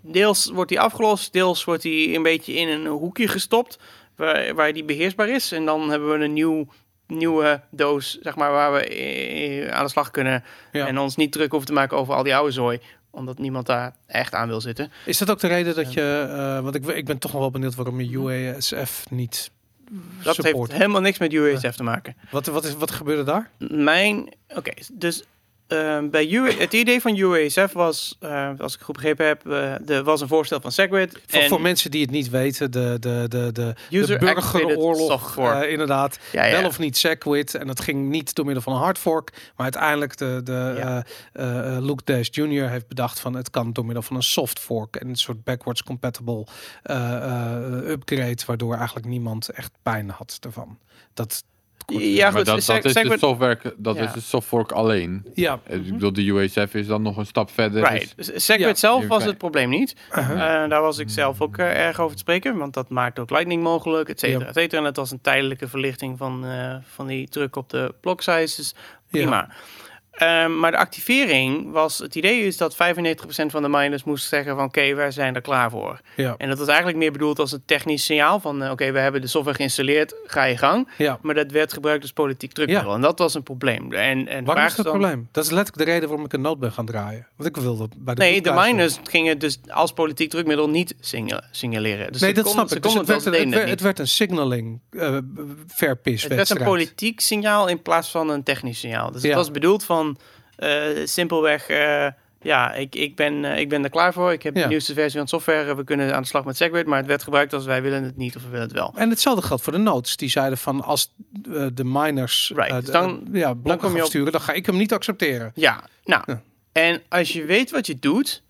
deels wordt die afgelost, deels wordt die een beetje in een hoekje gestopt waar, waar die beheersbaar is. En dan hebben we een nieuw, nieuwe doos, zeg maar, waar we eh, aan de slag kunnen. Ja. En ons niet druk hoeven te maken over al die oude zooi omdat niemand daar echt aan wil zitten. Is dat ook de reden dat je, eh, want ik, ik ben toch nog wel benieuwd waarom je UASF niet Dat support. heeft helemaal niks met UASF te maken. Wat, wat, is, wat gebeurde daar? Mijn, oké, dus eh, bij UA, het idee van UASF was, eh, als ik goed begrepen heb, er was een voorstel van Segwit. Voor, en voor mensen die het niet weten, de, de, de, de, de burgeroorlog, eh, inderdaad. ja, ja. Wel of niet Segwit. En dat ging niet door middel van een hardfork. Maar uiteindelijk de, de Ja. eh, Luke Dash Jr. heeft bedacht van het kan door middel van een soft fork. En een soort backwards compatible upgrade. Waardoor eigenlijk niemand echt pijn had ervan. Dat, ja, maar goed, dat, Seg- dat is de software, dat Ja. is de softfork alleen. ja, Eh, Ik bedoel, de USF is dan nog een stap verder. Right. Dus- Segwit Ja. zelf was het probleem niet. uh-huh. Eh, daar was ik zelf ook eh, erg over te spreken, want dat maakt ook Lightning mogelijk, et cetera, et cetera. En dat was een tijdelijke verlichting van, eh, van die druk op de block size, dus prima. Ehm, maar de activering was, het idee is dat 95% van de miners moest zeggen van oké, wij zijn er klaar voor. ja, En dat was eigenlijk meer bedoeld als een technisch signaal van eh, oké, we hebben de software geïnstalleerd, ga je gang. ja. Maar dat werd gebruikt als politiek drukmiddel. En dat was een probleem. En, en Waarom is dat dan- probleem? Dat is letterlijk de reden waarom ik een nood ben gaan draaien. Want ik wilde bij de Nee, de miners gingen dus als politiek drukmiddel niet signaleren. Dus nee, dat snap ik. Dus het, werd, het, het, ze werd, deden het werd een signaling uh, verpis het werd een politiek signaal in plaats van een technisch signaal. Dus het was bedoeld van eh, simpelweg... eh, ja, ik, ik, ben, eh, ik ben er klaar voor. Ik heb Ja. de nieuwste versie van software. We kunnen aan de slag met Segwit. Maar het werd gebruikt als wij willen het niet of we willen het wel. En hetzelfde geldt voor de notes. Die zeiden van als de miners Right, dus dan- ja, kom blokken je gaan op- sturen, dan ga ik hem niet accepteren. Ja, nou. Ja. En als je weet wat je doet,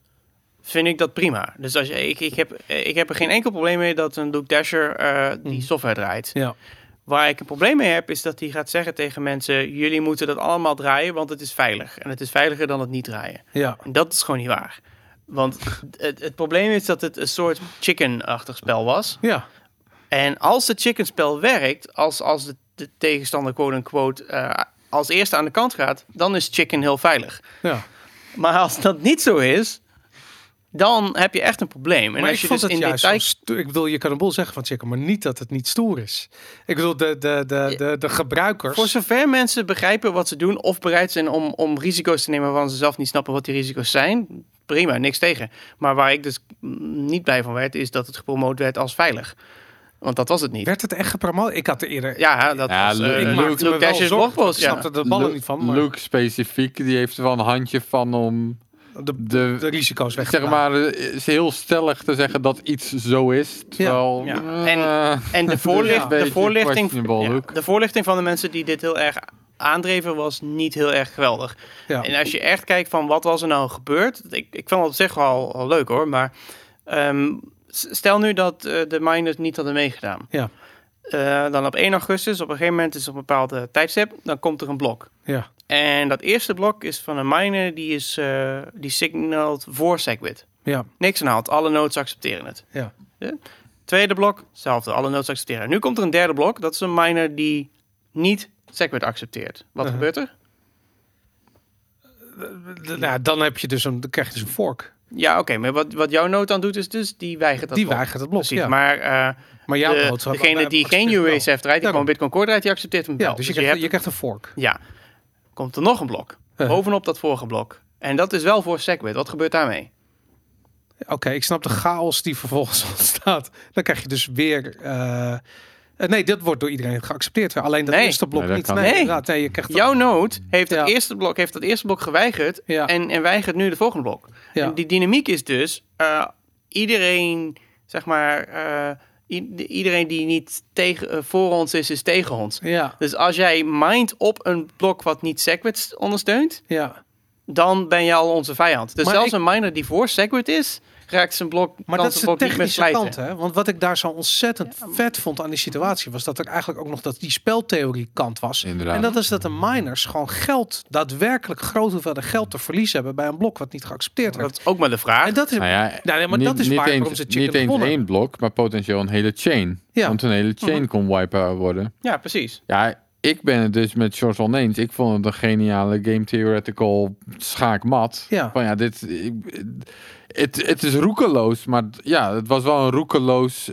vind ik dat prima. Dus als je, ik, ik, heb, ik heb er geen enkel probleem mee dat een Luke Dasher die Mhm. software draait. Ja, Waar ik een probleem mee heb, is dat hij gaat zeggen tegen mensen: jullie moeten dat allemaal draaien, want het is veilig. En het is veiliger dan het niet draaien. Ja. En dat is gewoon niet waar. Want het, het probleem is dat het een soort chicken-achtig spel was. Ja. En als het chicken spel werkt, als, als de, de tegenstander quote-unquote eh, als eerste aan de kant gaat, dan is chicken heel veilig. ja. Maar als dat niet zo is, dan heb je echt een probleem. En maar als ik je vond dus het in juist detail... Ik bedoel, je kan een boel zeggen van chicken, maar niet dat het niet stoer is. Ik bedoel, de, de, de, de, de gebruikers... Voor zover mensen begrijpen wat ze doen of bereid zijn om, om risico's te nemen waarvan ze zelf niet snappen wat die risico's zijn, prima, niks tegen. Maar waar ik dus niet blij van werd, is dat het gepromoot werd als veilig. Want dat was het niet. Werd het echt gepromoot? Ik had er eerder... Ja, dat Ja, was Luke- uh, ik Luke- maakte me Luke wel Dash's zorgen. blogpost. Ik Ja. snapte de ballen Lu- niet van, maar Luke specifiek, die heeft er wel een handje van om de, de, de risico's weg zeg maar, eh, is heel stellig te zeggen dat iets zo is. Terwijl, Ja. eh, En de, [LAUGHS] voorlicht, de, voorlichting, de voorlichting van de mensen die dit heel erg aandreven was niet heel erg geweldig. Ja. En als je echt kijkt van wat was er nou gebeurd, ik, ik vond het op zich wel, wel leuk hoor, maar ehm, stel nu dat eh, de miners niet hadden meegedaan. Ja. Eh, dan op 1 augustus, op een gegeven moment is op een bepaalde tijdstip, dan komt er een blok. Ja. En dat eerste blok is van een miner die is eh, die signalt voor Segwit. Ja. Niks aan hand, alle nodes accepteren het. Ja. Tweede blok, hetzelfde, alle nodes accepteren. Nu komt er een derde blok, dat is een miner die niet Segwit accepteert. Wat Uh-huh. gebeurt er? D- Nou, dan heb je dus een, dan krijg je dus een fork. Ja, oké, maar wat, wat jouw node dan doet is dus, die weigert dat Die blok. weigert het blok, Precies, ja. maar eh, Maar jouw de- nood- degene die geen. UASF draait, die gewoon Bitcoin Core draait, die accepteert hem wel. Ja, dus je, je krijgt, hebt, je krijgt een fork. ja, komt er nog een blok. Uh. Bovenop dat vorige blok. En dat is wel voor Segwit. Wat gebeurt daarmee? Oké, ik snap de chaos die vervolgens [LAUGHS] ontstaat. Dan krijg je dus weer... eh, eh, nee, dit wordt door iedereen geaccepteerd. Alleen dat Nee. eerste blok Nee, dat niet. kan Nee, nee, je krijgt dat- Jouw node heeft, het Ja. eerste blok, heeft dat eerste blok geweigerd Ja. en, en weigert nu het volgende blok. Ja. En die dynamiek is dus, eh, iedereen, zeg maar, eh, iedereen die niet tegen, eh, voor ons is, is tegen ons. Ja, Dus als jij mindt op een blok wat niet Segwit ondersteunt, ja. dan ben je al onze vijand. Dus Maar zelfs ik- een miner die voor Segwit is, raakt zijn blok, Maar dat is de technische kant, hè? Want wat ik daar zo ontzettend vet vond aan die situatie... was dat er eigenlijk ook nog dat die speltheorie kant was. Inderdaad. En dat is dat de miners gewoon geld, daadwerkelijk grote hoeveelheden geld te verliezen hebben... bij een blok wat niet geaccepteerd werd. Dat is ook maar de vraag. En dat is... Nou ja, nee, maar niet, dat is niet waar eens, waarom ze Niet eens één blok, maar potentieel een hele chain. Ja. Want een hele chain kon wipen worden. Ja, precies. Ja, ik ben het dus met George oneens. Ik vond het een geniale game theoretical schaakmat. Ja. Van ja, dit... ik- Het, het is roekeloos, maar ja, het was wel een roekeloos...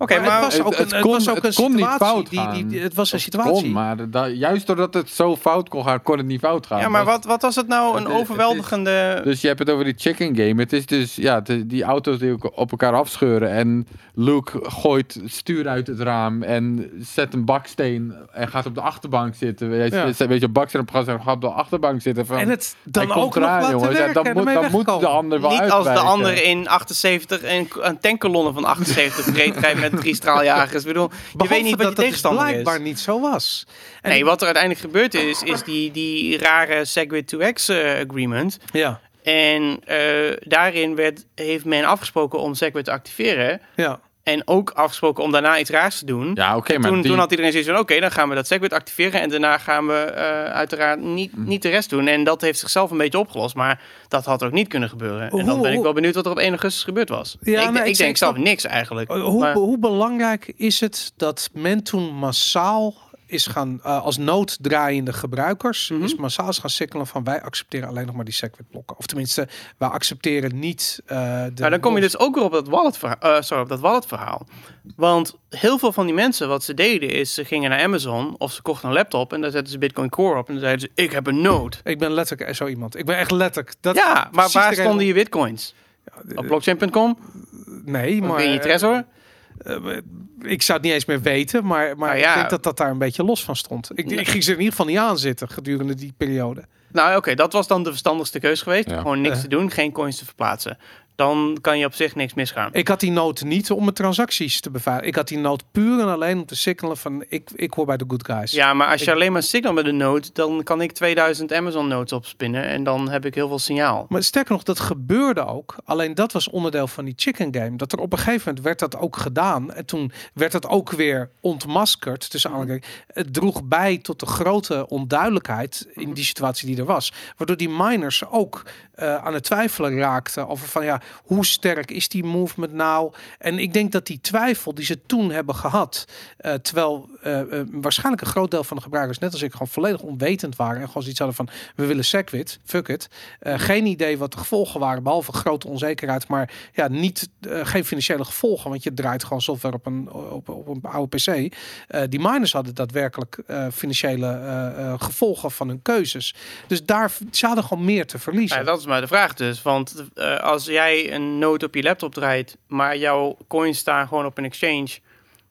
Oké, maar, het was ook het een, kon- het was ook een situatie. die, die, het was een situatie. Kon, maar da- juist doordat het zo fout kon gaan, kon het niet fout gaan. ja, maar wat, wat was het nou een is- overweldigende... Dus je hebt het over die chicken game. Het is dus ja, die auto's die op elkaar afscheuren. En Luke gooit het stuur uit het raam en zet een baksteen en gaat op de achterbank zitten. Weet je, Ja. een beetje op baksteen op gas en gaat op de achterbank zitten. Van, En het dan ook nog eraan, jongens. Ja, dan moet, dan moet de ander wel Niet als de ander in 78 een, een tankkolonne van 78 reed rijdt drie straaljagers. Ik bedoel, je weet niet wat dat je tegenstander is. blijkbaar niet zo was. En Nee, wat er uiteindelijk gebeurd is, is die, die rare Segwit 2X eh, agreement. Ja, En eh, daarin werd, heeft men afgesproken om Segwit te activeren. ja. En ook afgesproken om daarna iets raars te doen. Ja, oké, maar toen, die, toen had iedereen zoiets van, oké, dan gaan we dat Segwit activeren. En daarna gaan we eh, uiteraard niet, Hm. niet de rest doen. En dat heeft zichzelf een beetje opgelost. Maar dat had ook niet kunnen gebeuren. En dan Hoe- ben ik wel benieuwd wat er op 1 augustus gebeurd was. Ja, ik, nee, ik ik denk zelf niks eigenlijk. Hoe, Maar- hoe belangrijk is het dat men toen massaal is gaan, eh, als nooddraaiende gebruikers, Mhm. is massaal gaan sikkelen van wij accepteren alleen nog maar die Segwit blokken. Of tenminste, wij accepteren niet eh de... Maar dan kom je dus ook weer op dat wallet, eh, sorry, op dat wallet verhaal. Want heel veel van die mensen, wat ze deden, is ze gingen naar Amazon of ze kochten een laptop en daar zetten ze Bitcoin Core op en dan zeiden ze: Ik heb een node. Ik ben letterlijk zo iemand. Ik ben echt letterlijk... Dat ja, maar waar stonden je bitcoins? Op blockchain.com? Nee, maar... in je Trezor? Eh, ik zou het niet eens meer weten, maar, maar Nou ja. ik denk dat dat daar een beetje los van stond. Ik, ik ging ze in ieder geval niet aan zitten gedurende die periode. Nou, oké, dat was dan de verstandigste keus geweest. Ja. Gewoon niks te doen, geen coins te verplaatsen. Dan kan je op zich niks misgaan. Ik had die noot niet om mijn transacties te beveiligen. Ik had die noot puur en alleen om te signalen van ik, ik hoor bij de good guys. Ja, maar als je alleen maar signal met een node, dan kan ik 2000 Amazon nodes opspinnen en dan heb ik heel veel signaal. Maar sterker nog, dat gebeurde ook. Alleen dat was onderdeel van die chicken game. Dat er op een gegeven moment werd dat ook gedaan. En toen werd het ook weer ontmaskerd. Dus eigenlijk, het droeg bij tot de grote onduidelijkheid in die situatie die er was. Waardoor die miners ook eh, aan het twijfelen raakten over van ja, hoe sterk is die movement nou? En ik denk dat die twijfel die ze toen hebben gehad, eh, terwijl eh, eh, waarschijnlijk een groot deel van de gebruikers, net als ik, gewoon volledig onwetend waren en gewoon zoiets hadden van we willen Segwit, fuck it. Geen idee wat de gevolgen waren, behalve grote onzekerheid, maar ja, niet, geen financiële gevolgen, want je draait gewoon software op een, op, op een oude PC. Die miners hadden daadwerkelijk financiële gevolgen van hun keuzes. Dus daar ze hadden gewoon meer te verliezen. Dat is maar de vraag dus. Want als jij een node op je laptop draait, maar jouw coins staan gewoon op een exchange.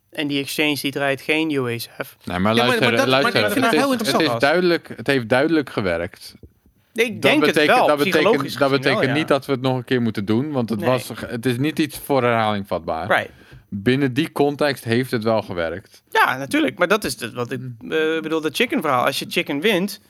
En die exchange die draait geen UASF. Nee, maar Ja, maar- luister, maar dat- maar luister ik vind het, het heel is, het, is duidelijk, het heeft duidelijk gewerkt. Nee, ik Dat denk het betekent, wel. dat betekent, dat betekent wel, ja. niet dat we het nog een keer moeten doen, want het, Nee. was, het is niet iets voor herhaling vatbaar. Right. Binnen die context heeft het wel gewerkt. Ja, natuurlijk. Maar dat is het, wat ik eh, bedoel, de chicken verhaal. Als je chicken wint,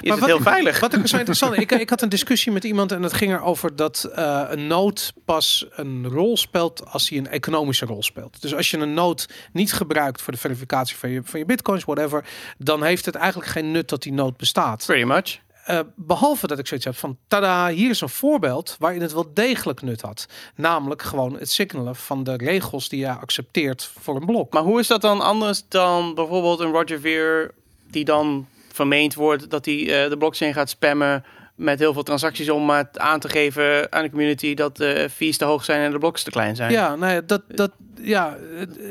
is Maar het heel veilig. Wat ik zo interessant ik, ik had een discussie met iemand en het ging erover dat eh, een nood pas een rol speelt als hij een economische rol speelt. Dus als je een nood niet gebruikt voor de verificatie van je, van je bitcoins, whatever, dan heeft het eigenlijk geen nut dat die nood bestaat. Pretty much. Eh, behalve dat ik zoiets heb van, tada, hier is een voorbeeld waarin het wel degelijk nut had. Namelijk gewoon het signalen van de regels die je accepteert voor een blok. Maar hoe is dat dan anders dan bijvoorbeeld een Roger Ver die dan vermeend wordt dat hij eh, de blockchain gaat spammen met heel veel transacties om maar aan te geven aan de community dat de fees te hoog zijn en de blocks te klein zijn. Ja, nou ja, dat, dat, ja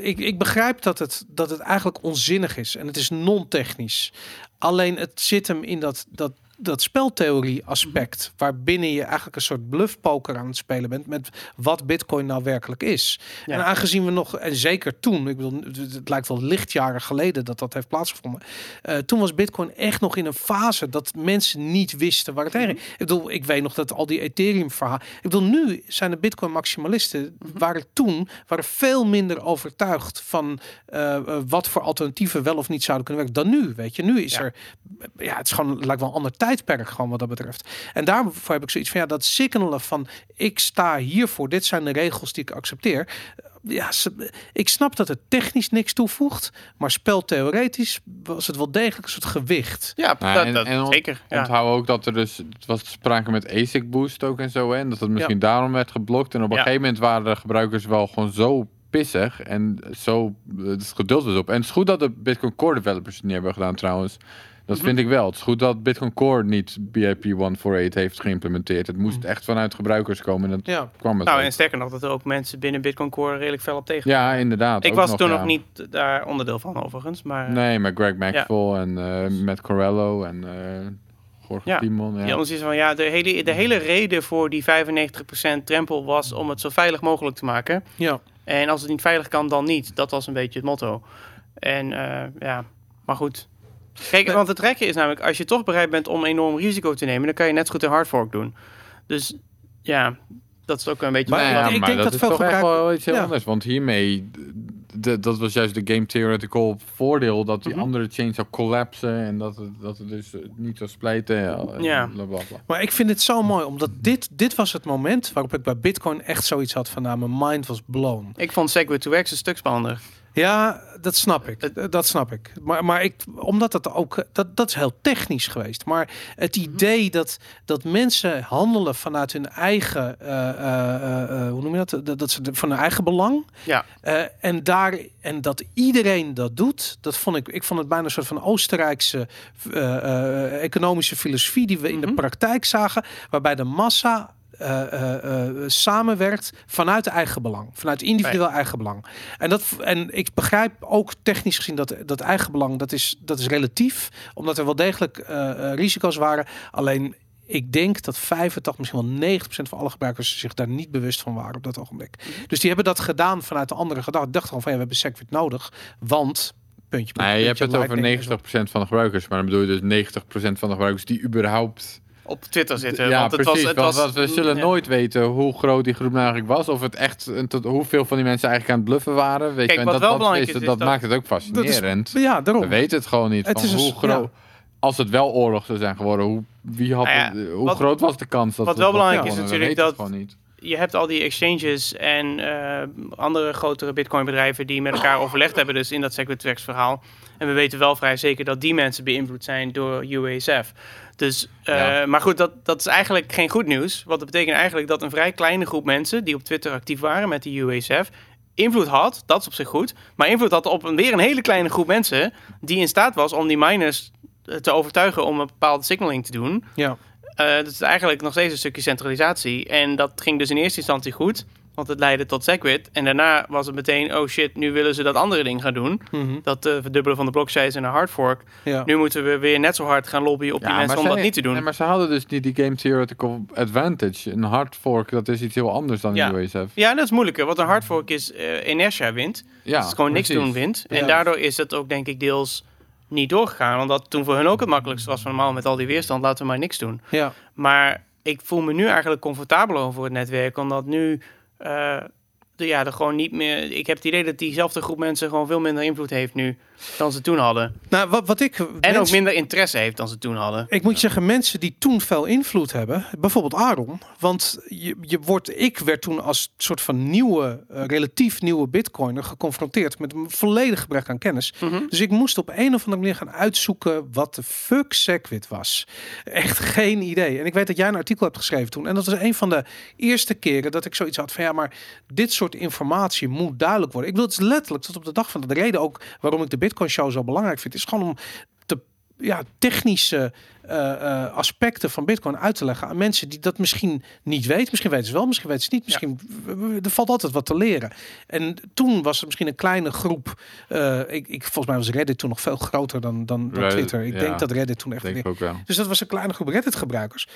ik, ik begrijp dat het, dat het eigenlijk onzinnig is en het is non-technisch. Alleen het zit hem in dat, dat, dat speltheorie aspect, waarbinnen je eigenlijk een soort bluffpoker aan het spelen bent met wat Bitcoin nou werkelijk is. Ja. En aangezien we nog, en zeker toen, ik bedoel, het, lijkt wel lichtjaren geleden dat dat heeft plaatsgevonden. eh, toen was Bitcoin echt nog in een fase dat mensen niet wisten waar het heen ging. Ik bedoel, ik weet nog dat al die Ethereum verhaal. Ik bedoel, nu zijn de Bitcoin maximalisten waren toen waren veel minder overtuigd van eh, eh, wat voor alternatieven wel of niet zouden kunnen werken dan nu. Weet je, nu is Ja. er, ja, het is gewoon lijkt wel een ander tijdperk gewoon wat dat betreft. En daarvoor heb ik zoiets van ja, dat signalen van ik sta hiervoor, dit zijn de regels die ik accepteer. Ja, ze- ik snap dat het technisch niks toevoegt, maar speltheoretisch was het wel degelijk een soort gewicht. Ja, Nou, dat, en- dat- en zeker. Ja. Onthoud ook dat er dus, het was sprake met ASIC boost ook en zo, hè, en dat het misschien daarom werd geblokt. En op een Ja. gegeven moment waren de gebruikers wel gewoon zo pissig en zo, het geduld was op. En het is goed dat de Bitcoin Core developers het niet hebben gedaan trouwens. Dat Mhm. vind ik wel. Het is goed dat Bitcoin Core niet BIP 148 heeft geïmplementeerd. Het moest echt vanuit gebruikers komen en dat Ja. kwam het Nou, ook. en sterker nog, dat er ook mensen binnen Bitcoin Core redelijk fel op tegen. Ja, inderdaad. ik was nog, toen ja. nog niet daar onderdeel van, overigens. Maar Nee, met Greg Maxwell en eh Matt Corello en eh Jorge Ja. Timon. Ja. Ja, anders is van ja, de hele, de hele reden voor die 95% drempel was om het zo veilig mogelijk te maken. Ja. En als het niet veilig kan, dan niet. Dat was een beetje het motto. En eh, ja, maar goed. Kijk, Nee. want het trekken is namelijk, als je toch bereid bent om enorm risico te nemen, dan kan je net zo goed een hard fork doen. Dus ja, dat is ook een beetje. Maar ik- ja, ik maar denk dat, dat is veel toch echt gebruik- wel iets heel Ja. anders. Want hiermee, d- d- dat was juist de game theoretical voordeel, dat die Mhm. andere chain zou collapsen en dat het, dat het dus niet zou splijten. Ja. en Ja. bla, bla, bla. Maar ik vind het zo mooi, omdat dit, dit was het moment waarop ik bij Bitcoin echt zoiets had van, nou, mijn mind was blown. Ik vond Segwit to X een stuk spannender. Ja, dat snap ik. Dat snap ik. Maar, maar ik, omdat het ook, dat, dat is heel technisch geweest. Maar het idee dat, dat mensen handelen vanuit hun eigen, eh, eh, eh, hoe noem je dat? Dat, dat ze van hun eigen belang. Ja. En, daar, en dat iedereen dat doet, dat vond ik, ik vond het bijna een soort van Oostenrijkse economische filosofie die we in de Mhm. praktijk zagen, waarbij de massa eh, eh, eh, samenwerkt vanuit eigen belang, vanuit individueel eigen belang. En, dat, en ik begrijp ook technisch gezien dat dat eigen belang, dat is, dat is relatief, omdat er wel degelijk risico's waren. Alleen ik denk dat 85, misschien wel 90% van alle gebruikers zich daar niet bewust van waren op dat ogenblik. Dus die hebben dat gedaan vanuit de andere gedachte. Ik dacht gewoon van ja, we hebben Segwit nodig, want puntje. Nee, je hebt puntje, het over Lightning en zo. 90% van de gebruikers, maar dan bedoel je dus 90% van de gebruikers die überhaupt op Twitter zitten. ja, want het precies. was, het was, want we zullen ja. nooit weten hoe groot die groep nou eigenlijk was. Of het echt, tot, hoeveel van die mensen eigenlijk aan het bluffen waren. Weet Kijk, je, en wat dat, wel dat, belangrijk is, dat dat- maakt het ook Dat is, fascinerend. ja, daarom. We weten het gewoon niet. Het van is een hoe groot. ja. Als het wel oorlog zou zijn geworden, hoe, wie had Nou ja, hoe wat- groot was de kans dat wat wel belangrijk is natuurlijk niet. je hebt al die exchanges en eh, andere grotere bitcoin-bedrijven die met elkaar overlegd hebben, dus in dat SegWit verhaal. En we weten wel vrij zeker dat die mensen beïnvloed zijn door UASF. Dus, eh, Ja. maar goed, dat, dat is eigenlijk geen goed nieuws. Want dat betekent eigenlijk dat een vrij kleine groep mensen die op Twitter actief waren met die UASF invloed had, dat is op zich goed, maar invloed had op een, weer een hele kleine groep mensen die in staat was om die miners eh, te overtuigen om een bepaalde signaling te doen. Ja. Eh, dat is eigenlijk nog steeds een stukje centralisatie. En dat ging dus in eerste instantie goed, want het leidde tot Segwit. En daarna was het meteen, oh shit, nu willen ze dat andere ding gaan doen. Mhm. Dat eh, verdubbelen van de blockchains en een hard fork. ja. Nu moeten we weer net zo hard gaan lobbyen op die mensen om zij- dat niet te doen. Nee, maar ze hadden dus niet die game theoretical advantage. Een hard fork, dat is iets heel anders dan Ja. USF. Ja, dat is moeilijker, want een hard fork is eh, inertia wint. Ja, dus het gewoon niks doen wint. En Ja. daardoor is het ook denk ik deels niet doorgegaan. Omdat toen voor hun ook het makkelijkste was van normaal met al die weerstand, laten we maar niks doen. ja. Maar ik voel me nu eigenlijk comfortabeler over het netwerk. Omdat nu eh, de, ja, er gewoon niet meer. Ik heb het idee dat diezelfde groep mensen gewoon veel minder invloed heeft nu dan ze toen hadden. Nou, wat, wat ik... En mensen- ook minder interesse heeft dan ze toen hadden. Ik moet je zeggen, mensen die toen veel invloed hebben, bijvoorbeeld Aaron, want je, je wordt, ik werd toen als soort van nieuwe, eh, relatief nieuwe bitcoiner geconfronteerd met een volledig gebrek aan kennis. Mhm. Dus ik moest op een of andere manier gaan uitzoeken wat de fuck Segwit was. Echt geen idee. En ik weet dat jij een artikel hebt geschreven toen. En dat was een van de eerste keren dat ik zoiets had van ja, maar dit soort informatie moet duidelijk worden. Ik bedoel, het is letterlijk tot op de dag van de reden ook waarom ik de Bitcoin Show zo belangrijk vind, is gewoon om te ja, technische eh, eh, aspecten van Bitcoin uit te leggen aan mensen die dat misschien niet weten. Misschien weten ze wel, misschien weten ze niet. Misschien er valt altijd wat te leren. En toen was er misschien een kleine groep. eh, ik, ik volgens mij was Reddit toen nog veel groter dan, dan, dan Reddit, Twitter. Ik ja. denk dat Reddit toen echt. Denk ook wel. Dus dat was een kleine groep Reddit gebruikers.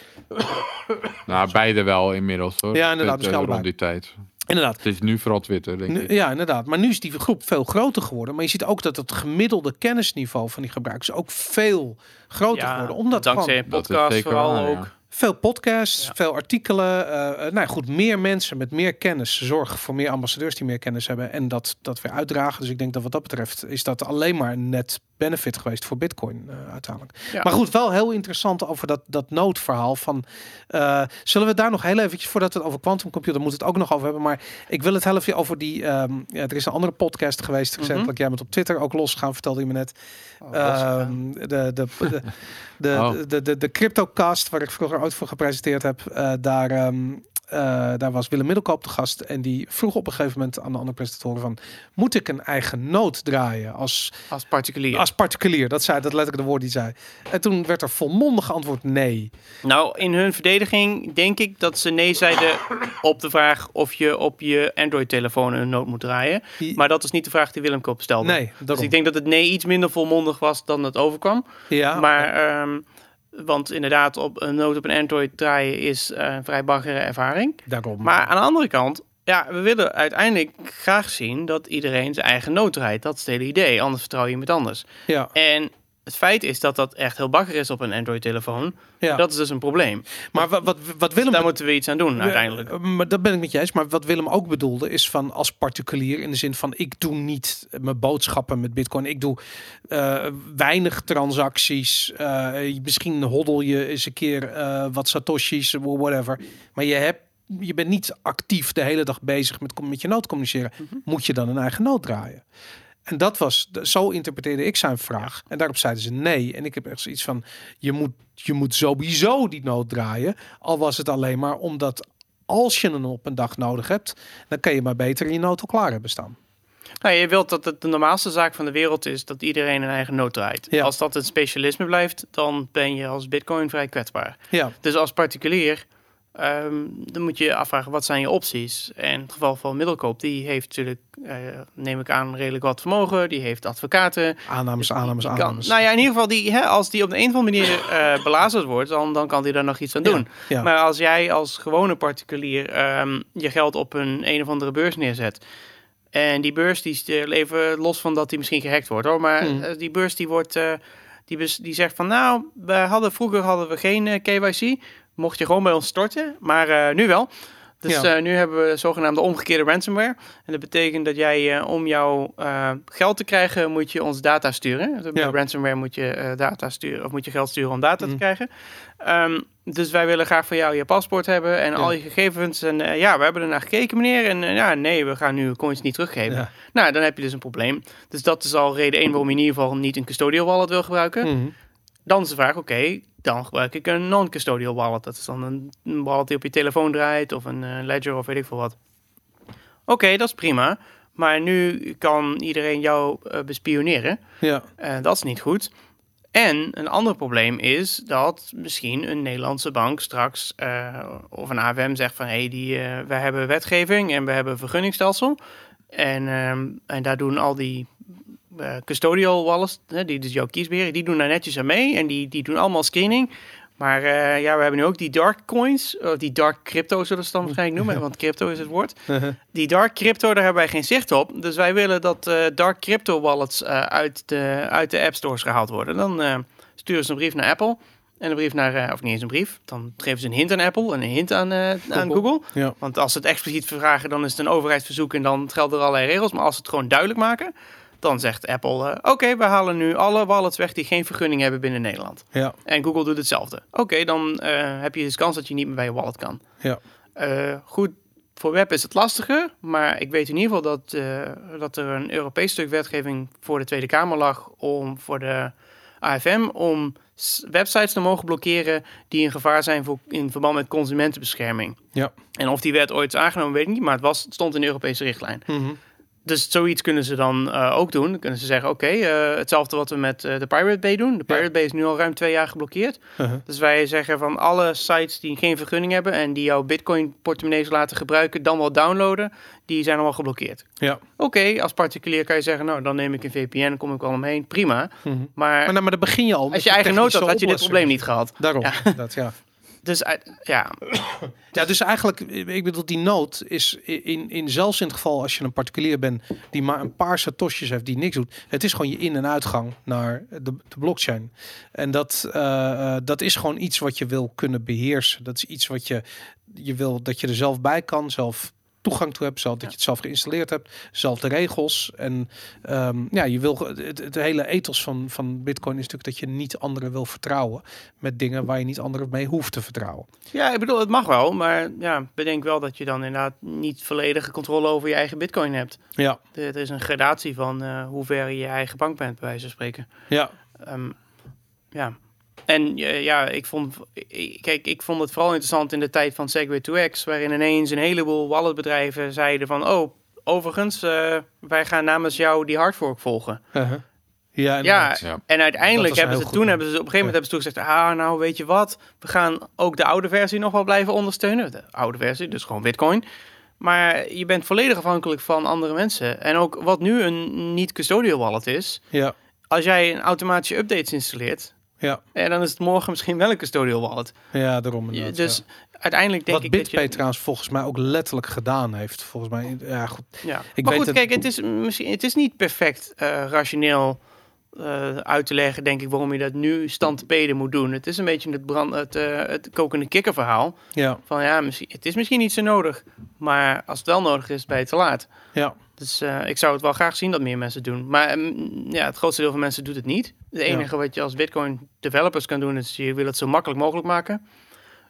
Nou, beide wel inmiddels hoor. Ja, inderdaad, eh, misschien rond die tijd. Inderdaad. Het is nu vooral Twitter, denk Nu- ik. ja, inderdaad. Maar nu is die groep veel groter geworden. Maar je ziet ook dat het gemiddelde kennisniveau van die gebruikers ook veel groter geworden. Omdat dankzij gewoon een Dat is podcast zeker vooral waar, ja. ook. veel podcasts, Ja. veel artikelen. eh, eh, nou ja, goed, meer mensen met meer kennis zorgen voor meer ambassadeurs die meer kennis hebben en dat, dat weer uitdragen. Dus ik denk dat wat dat betreft is dat alleen maar een net benefit geweest voor Bitcoin eh, uiteindelijk. Ja. Maar goed, wel heel interessant over dat, dat noodverhaal van. eh, zullen we daar nog heel eventjes voordat we het over quantum computer moeten we het ook nog over hebben. Maar ik wil het even over die. ehm, ja, er is een andere podcast geweest recentelijk. Jij bent op Twitter ook losgegaan, vertelde je me net. Ehm, de, de, de, de, [LAUGHS] Oh. de, de, de CryptoCast, waar ik vroeger ooit voor gepresenteerd heb, eh, daar, ehm, eh, daar was Willem Middelkoop de gast. En die vroeg op een gegeven moment aan de andere presentatoren van... moet ik een eigen noot draaien als, Als particulier. als particulier? Dat zei dat letterlijk de woord die zei. En toen werd er volmondig geantwoord nee. Nou, in hun verdediging denk ik dat ze nee zeiden op de vraag of je op je Android-telefoon een noot moet draaien. Die- Maar dat is niet de vraag die Willem Koop stelde. nee, Dus daarom. ik denk dat het nee iets minder volmondig was dan het overkwam. ja, Maar, ehm, want inderdaad, op een noot op een Android draaien is eh, een vrij baggere ervaring. daarom. Maar aan de andere kant, ja, we willen uiteindelijk graag zien dat iedereen zijn eigen noot draait. Dat is het hele idee, anders vertrouw je iemand anders. ja, En het feit is dat dat echt heel bagger is op een Android-telefoon. ja. Dat is dus een probleem. maar wat, wat, wat Willem Daar moeten we iets aan doen uiteindelijk. Ja, maar dat ben ik met je eens. Maar wat Willem ook bedoelde is van als particulier in de zin van ik doe niet mijn boodschappen met Bitcoin. Ik doe eh, weinig transacties. Eh, misschien hoddel je eens een keer eh, wat satoshis, whatever. Maar je hebt je bent niet actief de hele dag bezig met, met je nood communiceren. Moet je dan een eigen nood draaien? En dat was, zo interpreteerde ik zijn vraag. En daarop zeiden ze nee. En ik heb echt zoiets van, je moet, je moet sowieso die nood draaien. Al was het alleen maar omdat als je hem op een dag nodig hebt, dan kan je maar beter je nood al klaar hebben staan. Nou, je wilt dat het de normaalste zaak van de wereld is dat iedereen een eigen noot draait. Ja. Als dat een specialisme blijft, dan ben je als bitcoin vrij kwetsbaar. Ja, Dus als particulier, ehm, dan moet je je afvragen wat zijn je opties. En in het geval van middelkoop, die heeft natuurlijk, eh, neem ik aan, redelijk wat vermogen. Die heeft advocaten. aannames, Die- aannames, die kan- aannames. nou ja, in ieder geval, die, hè, als die op de een of andere manier eh belazerd wordt, dan, dan kan hij daar nog iets aan doen. ja. Maar als jij als gewone particulier ehm, je geld op een een of andere beurs neerzet. En die beurs die is er even los van dat die misschien gehackt wordt hoor. Maar Hmm. eh, die beurs die wordt. eh, Die, die zegt van nou, we hadden, vroeger hadden we geen eh, KYC. Mocht je gewoon bij ons storten, maar eh, nu wel. Dus Ja. eh, nu hebben we zogenaamde omgekeerde ransomware. En dat betekent dat jij eh, om jouw geld te krijgen, moet je ons data sturen. Dus Bij Ja. ransomware moet je data sturen, of moet je geld sturen om data Mhm. te krijgen. Ehm, dus wij willen graag van jou je paspoort hebben en Ja. al je gegevens. En ja, we hebben er naar gekeken, meneer. En ja, nee, we gaan nu coins niet teruggeven. Nou, dan heb je dus een probleem. Dus dat is al reden één waarom je in ieder geval niet een custodial wallet wil gebruiken. Mhm. Dan is de vraag, oké, dan gebruik ik een non-custodial wallet. Dat is dan een, wallet die op je telefoon draait of een eh, ledger of weet ik veel wat. Oké, dat is prima. Maar nu kan iedereen jou eh, bespioneren. Ja. Eh, dat is niet goed. En een ander probleem is dat misschien een Nederlandse bank straks of een AFM zegt van hé, hey, die, wij hebben wetgeving en we hebben een vergunningstelsel. En, ehm, en daar doen al die eh, custodial wallets, hè, die dus jouw kiesbeheren, die doen daar netjes aan mee en die, die doen allemaal screening. Maar eh, ja, we hebben nu ook die dark coins, of die dark crypto zullen ze het dan waarschijnlijk noemen, [LAUGHS] want crypto is het woord. Die dark crypto, daar hebben wij geen zicht op. Dus wij willen dat eh, dark crypto wallets uit, de, uit de app stores gehaald worden. Dan sturen ze een brief naar Apple. En een brief naar, of niet eens een brief. Dan geven ze een hint aan Apple en een hint aan, eh, aan Google. Ja. Want als ze het expliciet vragen, dan is het een overheidsverzoek en dan gelden er allerlei regels. Maar als ze het gewoon duidelijk maken, dan zegt Apple: eh, Oké, we halen nu alle wallets weg die geen vergunning hebben binnen Nederland. Ja. En Google doet hetzelfde. Oké, dan eh, heb je dus kans dat je niet meer bij je wallet kan. Ja. Eh, goed, voor web is het lastiger, maar ik weet in ieder geval dat, dat er een Europees stuk wetgeving voor de Tweede Kamer lag om voor de AFM om websites te mogen blokkeren die in gevaar zijn voor, in verband met consumentenbescherming. Ja. En of die wet ooit is aangenomen, weet ik niet, maar het, was, het stond in de Europese richtlijn. Mhm. Dus zoiets kunnen ze dan eh, ook doen. Dan kunnen ze zeggen, oké, eh, hetzelfde wat we met eh, de Pirate Bay doen. De Pirate Bay is nu al ruim twee jaar geblokkeerd. Uh-huh. Dus wij zeggen van alle sites die geen vergunning hebben en die jouw bitcoin portemonnees laten gebruiken, dan wel downloaden, die zijn allemaal geblokkeerd. Ja. Oké, als particulier kan je zeggen, nou dan neem ik een VPN, kom ik wel omheen, prima. Mhm. Maar, Maar, nou, maar dan begin je al. als je eigen nood had, had je dit probleem niet gehad. Daarom, Ja. [LAUGHS] inderdaad, ja. Dus uit- ja, Ja, dus eigenlijk, ik bedoel, die nood is in, in zelfs in het geval als je een particulier bent die maar een paar satoshis heeft die niks doet. Het is gewoon je in- en uitgang naar de, de blockchain. En dat, eh, eh, dat is gewoon iets wat je wil kunnen beheersen. Dat is iets wat je, je wil dat je er zelf bij kan, zelf toegang toe hebt, zelf dat je het zelf geïnstalleerd hebt, zelf de regels. En ehm, ja, je wil het, het hele ethos van, van Bitcoin is natuurlijk dat je niet anderen wil vertrouwen met dingen waar je niet anderen mee hoeft te vertrouwen. ja, ik bedoel, het mag wel, maar ja, bedenk wel dat je dan inderdaad niet volledige controle over je eigen bitcoin hebt. Ja, Er is een gradatie van eh, hoe ver je je eigen bank bent, bij wijze van spreken. ja. Ehm, ja. En eh, ja, ik vond, ik- kijk, ik vond het vooral interessant in de tijd van Segway 2X, waarin ineens een heleboel walletbedrijven zeiden van, oh, overigens, eh, wij gaan namens jou die hardfork volgen. Uh-huh. Ja, Ja, en uiteindelijk hebben ze toen hebben ze op een gegeven moment hebben ze toen gezegd, ah, nou weet je wat, we gaan ook de oude versie nog wel blijven ondersteunen. De oude versie, dus gewoon Bitcoin. Maar je bent volledig afhankelijk van andere mensen. En ook wat nu een niet-custodial wallet is, ja, als jij een automatische updates installeert, ja, en dan is het morgen misschien wel een custodial wallet. ja, daarom dus ja. uiteindelijk denk Wat ik BitPay dat je... trouwens volgens mij ook letterlijk gedaan heeft. Volgens mij, ja goed. Ja. Ik maar weet goed, het- kijk, het is, misschien, het is niet perfect eh, rationeel eh, uit te leggen, denk ik, waarom je dat nu standpeden moet doen. Het is een beetje het, brand, het, eh, het kokende kikker verhaal. Ja, Van ja, misschien, het is misschien niet zo nodig, maar als het wel nodig is, ben je te laat. ja, Dus eh, ik zou het wel graag zien dat meer mensen doen. Maar mm, ja, het grootste deel van mensen doet het niet. Het enige wat je als Bitcoin developers kan doen, is je wil het zo makkelijk mogelijk maken.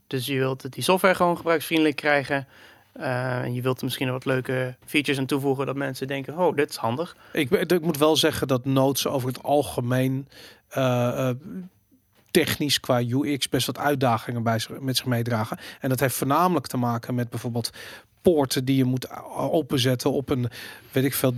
Dus je wilt die software gewoon gebruiksvriendelijk krijgen. Eh, en je wilt er misschien wat leuke features aan toevoegen dat mensen denken, oh, dit is handig. ik, ik moet wel zeggen dat nodes over het algemeen eh, eh, technisch qua UX best wat uitdagingen bij zich, met zich meedragen. En dat heeft voornamelijk te maken met bijvoorbeeld poorten die je moet openzetten op een, weet ik veel,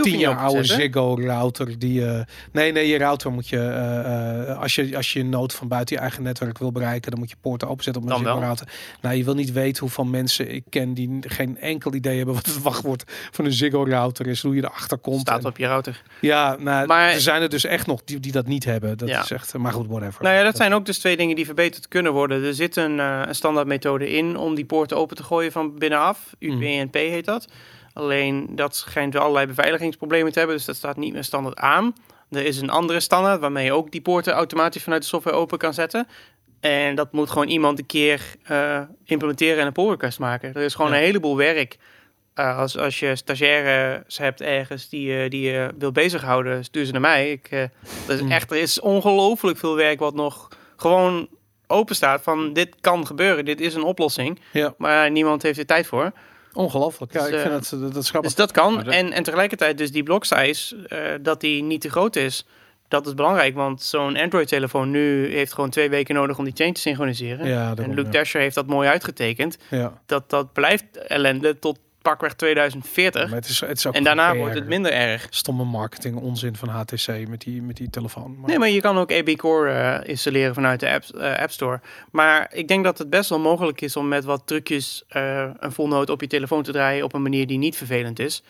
tien jaar oude. Ziggo router die eh nee nee je router moet je eh, eh, als je als je een nood van buiten je eigen netwerk wil bereiken dan moet je poorten openzetten op een Ziggo router nou je wil niet weten hoeveel mensen ik ken die geen enkel idee hebben wat het [LAUGHS] wachtwoord van een Ziggo router is hoe je erachter komt Staat En- op je router. ja nou Maar- er zijn er dus echt nog die, die dat niet hebben dat Ja. is echt maar goed whatever Nou ja, dat zijn ook dus twee dingen die verbeterd kunnen worden. Er zit een, eh, een standaardmethode in om die poorten open te gooien van binnenaf. UPnP heet dat. Alleen dat schijnt wel allerlei beveiligingsproblemen te hebben, dus dat staat niet meer standaard aan. Er is een andere standaard waarmee je ook die poorten automatisch vanuit de software open kan zetten. En dat moet gewoon iemand een keer eh, implementeren en een pull request maken. Er is gewoon Ja. een heleboel werk. Eh, als, als je stagiaires hebt ergens die, je- die je wil bezighouden, stuur ze naar mij. Ik, eh, dat is Mm. echt, er is ongelooflijk veel werk wat nog gewoon open staat van dit kan gebeuren, dit is een oplossing. Ja, Maar niemand heeft er tijd voor. Ongelooflijk. Ja, Dus, ik vind eh, het, dat, dat is grappig. Dus dat kan. Dat- En, en tegelijkertijd dus die block size, eh, dat die niet te groot is. Dat is belangrijk, want zo'n Android-telefoon nu heeft gewoon twee weken nodig om die chain te synchroniseren. ja, en Luke ja. Dasher heeft dat mooi uitgetekend. Ja. Dat, dat blijft ellende tot pakweg 2040. Maar het is, het is ook en daarna wordt het minder erg. Stomme marketing, onzin van HTC met die, met die telefoon. Maar, Nee, maar je kan ook AB Core eh, installeren vanuit de app, eh, app Store. Maar ik denk dat het best wel mogelijk is om met wat trucjes eh, een node op je telefoon te draaien op een manier die niet vervelend is.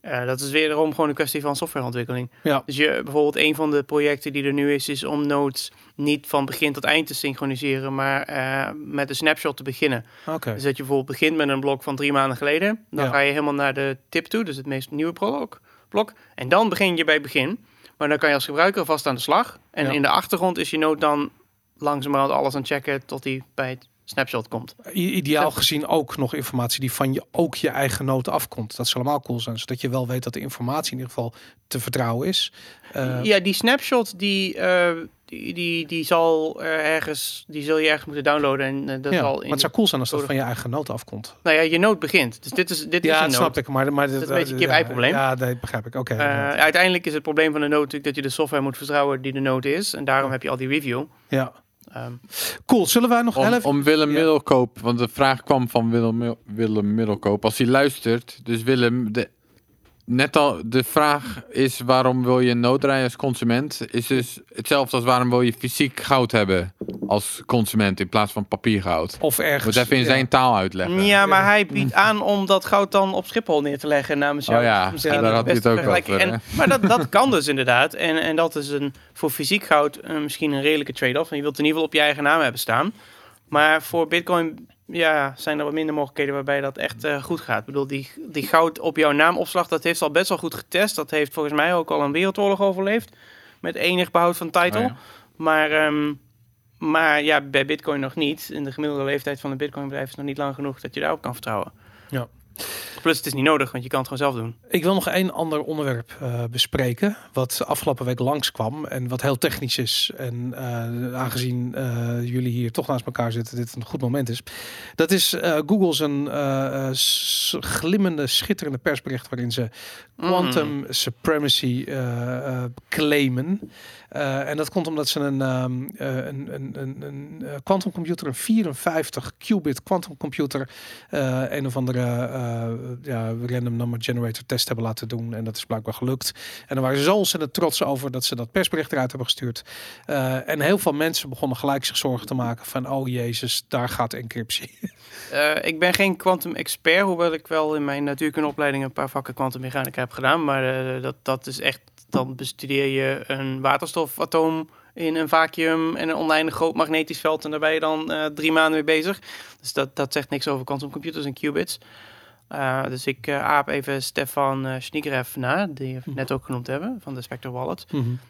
Eh, dat is wederom gewoon een kwestie van softwareontwikkeling. Ja. Dus je, bijvoorbeeld een van de projecten die er nu is, is om nodes niet van begin tot eind te synchroniseren, maar eh, met een snapshot te beginnen. Dus dat je bijvoorbeeld begint met een blok van drie maanden geleden. Dan Ja. ga je helemaal naar de tip toe, dus het meest nieuwe prolog, blok. En dan begin je bij het begin. Maar dan kan je als gebruiker vast aan de slag. En Ja. in de achtergrond is je node dan langzamerhand alles aan het checken tot hij bij het snapshot komt. Ideaal gezien ook nog informatie die van je ook je eigen noten afkomt. Dat zou allemaal cool zijn, zodat je wel weet dat de informatie in ieder geval te vertrouwen is. Eh, ja, die snapshot die, eh, die, die, die zal er ergens, die zul je ergens moeten downloaden. En eh, dat ja, zal maar in, het zou cool zijn als dat van je eigen noten afkomt. nou ja, je node begint. Dus dit is, dit is Ja, een dat snap ik. Maar, maar Dat is dit- een beetje ja, kip-ei-probleem. Ja, dat begrijp ik. Oké. Uiteindelijk is het probleem van de node natuurlijk dat je de software moet vertrouwen die de node is. En daarom heb je al die review. ja. Ehm, Cool. Zullen wij nog Om, even... om Willem Ja. Middelkoop, want de vraag kwam van Willem, Willem Middelkoop. Als hij luistert, dus Willem, de, net al, de vraag is waarom wil je noodrijden als consument? Is dus hetzelfde als waarom wil je fysiek goud hebben als consument in plaats van papiergoud? Of ergens... Moet even in ja. zijn taal uitleggen. Ja, maar hij biedt aan om dat goud dan op Schiphol neer te leggen namens jou. Oh ja, ja, daar had hij het ook over. En, maar dat, dat [LAUGHS] kan dus inderdaad. En, en dat is een, voor fysiek goud eh, misschien een redelijke trade-off. En je wilt in ieder geval op je eigen naam hebben staan. Maar voor bitcoin ja, zijn er wat minder mogelijkheden waarbij dat echt eh, goed gaat. Ik bedoel, die, die goud op jouw naamopslag, dat heeft al best wel goed getest. Dat heeft volgens mij ook al een wereldoorlog overleefd. Met enig behoud van title. Oh ja. Maar, ehm, maar ja, bij Bitcoin nog niet. En de gemiddelde leeftijd van een Bitcoin-bedrijf is nog niet lang genoeg dat je daarop kan vertrouwen. Ja. Plus, het is niet nodig, want je kan het gewoon zelf doen. Ik wil nog één ander onderwerp eh, bespreken. Wat afgelopen week langskwam. En wat heel technisch is. En eh, aangezien eh, jullie hier toch naast elkaar zitten, dit een goed moment is. Dat is eh, Google zijn eh, eh, s- glimmende, schitterende persbericht. Waarin ze quantum supremacy eh, eh, claimen. En dat komt omdat ze een, ehm, eh, een, een, een, een quantumcomputer, een 54 qubit quantumcomputer, een of andere ja, random number generator test hebben laten doen. En dat is blijkbaar gelukt. En daar waren ze zo ontzettend trots over dat ze dat persbericht eruit hebben gestuurd. Eh, en heel veel mensen begonnen gelijk zich zorgen te maken van, oh jezus, daar gaat encryptie. [LAUGHS] Eh, ik ben geen quantum expert, hoewel ik wel in mijn natuurkundeopleiding een paar vakken kwantummechanica heb gedaan. Maar eh, dat, dat is echt, dan bestudeer je een waterstofatoom in een vacuüm en een oneindig groot magnetisch veld. En daar ben je dan drie maanden mee bezig. Dus dat, dat zegt niks over quantumcomputers en qubits. Eh, dus ik eh, aap even Stefan uh, na, die we net ook genoemd hebben, van de Spectre Wallet.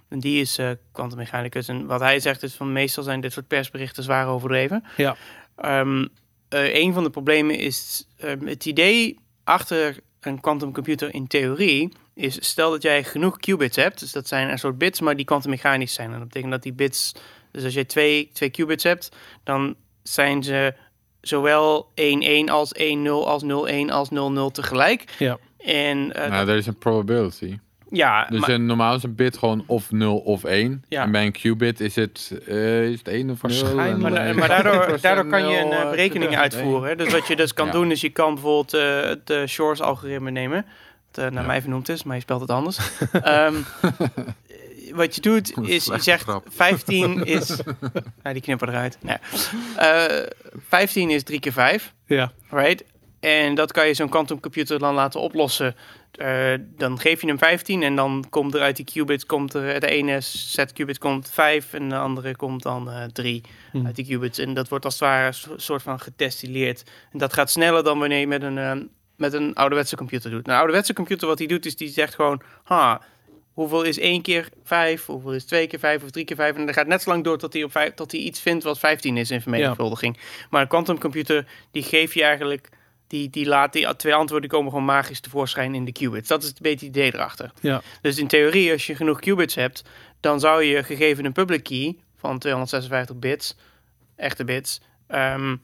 En die is kwantummechanicus. en wat hij zegt is van meestal zijn dit soort persberichten zwaar overdreven. Ja. Ehm, eh, een van de problemen is ehm, het idee achter een quantumcomputer in theorie is stel dat jij genoeg qubits hebt, dus dat zijn een soort bits, maar die kwantummechanisch zijn. En dat betekent dat die bits, dus als je twee, twee qubits hebt, dan zijn ze zowel 1-1 als 1-0 als 0-1 als 0-0 tegelijk. Ja. En eh, Nou, er is een probability. ja, Dus maar- een, normaal is een bit gewoon of 0 of 1. Ja. En bij een qubit is het, eh, is het 1 of 0. Waarschijnlijk. Maar, En, maar daardoor, daardoor kan je een eh, berekening uitvoeren. hè. Dus wat je dus kan Ja. doen, is je kan bijvoorbeeld eh, het uh, Shores-algoritme nemen. Dat eh, naar Ja. mij vernoemd is, maar je spelt het anders. [LAUGHS] Ehm, wat je doet, is je zegt grap. 15 [LAUGHS] is... ja, die knippen eruit. Nee. Eh, 15 is 3 keer 5. Ja. Right? En dat kan je zo'n quantumcomputer dan laten oplossen. Eh, dan geef je hem 15 en dan komt er uit die qubits, komt er, de ene set qubit komt 5 en de andere komt dan eh 3 Hm. uit die qubits. En dat wordt als het ware een soort van gedestilleerd. En dat gaat sneller dan wanneer je met een, eh, met een ouderwetse computer doet. Nou, Een ouderwetse computer wat hij doet is die zegt gewoon, ha, hoeveel is 1 keer 5, hoeveel is 2 keer 5 of 3 keer 5. En dan gaat net zo lang door tot hij, op vijf, tot hij iets vindt wat 15 is in vermenigvuldiging. Maar een quantumcomputer, die geeft je eigenlijk... Die, die laat die twee antwoorden komen gewoon magisch tevoorschijn in de qubits. Dat is een beetje het idee erachter. Ja. Dus in theorie, als je genoeg qubits hebt, dan zou je gegeven een public key van 256 bits, echte bits, ehm,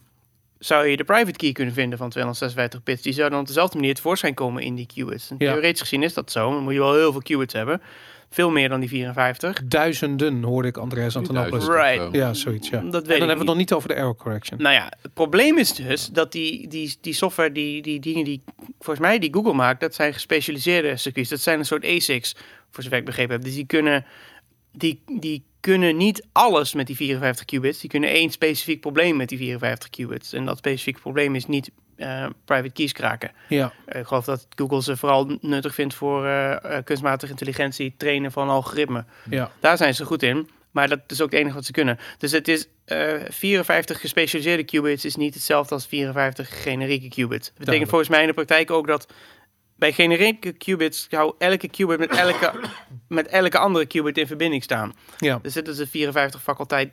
zou je de private key kunnen vinden van 256 bits. Die zou dan op dezelfde manier tevoorschijn komen in die qubits. En Ja. Theoretisch gezien is dat zo. Dan moet je wel heel veel qubits hebben. Veel meer dan die 54. Duizenden hoorde ik Andreas Antonopoulos. Right. Ja, zoiets, ja. Dat En dan hebben we niet. het nog niet over de error correction. Nou ja, het probleem is dus dat die, die, die software, die, die dingen die volgens mij die Google maakt, dat zijn gespecialiseerde circuits. Dat zijn een soort ASICs, voor zover ik begrepen heb. Dus die kunnen, die, die kunnen niet alles met die 54 qubits. Die kunnen één specifiek probleem met die 54 qubits. En dat specifieke probleem is niet eh, private keys kraken. Ja, Eh, ik geloof dat Google ze vooral nuttig vindt voor eh, kunstmatige intelligentie, trainen van algoritmen. ja. Daar zijn ze goed in. Maar dat is ook het enige wat ze kunnen. Dus het is eh 54 gespecialiseerde qubits is niet hetzelfde als 54 generieke qubits. Dat betekent Duidelijk. volgens mij in de praktijk ook dat bij generieke qubits hou elke qubit met elke, met elke andere qubit in verbinding staan. ja. Dus dit is een 54 faculteit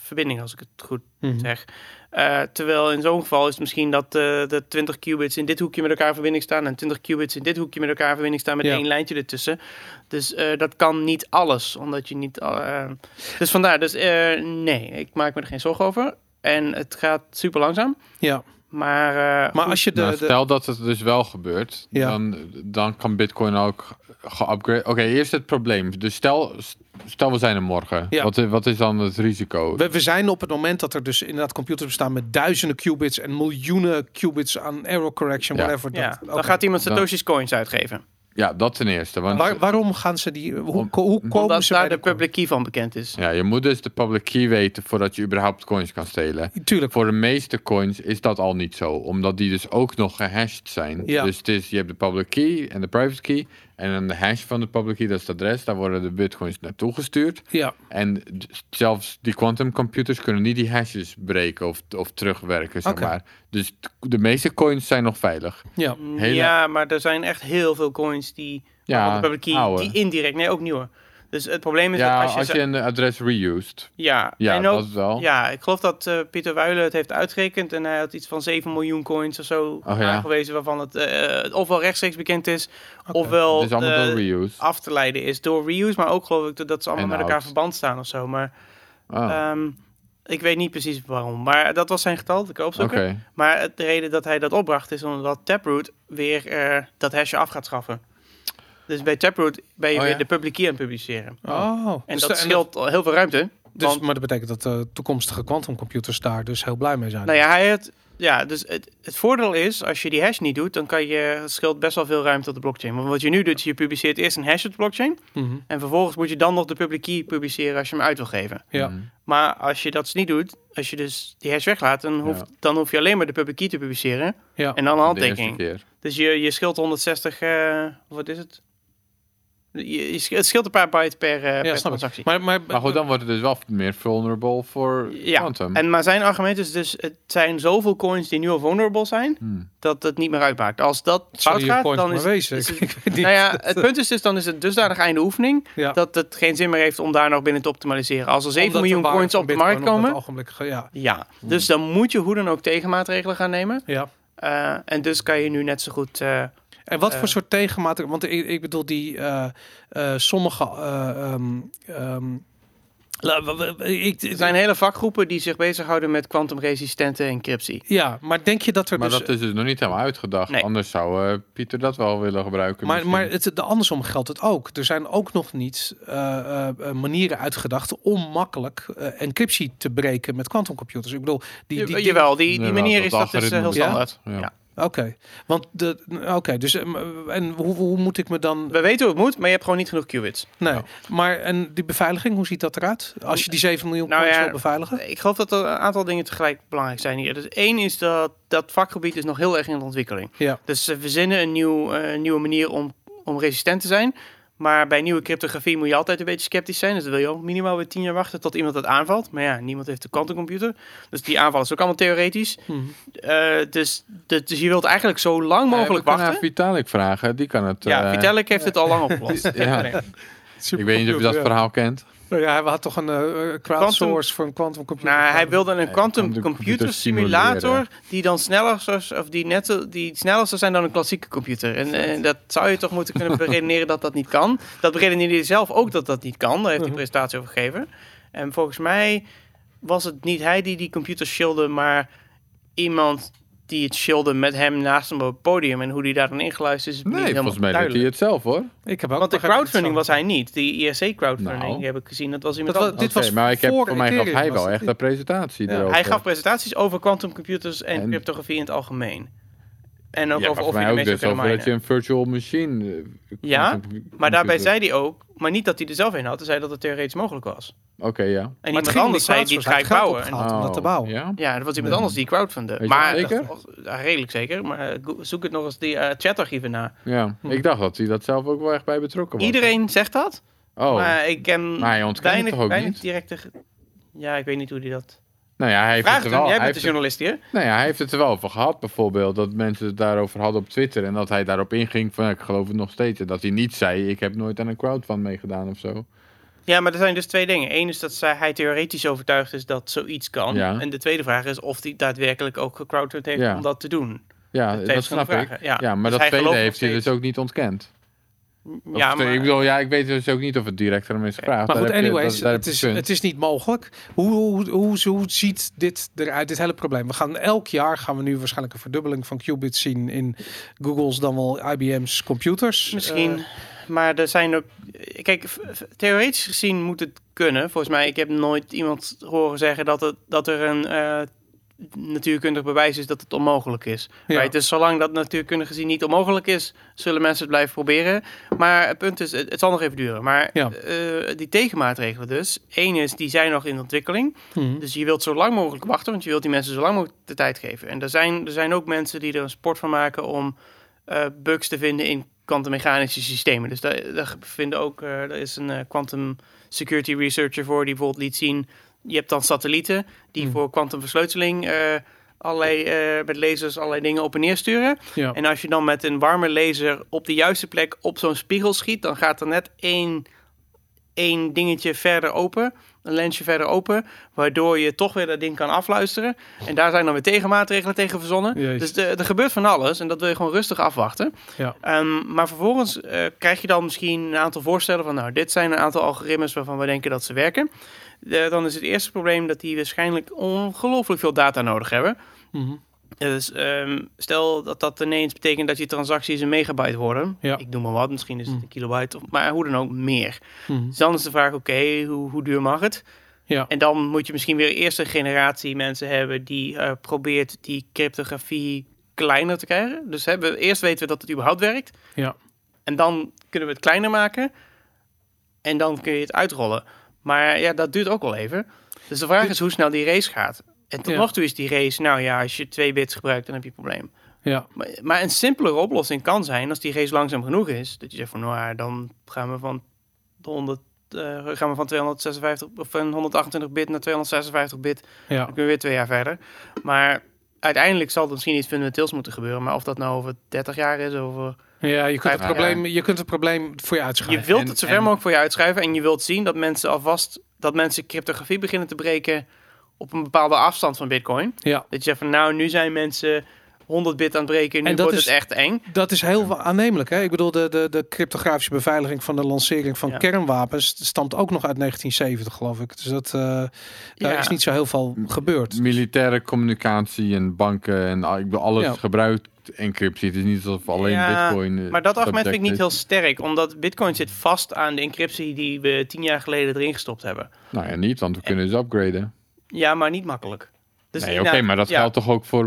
verbinding, als ik het goed Mhm. zeg. Eh, terwijl in zo'n geval is het misschien dat eh, de 20 qubits in dit hoekje met elkaar in verbinding staan en 20 qubits in dit hoekje met elkaar in verbinding staan met Ja. één lijntje ertussen. Dus eh, dat kan niet alles, omdat je niet. dus vandaar, dus nee, ik maak me er geen zorgen over. En het gaat super langzaam. ja. Maar, eh, Maar als je de... Nou, de stel dat het dus wel gebeurt, Ja. dan, dan kan Bitcoin ook geupgrade. Oké, eerst het probleem. Dus stel, stel we zijn er morgen. Ja. Wat, wat is dan het risico? we, we zijn op het moment dat er dus inderdaad computers bestaan met duizenden qubits en miljoenen qubits aan error correction, Ja. whatever. ja, dat, dan gaat iemand Satoshi's coins uitgeven. Ja, dat ten eerste. Want Waar- waarom gaan ze die... Hoe, Om- hoe komen Omdat ze daar bij de public key van bekend is. ja, je moet dus de public key weten voordat je überhaupt coins kan stelen. Tuurlijk. Voor de meeste coins is dat al niet zo, omdat die dus ook nog gehashed zijn. Ja. Dus het is, je hebt de public key en de private key. En dan de hash van de public key, dat is het adres. Daar worden de bitcoins naartoe gestuurd. Ja, En zelfs die quantum computers kunnen niet die hashes breken of, of terugwerken, zeg maar. Dus de meeste coins zijn nog veilig. ja. Hele- Ja, maar er zijn echt heel veel coins die, Ja, ja, de public key, oude. die indirect, nee, ook nieuwe. Dus het probleem is Ja, dat als je, ze- een adres reused. ja, Ja, en ook, dat wel. ja, ik geloof dat eh, Pieter Wuilen het heeft uitgerekend en hij had iets van 7 miljoen coins of zo Oh, ja. aangewezen waarvan het eh, ofwel rechtstreeks bekend is, ofwel Het is allemaal eh, door reuse. af te leiden is door reuse, maar ook geloof ik dat- dat ze allemaal En met elkaar out. verband staan of zo. Maar Ah, ehm, ik weet niet precies waarom. Maar dat was zijn getal, ik Oké. opzoeken. Maar de reden dat hij dat opbracht is omdat Taproot weer eh, dat hashje af gaat schaffen. Dus bij Taproot ben je Oh, weer ja? de public key aan het publiceren. Oh, En dus dat de- scheelt al heel veel ruimte. Dus, want, maar dat betekent dat de toekomstige quantumcomputers daar dus heel blij mee zijn. nou ja, hij het, ja, dus het, het voordeel is, als je die hash niet doet, dan kan je, het scheelt best wel veel ruimte op de blockchain. Want wat je nu doet, is je publiceert eerst een hash op de blockchain. Mhm. En vervolgens moet je dan nog de public key publiceren als je hem uit wil geven. Ja. Mhm. Maar als je dat dus niet doet, als je dus die hash weglaat, dan, hoeft, Ja. dan hoef je alleen maar de public key te publiceren. Ja. En dan een De eerste handtekening. keer. Dus je, je scheelt 160, eh, wat is het? Je, het scheelt een paar byte per, eh, per snap ik. transactie. Maar, maar, Maar goed, dan wordt het dus wel meer vulnerable voor Ja, quantum. En maar zijn argument is dus, het zijn zoveel coins die nu al vulnerable zijn, Hmm. dat het niet meer uitmaakt. Als dat zou fout gaat, point dan is, wezen. is [LAUGHS] Ik het, nou ja, het punt is dus, dan is het dusdanig einde oefening, Ja. dat het geen zin meer heeft om daar nog binnen te optimaliseren. Als er 7 Omdat de miljoen coins op de markt komen, ja. ja, dus dan moet je hoe dan ook tegenmaatregelen gaan nemen. ja. Eh, en dus kan je nu net zo goed... eh, En wat Eh. voor soort tegenmaatregelen? Want ik, ik bedoel, die eh, eh, sommige. eh, ehm, ehm, ik, er zijn hele vakgroepen die zich bezighouden met kwantumresistente encryptie. ja, maar denk je dat er Maar dus. dat is dus nog niet helemaal uitgedacht. Nee. Anders zou eh, Pieter dat wel willen gebruiken. maar, misschien. maar het, de andersom geldt het ook. Er zijn ook nog niet eh, eh, eh, manieren uitgedacht om makkelijk eh, encryptie te breken met quantumcomputers. Ik bedoel, die, die, die- Jawel, die, die Jawel, manier dat is, dat is eh, algoritme heel standaard. Ja. Ja. Oké, want de. Oké, dus ehm, en hoe, hoe moet ik me dan? We weten hoe het moet, maar je hebt gewoon niet genoeg qubits. Nee, Ja. maar en die beveiliging, hoe ziet dat eruit? Als je die 7 miljoen Nou ja, wil beveiligen? Ik geloof dat er een aantal dingen tegelijk belangrijk zijn hier. Dus één is dat dat vakgebied is nog heel erg in de ontwikkeling. Ja. Dus ze verzinnen een nieuw, eh, nieuwe manier om, om resistent te zijn. Maar bij nieuwe cryptografie moet je altijd een beetje sceptisch zijn. Dus dan wil je ook minimaal weer tien jaar wachten tot iemand het aanvalt. Maar ja, niemand heeft een quantumcomputer. Dus die aanval is ook allemaal theoretisch. Mhm. Eh, dus, de- dus je wilt eigenlijk zo lang mogelijk wachten. aan Vitalik vragen, die kan het... Ja, eh, Vitalik heeft het al lang opgelost. [LAUGHS] Ja. Ik weet niet of je dat verhaal kent. Nou ja, hij had toch een eh, crowdsource voor een quantumcomputer. Nou, hij wilde een quantum quantum computer computer simulator die dan sneller zou, of die net die sneller zou zijn dan een klassieke computer. En, eh, dat zou je toch moeten kunnen [LAUGHS] beredeneren dat dat niet kan. Dat beredeneerde hij zelf ook dat dat niet kan. Daar heeft hij een Mhm. presentatie over gegeven. En volgens mij was het niet hij die die computer shieldde, maar iemand die het shieldde met hem naast hem op het podium. En hoe die daar dan ingeluisterd is, Nee, volgens mij deed hij duidelijk. het zelf hoor. Ik heb ook Want de crowdfunding was hij niet. Die IRC-crowdfunding Nou. heb ik gezien. Dat was iemand Dat anders. dit was Oké, maar ik heb, voor mij gaf hij wel echt een presentatie Ja. Hij gaf presentaties over quantumcomputers en, En- cryptografie in het algemeen. En ook ja, over of je de meeste dus over dat je een virtual machine... eh, Ja, Maar daarbij zei hij ook, maar niet dat hij er zelf een had. Hij zei dat het theoretisch mogelijk was. Oké, ja. En Maar het iemand anders zei, die ga Hij ik bouwen. En- om dat te Oh, bouwen. Ja? ja, dat was iemand anders die crowdfundde. Maar, zeker? Redelijk zeker. Maar eh, zoek het nog eens die eh, chatarchieven na. Ja, Hm. ik dacht dat hij dat zelf ook wel echt bij betrokken was. Iedereen zegt dat, Oh, maar ik ken Maar hij ontkent het weinig, toch ook weinig niet? directe... Ja, ik weet niet hoe die dat... nou ja, hij heeft Vraag het er wel... jij bent de journalist hier. Nou ja, hij heeft het er wel over gehad, bijvoorbeeld. Dat mensen het daarover hadden op Twitter. En dat hij daarop inging van, ik geloof het nog steeds. En dat hij niet zei, ik heb nooit aan een crowdfund meegedaan of zo. Ja, maar er zijn dus twee dingen. Eén is dat hij theoretisch overtuigd is dat zoiets kan. Ja. En de tweede vraag is of hij daadwerkelijk ook gecrowdfund heeft Ja. om dat te doen. Ja, dat snap ik. ja. Ja, maar Dus dat tweede heeft hij dus ook niet ontkend. Of, Ja, Ik maar, bedoel, ja, ik weet dus ook niet of het direct aan hem is gevraagd. Maar goed, je- anyways, dat- het, is, het is niet mogelijk. Hoe, hoe, hoe, hoe ziet dit eruit, dit hele probleem? We gaan elk jaar gaan we nu waarschijnlijk een verdubbeling van qubits zien in Google's dan wel IBM's computers. misschien. Eh, maar er zijn ook... Kijk, theoretisch gezien moet het kunnen. Volgens mij, ik heb nooit iemand horen zeggen dat, het, dat er een eh, natuurkundig bewijs is dat het onmogelijk is. Ja. Right? Dus zolang dat natuurkundig gezien niet onmogelijk is, zullen mensen het blijven proberen. Maar het punt is, het, het zal nog even duren. Maar Ja. eh, die tegenmaatregelen dus. Eén is, die zijn nog in ontwikkeling. mhm. Dus je wilt zo lang mogelijk wachten, want je wilt die mensen zo lang mogelijk de tijd geven. En er zijn, er zijn ook mensen die er een sport van maken om eh, bugs te vinden in kwantummechanische systemen. Dus daar, daar vinden ook, eh, er is een quantum security researcher voor die bijvoorbeeld liet zien. Je hebt dan satellieten die Hmm. voor kwantumversleuteling eh allerlei eh, met lasers allerlei dingen op en neer sturen. ja. En als je dan met een warme laser op de juiste plek op zo'n spiegel schiet, dan gaat er net één, één dingetje verder open, een lensje verder open, waardoor je toch weer dat ding kan afluisteren. En daar zijn dan weer tegenmaatregelen tegen verzonnen. Jezus. Dus de- er gebeurt van alles en dat wil je gewoon rustig afwachten. Ja. Ehm, maar vervolgens eh, krijg je dan misschien een aantal voorstellen van, nou, dit zijn een aantal algoritmes waarvan we denken dat ze werken. Eh, dan is het eerste probleem dat die waarschijnlijk ongelooflijk veel data nodig hebben. Mhm. Dus ehm, stel dat dat ineens betekent dat je transacties een megabyte worden. Ja. Ik noem maar wat, misschien is het Mm. een kilobyte, of, maar hoe dan ook meer. Mhm. Dus dan is de vraag, oké, hoe, hoe duur mag het? Ja. En dan moet je misschien weer eerst een generatie mensen hebben die eh, probeert die cryptografie kleiner te krijgen. Dus hè, we, eerst weten we dat het überhaupt werkt. Ja. En dan kunnen we het kleiner maken. En dan kun je het uitrollen. Maar ja, dat duurt ook wel even. Dus de vraag is hoe snel die race gaat. En tot Ja. nog toe is die race, nou ja, als je twee bits gebruikt, dan heb je een probleem. Ja. Maar, maar een simpelere oplossing kan zijn, als die race langzaam genoeg is, dat je zegt van, nou ja, dan gaan we van de 100, eh, gaan we van 256 of van 128 bit naar 256 bit. Ja. Dan kunnen we weer twee jaar verder. Maar uiteindelijk zal er misschien iets fundamenteels moeten gebeuren. Maar of dat nou over 30 jaar is, over... Ja, je kunt, het probleem, je kunt het probleem voor je Je uitschuiven. wilt en- het zo ver en- mogelijk voor je uitschuiven. En je wilt zien dat mensen alvast, dat mensen cryptografie beginnen te breken op een bepaalde afstand van bitcoin. Ja, Dat je zegt van, nou, nu zijn mensen 100 bit aan het breken. Nu En dat wordt is- het echt eng. dat is heel aannemelijk. Hè? Ik bedoel, de, de, de cryptografische beveiliging van de lancering van Ja. kernwapens stamt ook nog uit 1970, geloof ik. Dus dat, eh, daar Ja. is niet zo heel veel gebeurd. Militaire communicatie en banken en al- ik bedoel, alles Ja. gebruikt encryptie. Het is niet alsof alleen Ja, bitcoin eh, Maar dat argument vind ik niet is. heel sterk. Omdat bitcoin zit vast aan de encryptie die we tien jaar geleden erin gestopt hebben. Nou ja, niet, want we kunnen ze upgraden. Ja, maar niet makkelijk. Dus nee, oké, nou, maar dat ja. geldt toch ook voor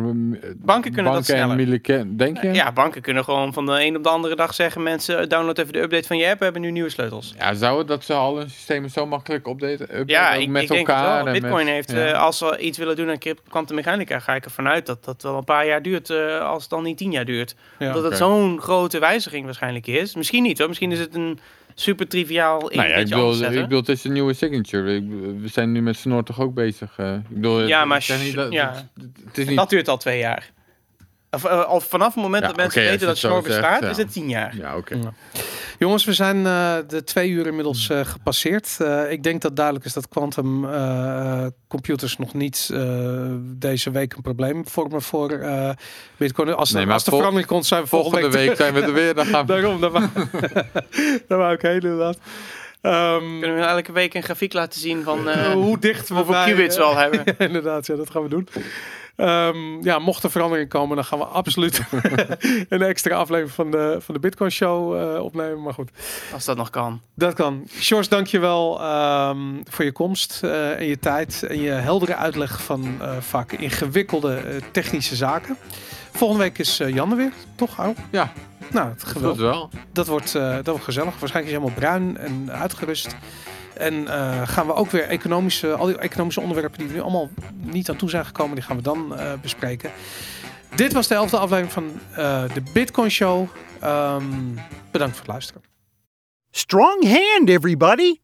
Banken kunnen dat banken en sneller. militair. Denk je? Ja, banken kunnen gewoon van de een op de andere dag zeggen... mensen, download even de update van je app, we hebben nu nieuwe sleutels. Ja, zou het dat ze al hun systemen zo makkelijk updaten? updaten Ja, ik, met ik elkaar en Bitcoin met- heeft, ja. eh, als we iets willen doen aan kwantummechanica... ga ik ervan uit dat dat wel een paar jaar duurt... eh, als het dan niet tien jaar duurt. Ja. Omdat het zo'n grote wijziging waarschijnlijk is. Misschien niet hoor, misschien is het een super triviaal in Nou ja, ik bedoel, ik bedoel, het is een nieuwe signature. Ik, we zijn nu met Snor toch ook bezig. eh. ik bedoel, Ja, het- maar zeg niet ja. het, het is niet... Dat duurt al twee jaar. Of, eh, of vanaf het moment Ja, dat mensen weten dat het zo Snor bestaat, ja. is het tien jaar. Ja, oké. Jongens, we zijn eh, de twee uur inmiddels eh, gepasseerd. Eh, ik denk dat duidelijk is dat quantum eh, computers nog niet eh, deze week een probleem vormen voor eh, Bitcoin. Als, Nee, als de verandering komt, zijn we volgende, Volgende week zijn we er weer. [LAUGHS] Dan gaan we... Daarom, daar wou, [LAUGHS] daar ik heen inderdaad. Ehm, Kunnen we elke week een grafiek laten zien van eh, hoe dicht we hoeveel bij, qubits we al hebben? [LAUGHS] Ja, inderdaad, ja, dat gaan we doen. Ehm, ja, mocht er verandering komen, dan gaan we absoluut [LAUGHS] een extra aflevering van de, van de Bitcoin Show eh, opnemen. Maar goed, Als dat nog kan. dat kan. Sjors, dankjewel um, voor je komst eh, en je tijd en je heldere uitleg van eh, vaak ingewikkelde technische zaken. Volgende week is Jan er weer, toch? Au? Ja, Nou, het dat geweldig. wel. Dat wordt, eh, dat wordt gezellig. Waarschijnlijk is hij helemaal bruin en uitgerust. En eh, gaan we ook weer economische, al die economische onderwerpen die we nu allemaal niet aan toe zijn gekomen, die gaan we dan eh, bespreken. Dit was de elfde aflevering van eh, de Bitcoin Show. Ehm, bedankt voor het luisteren. Strong hand, everybody.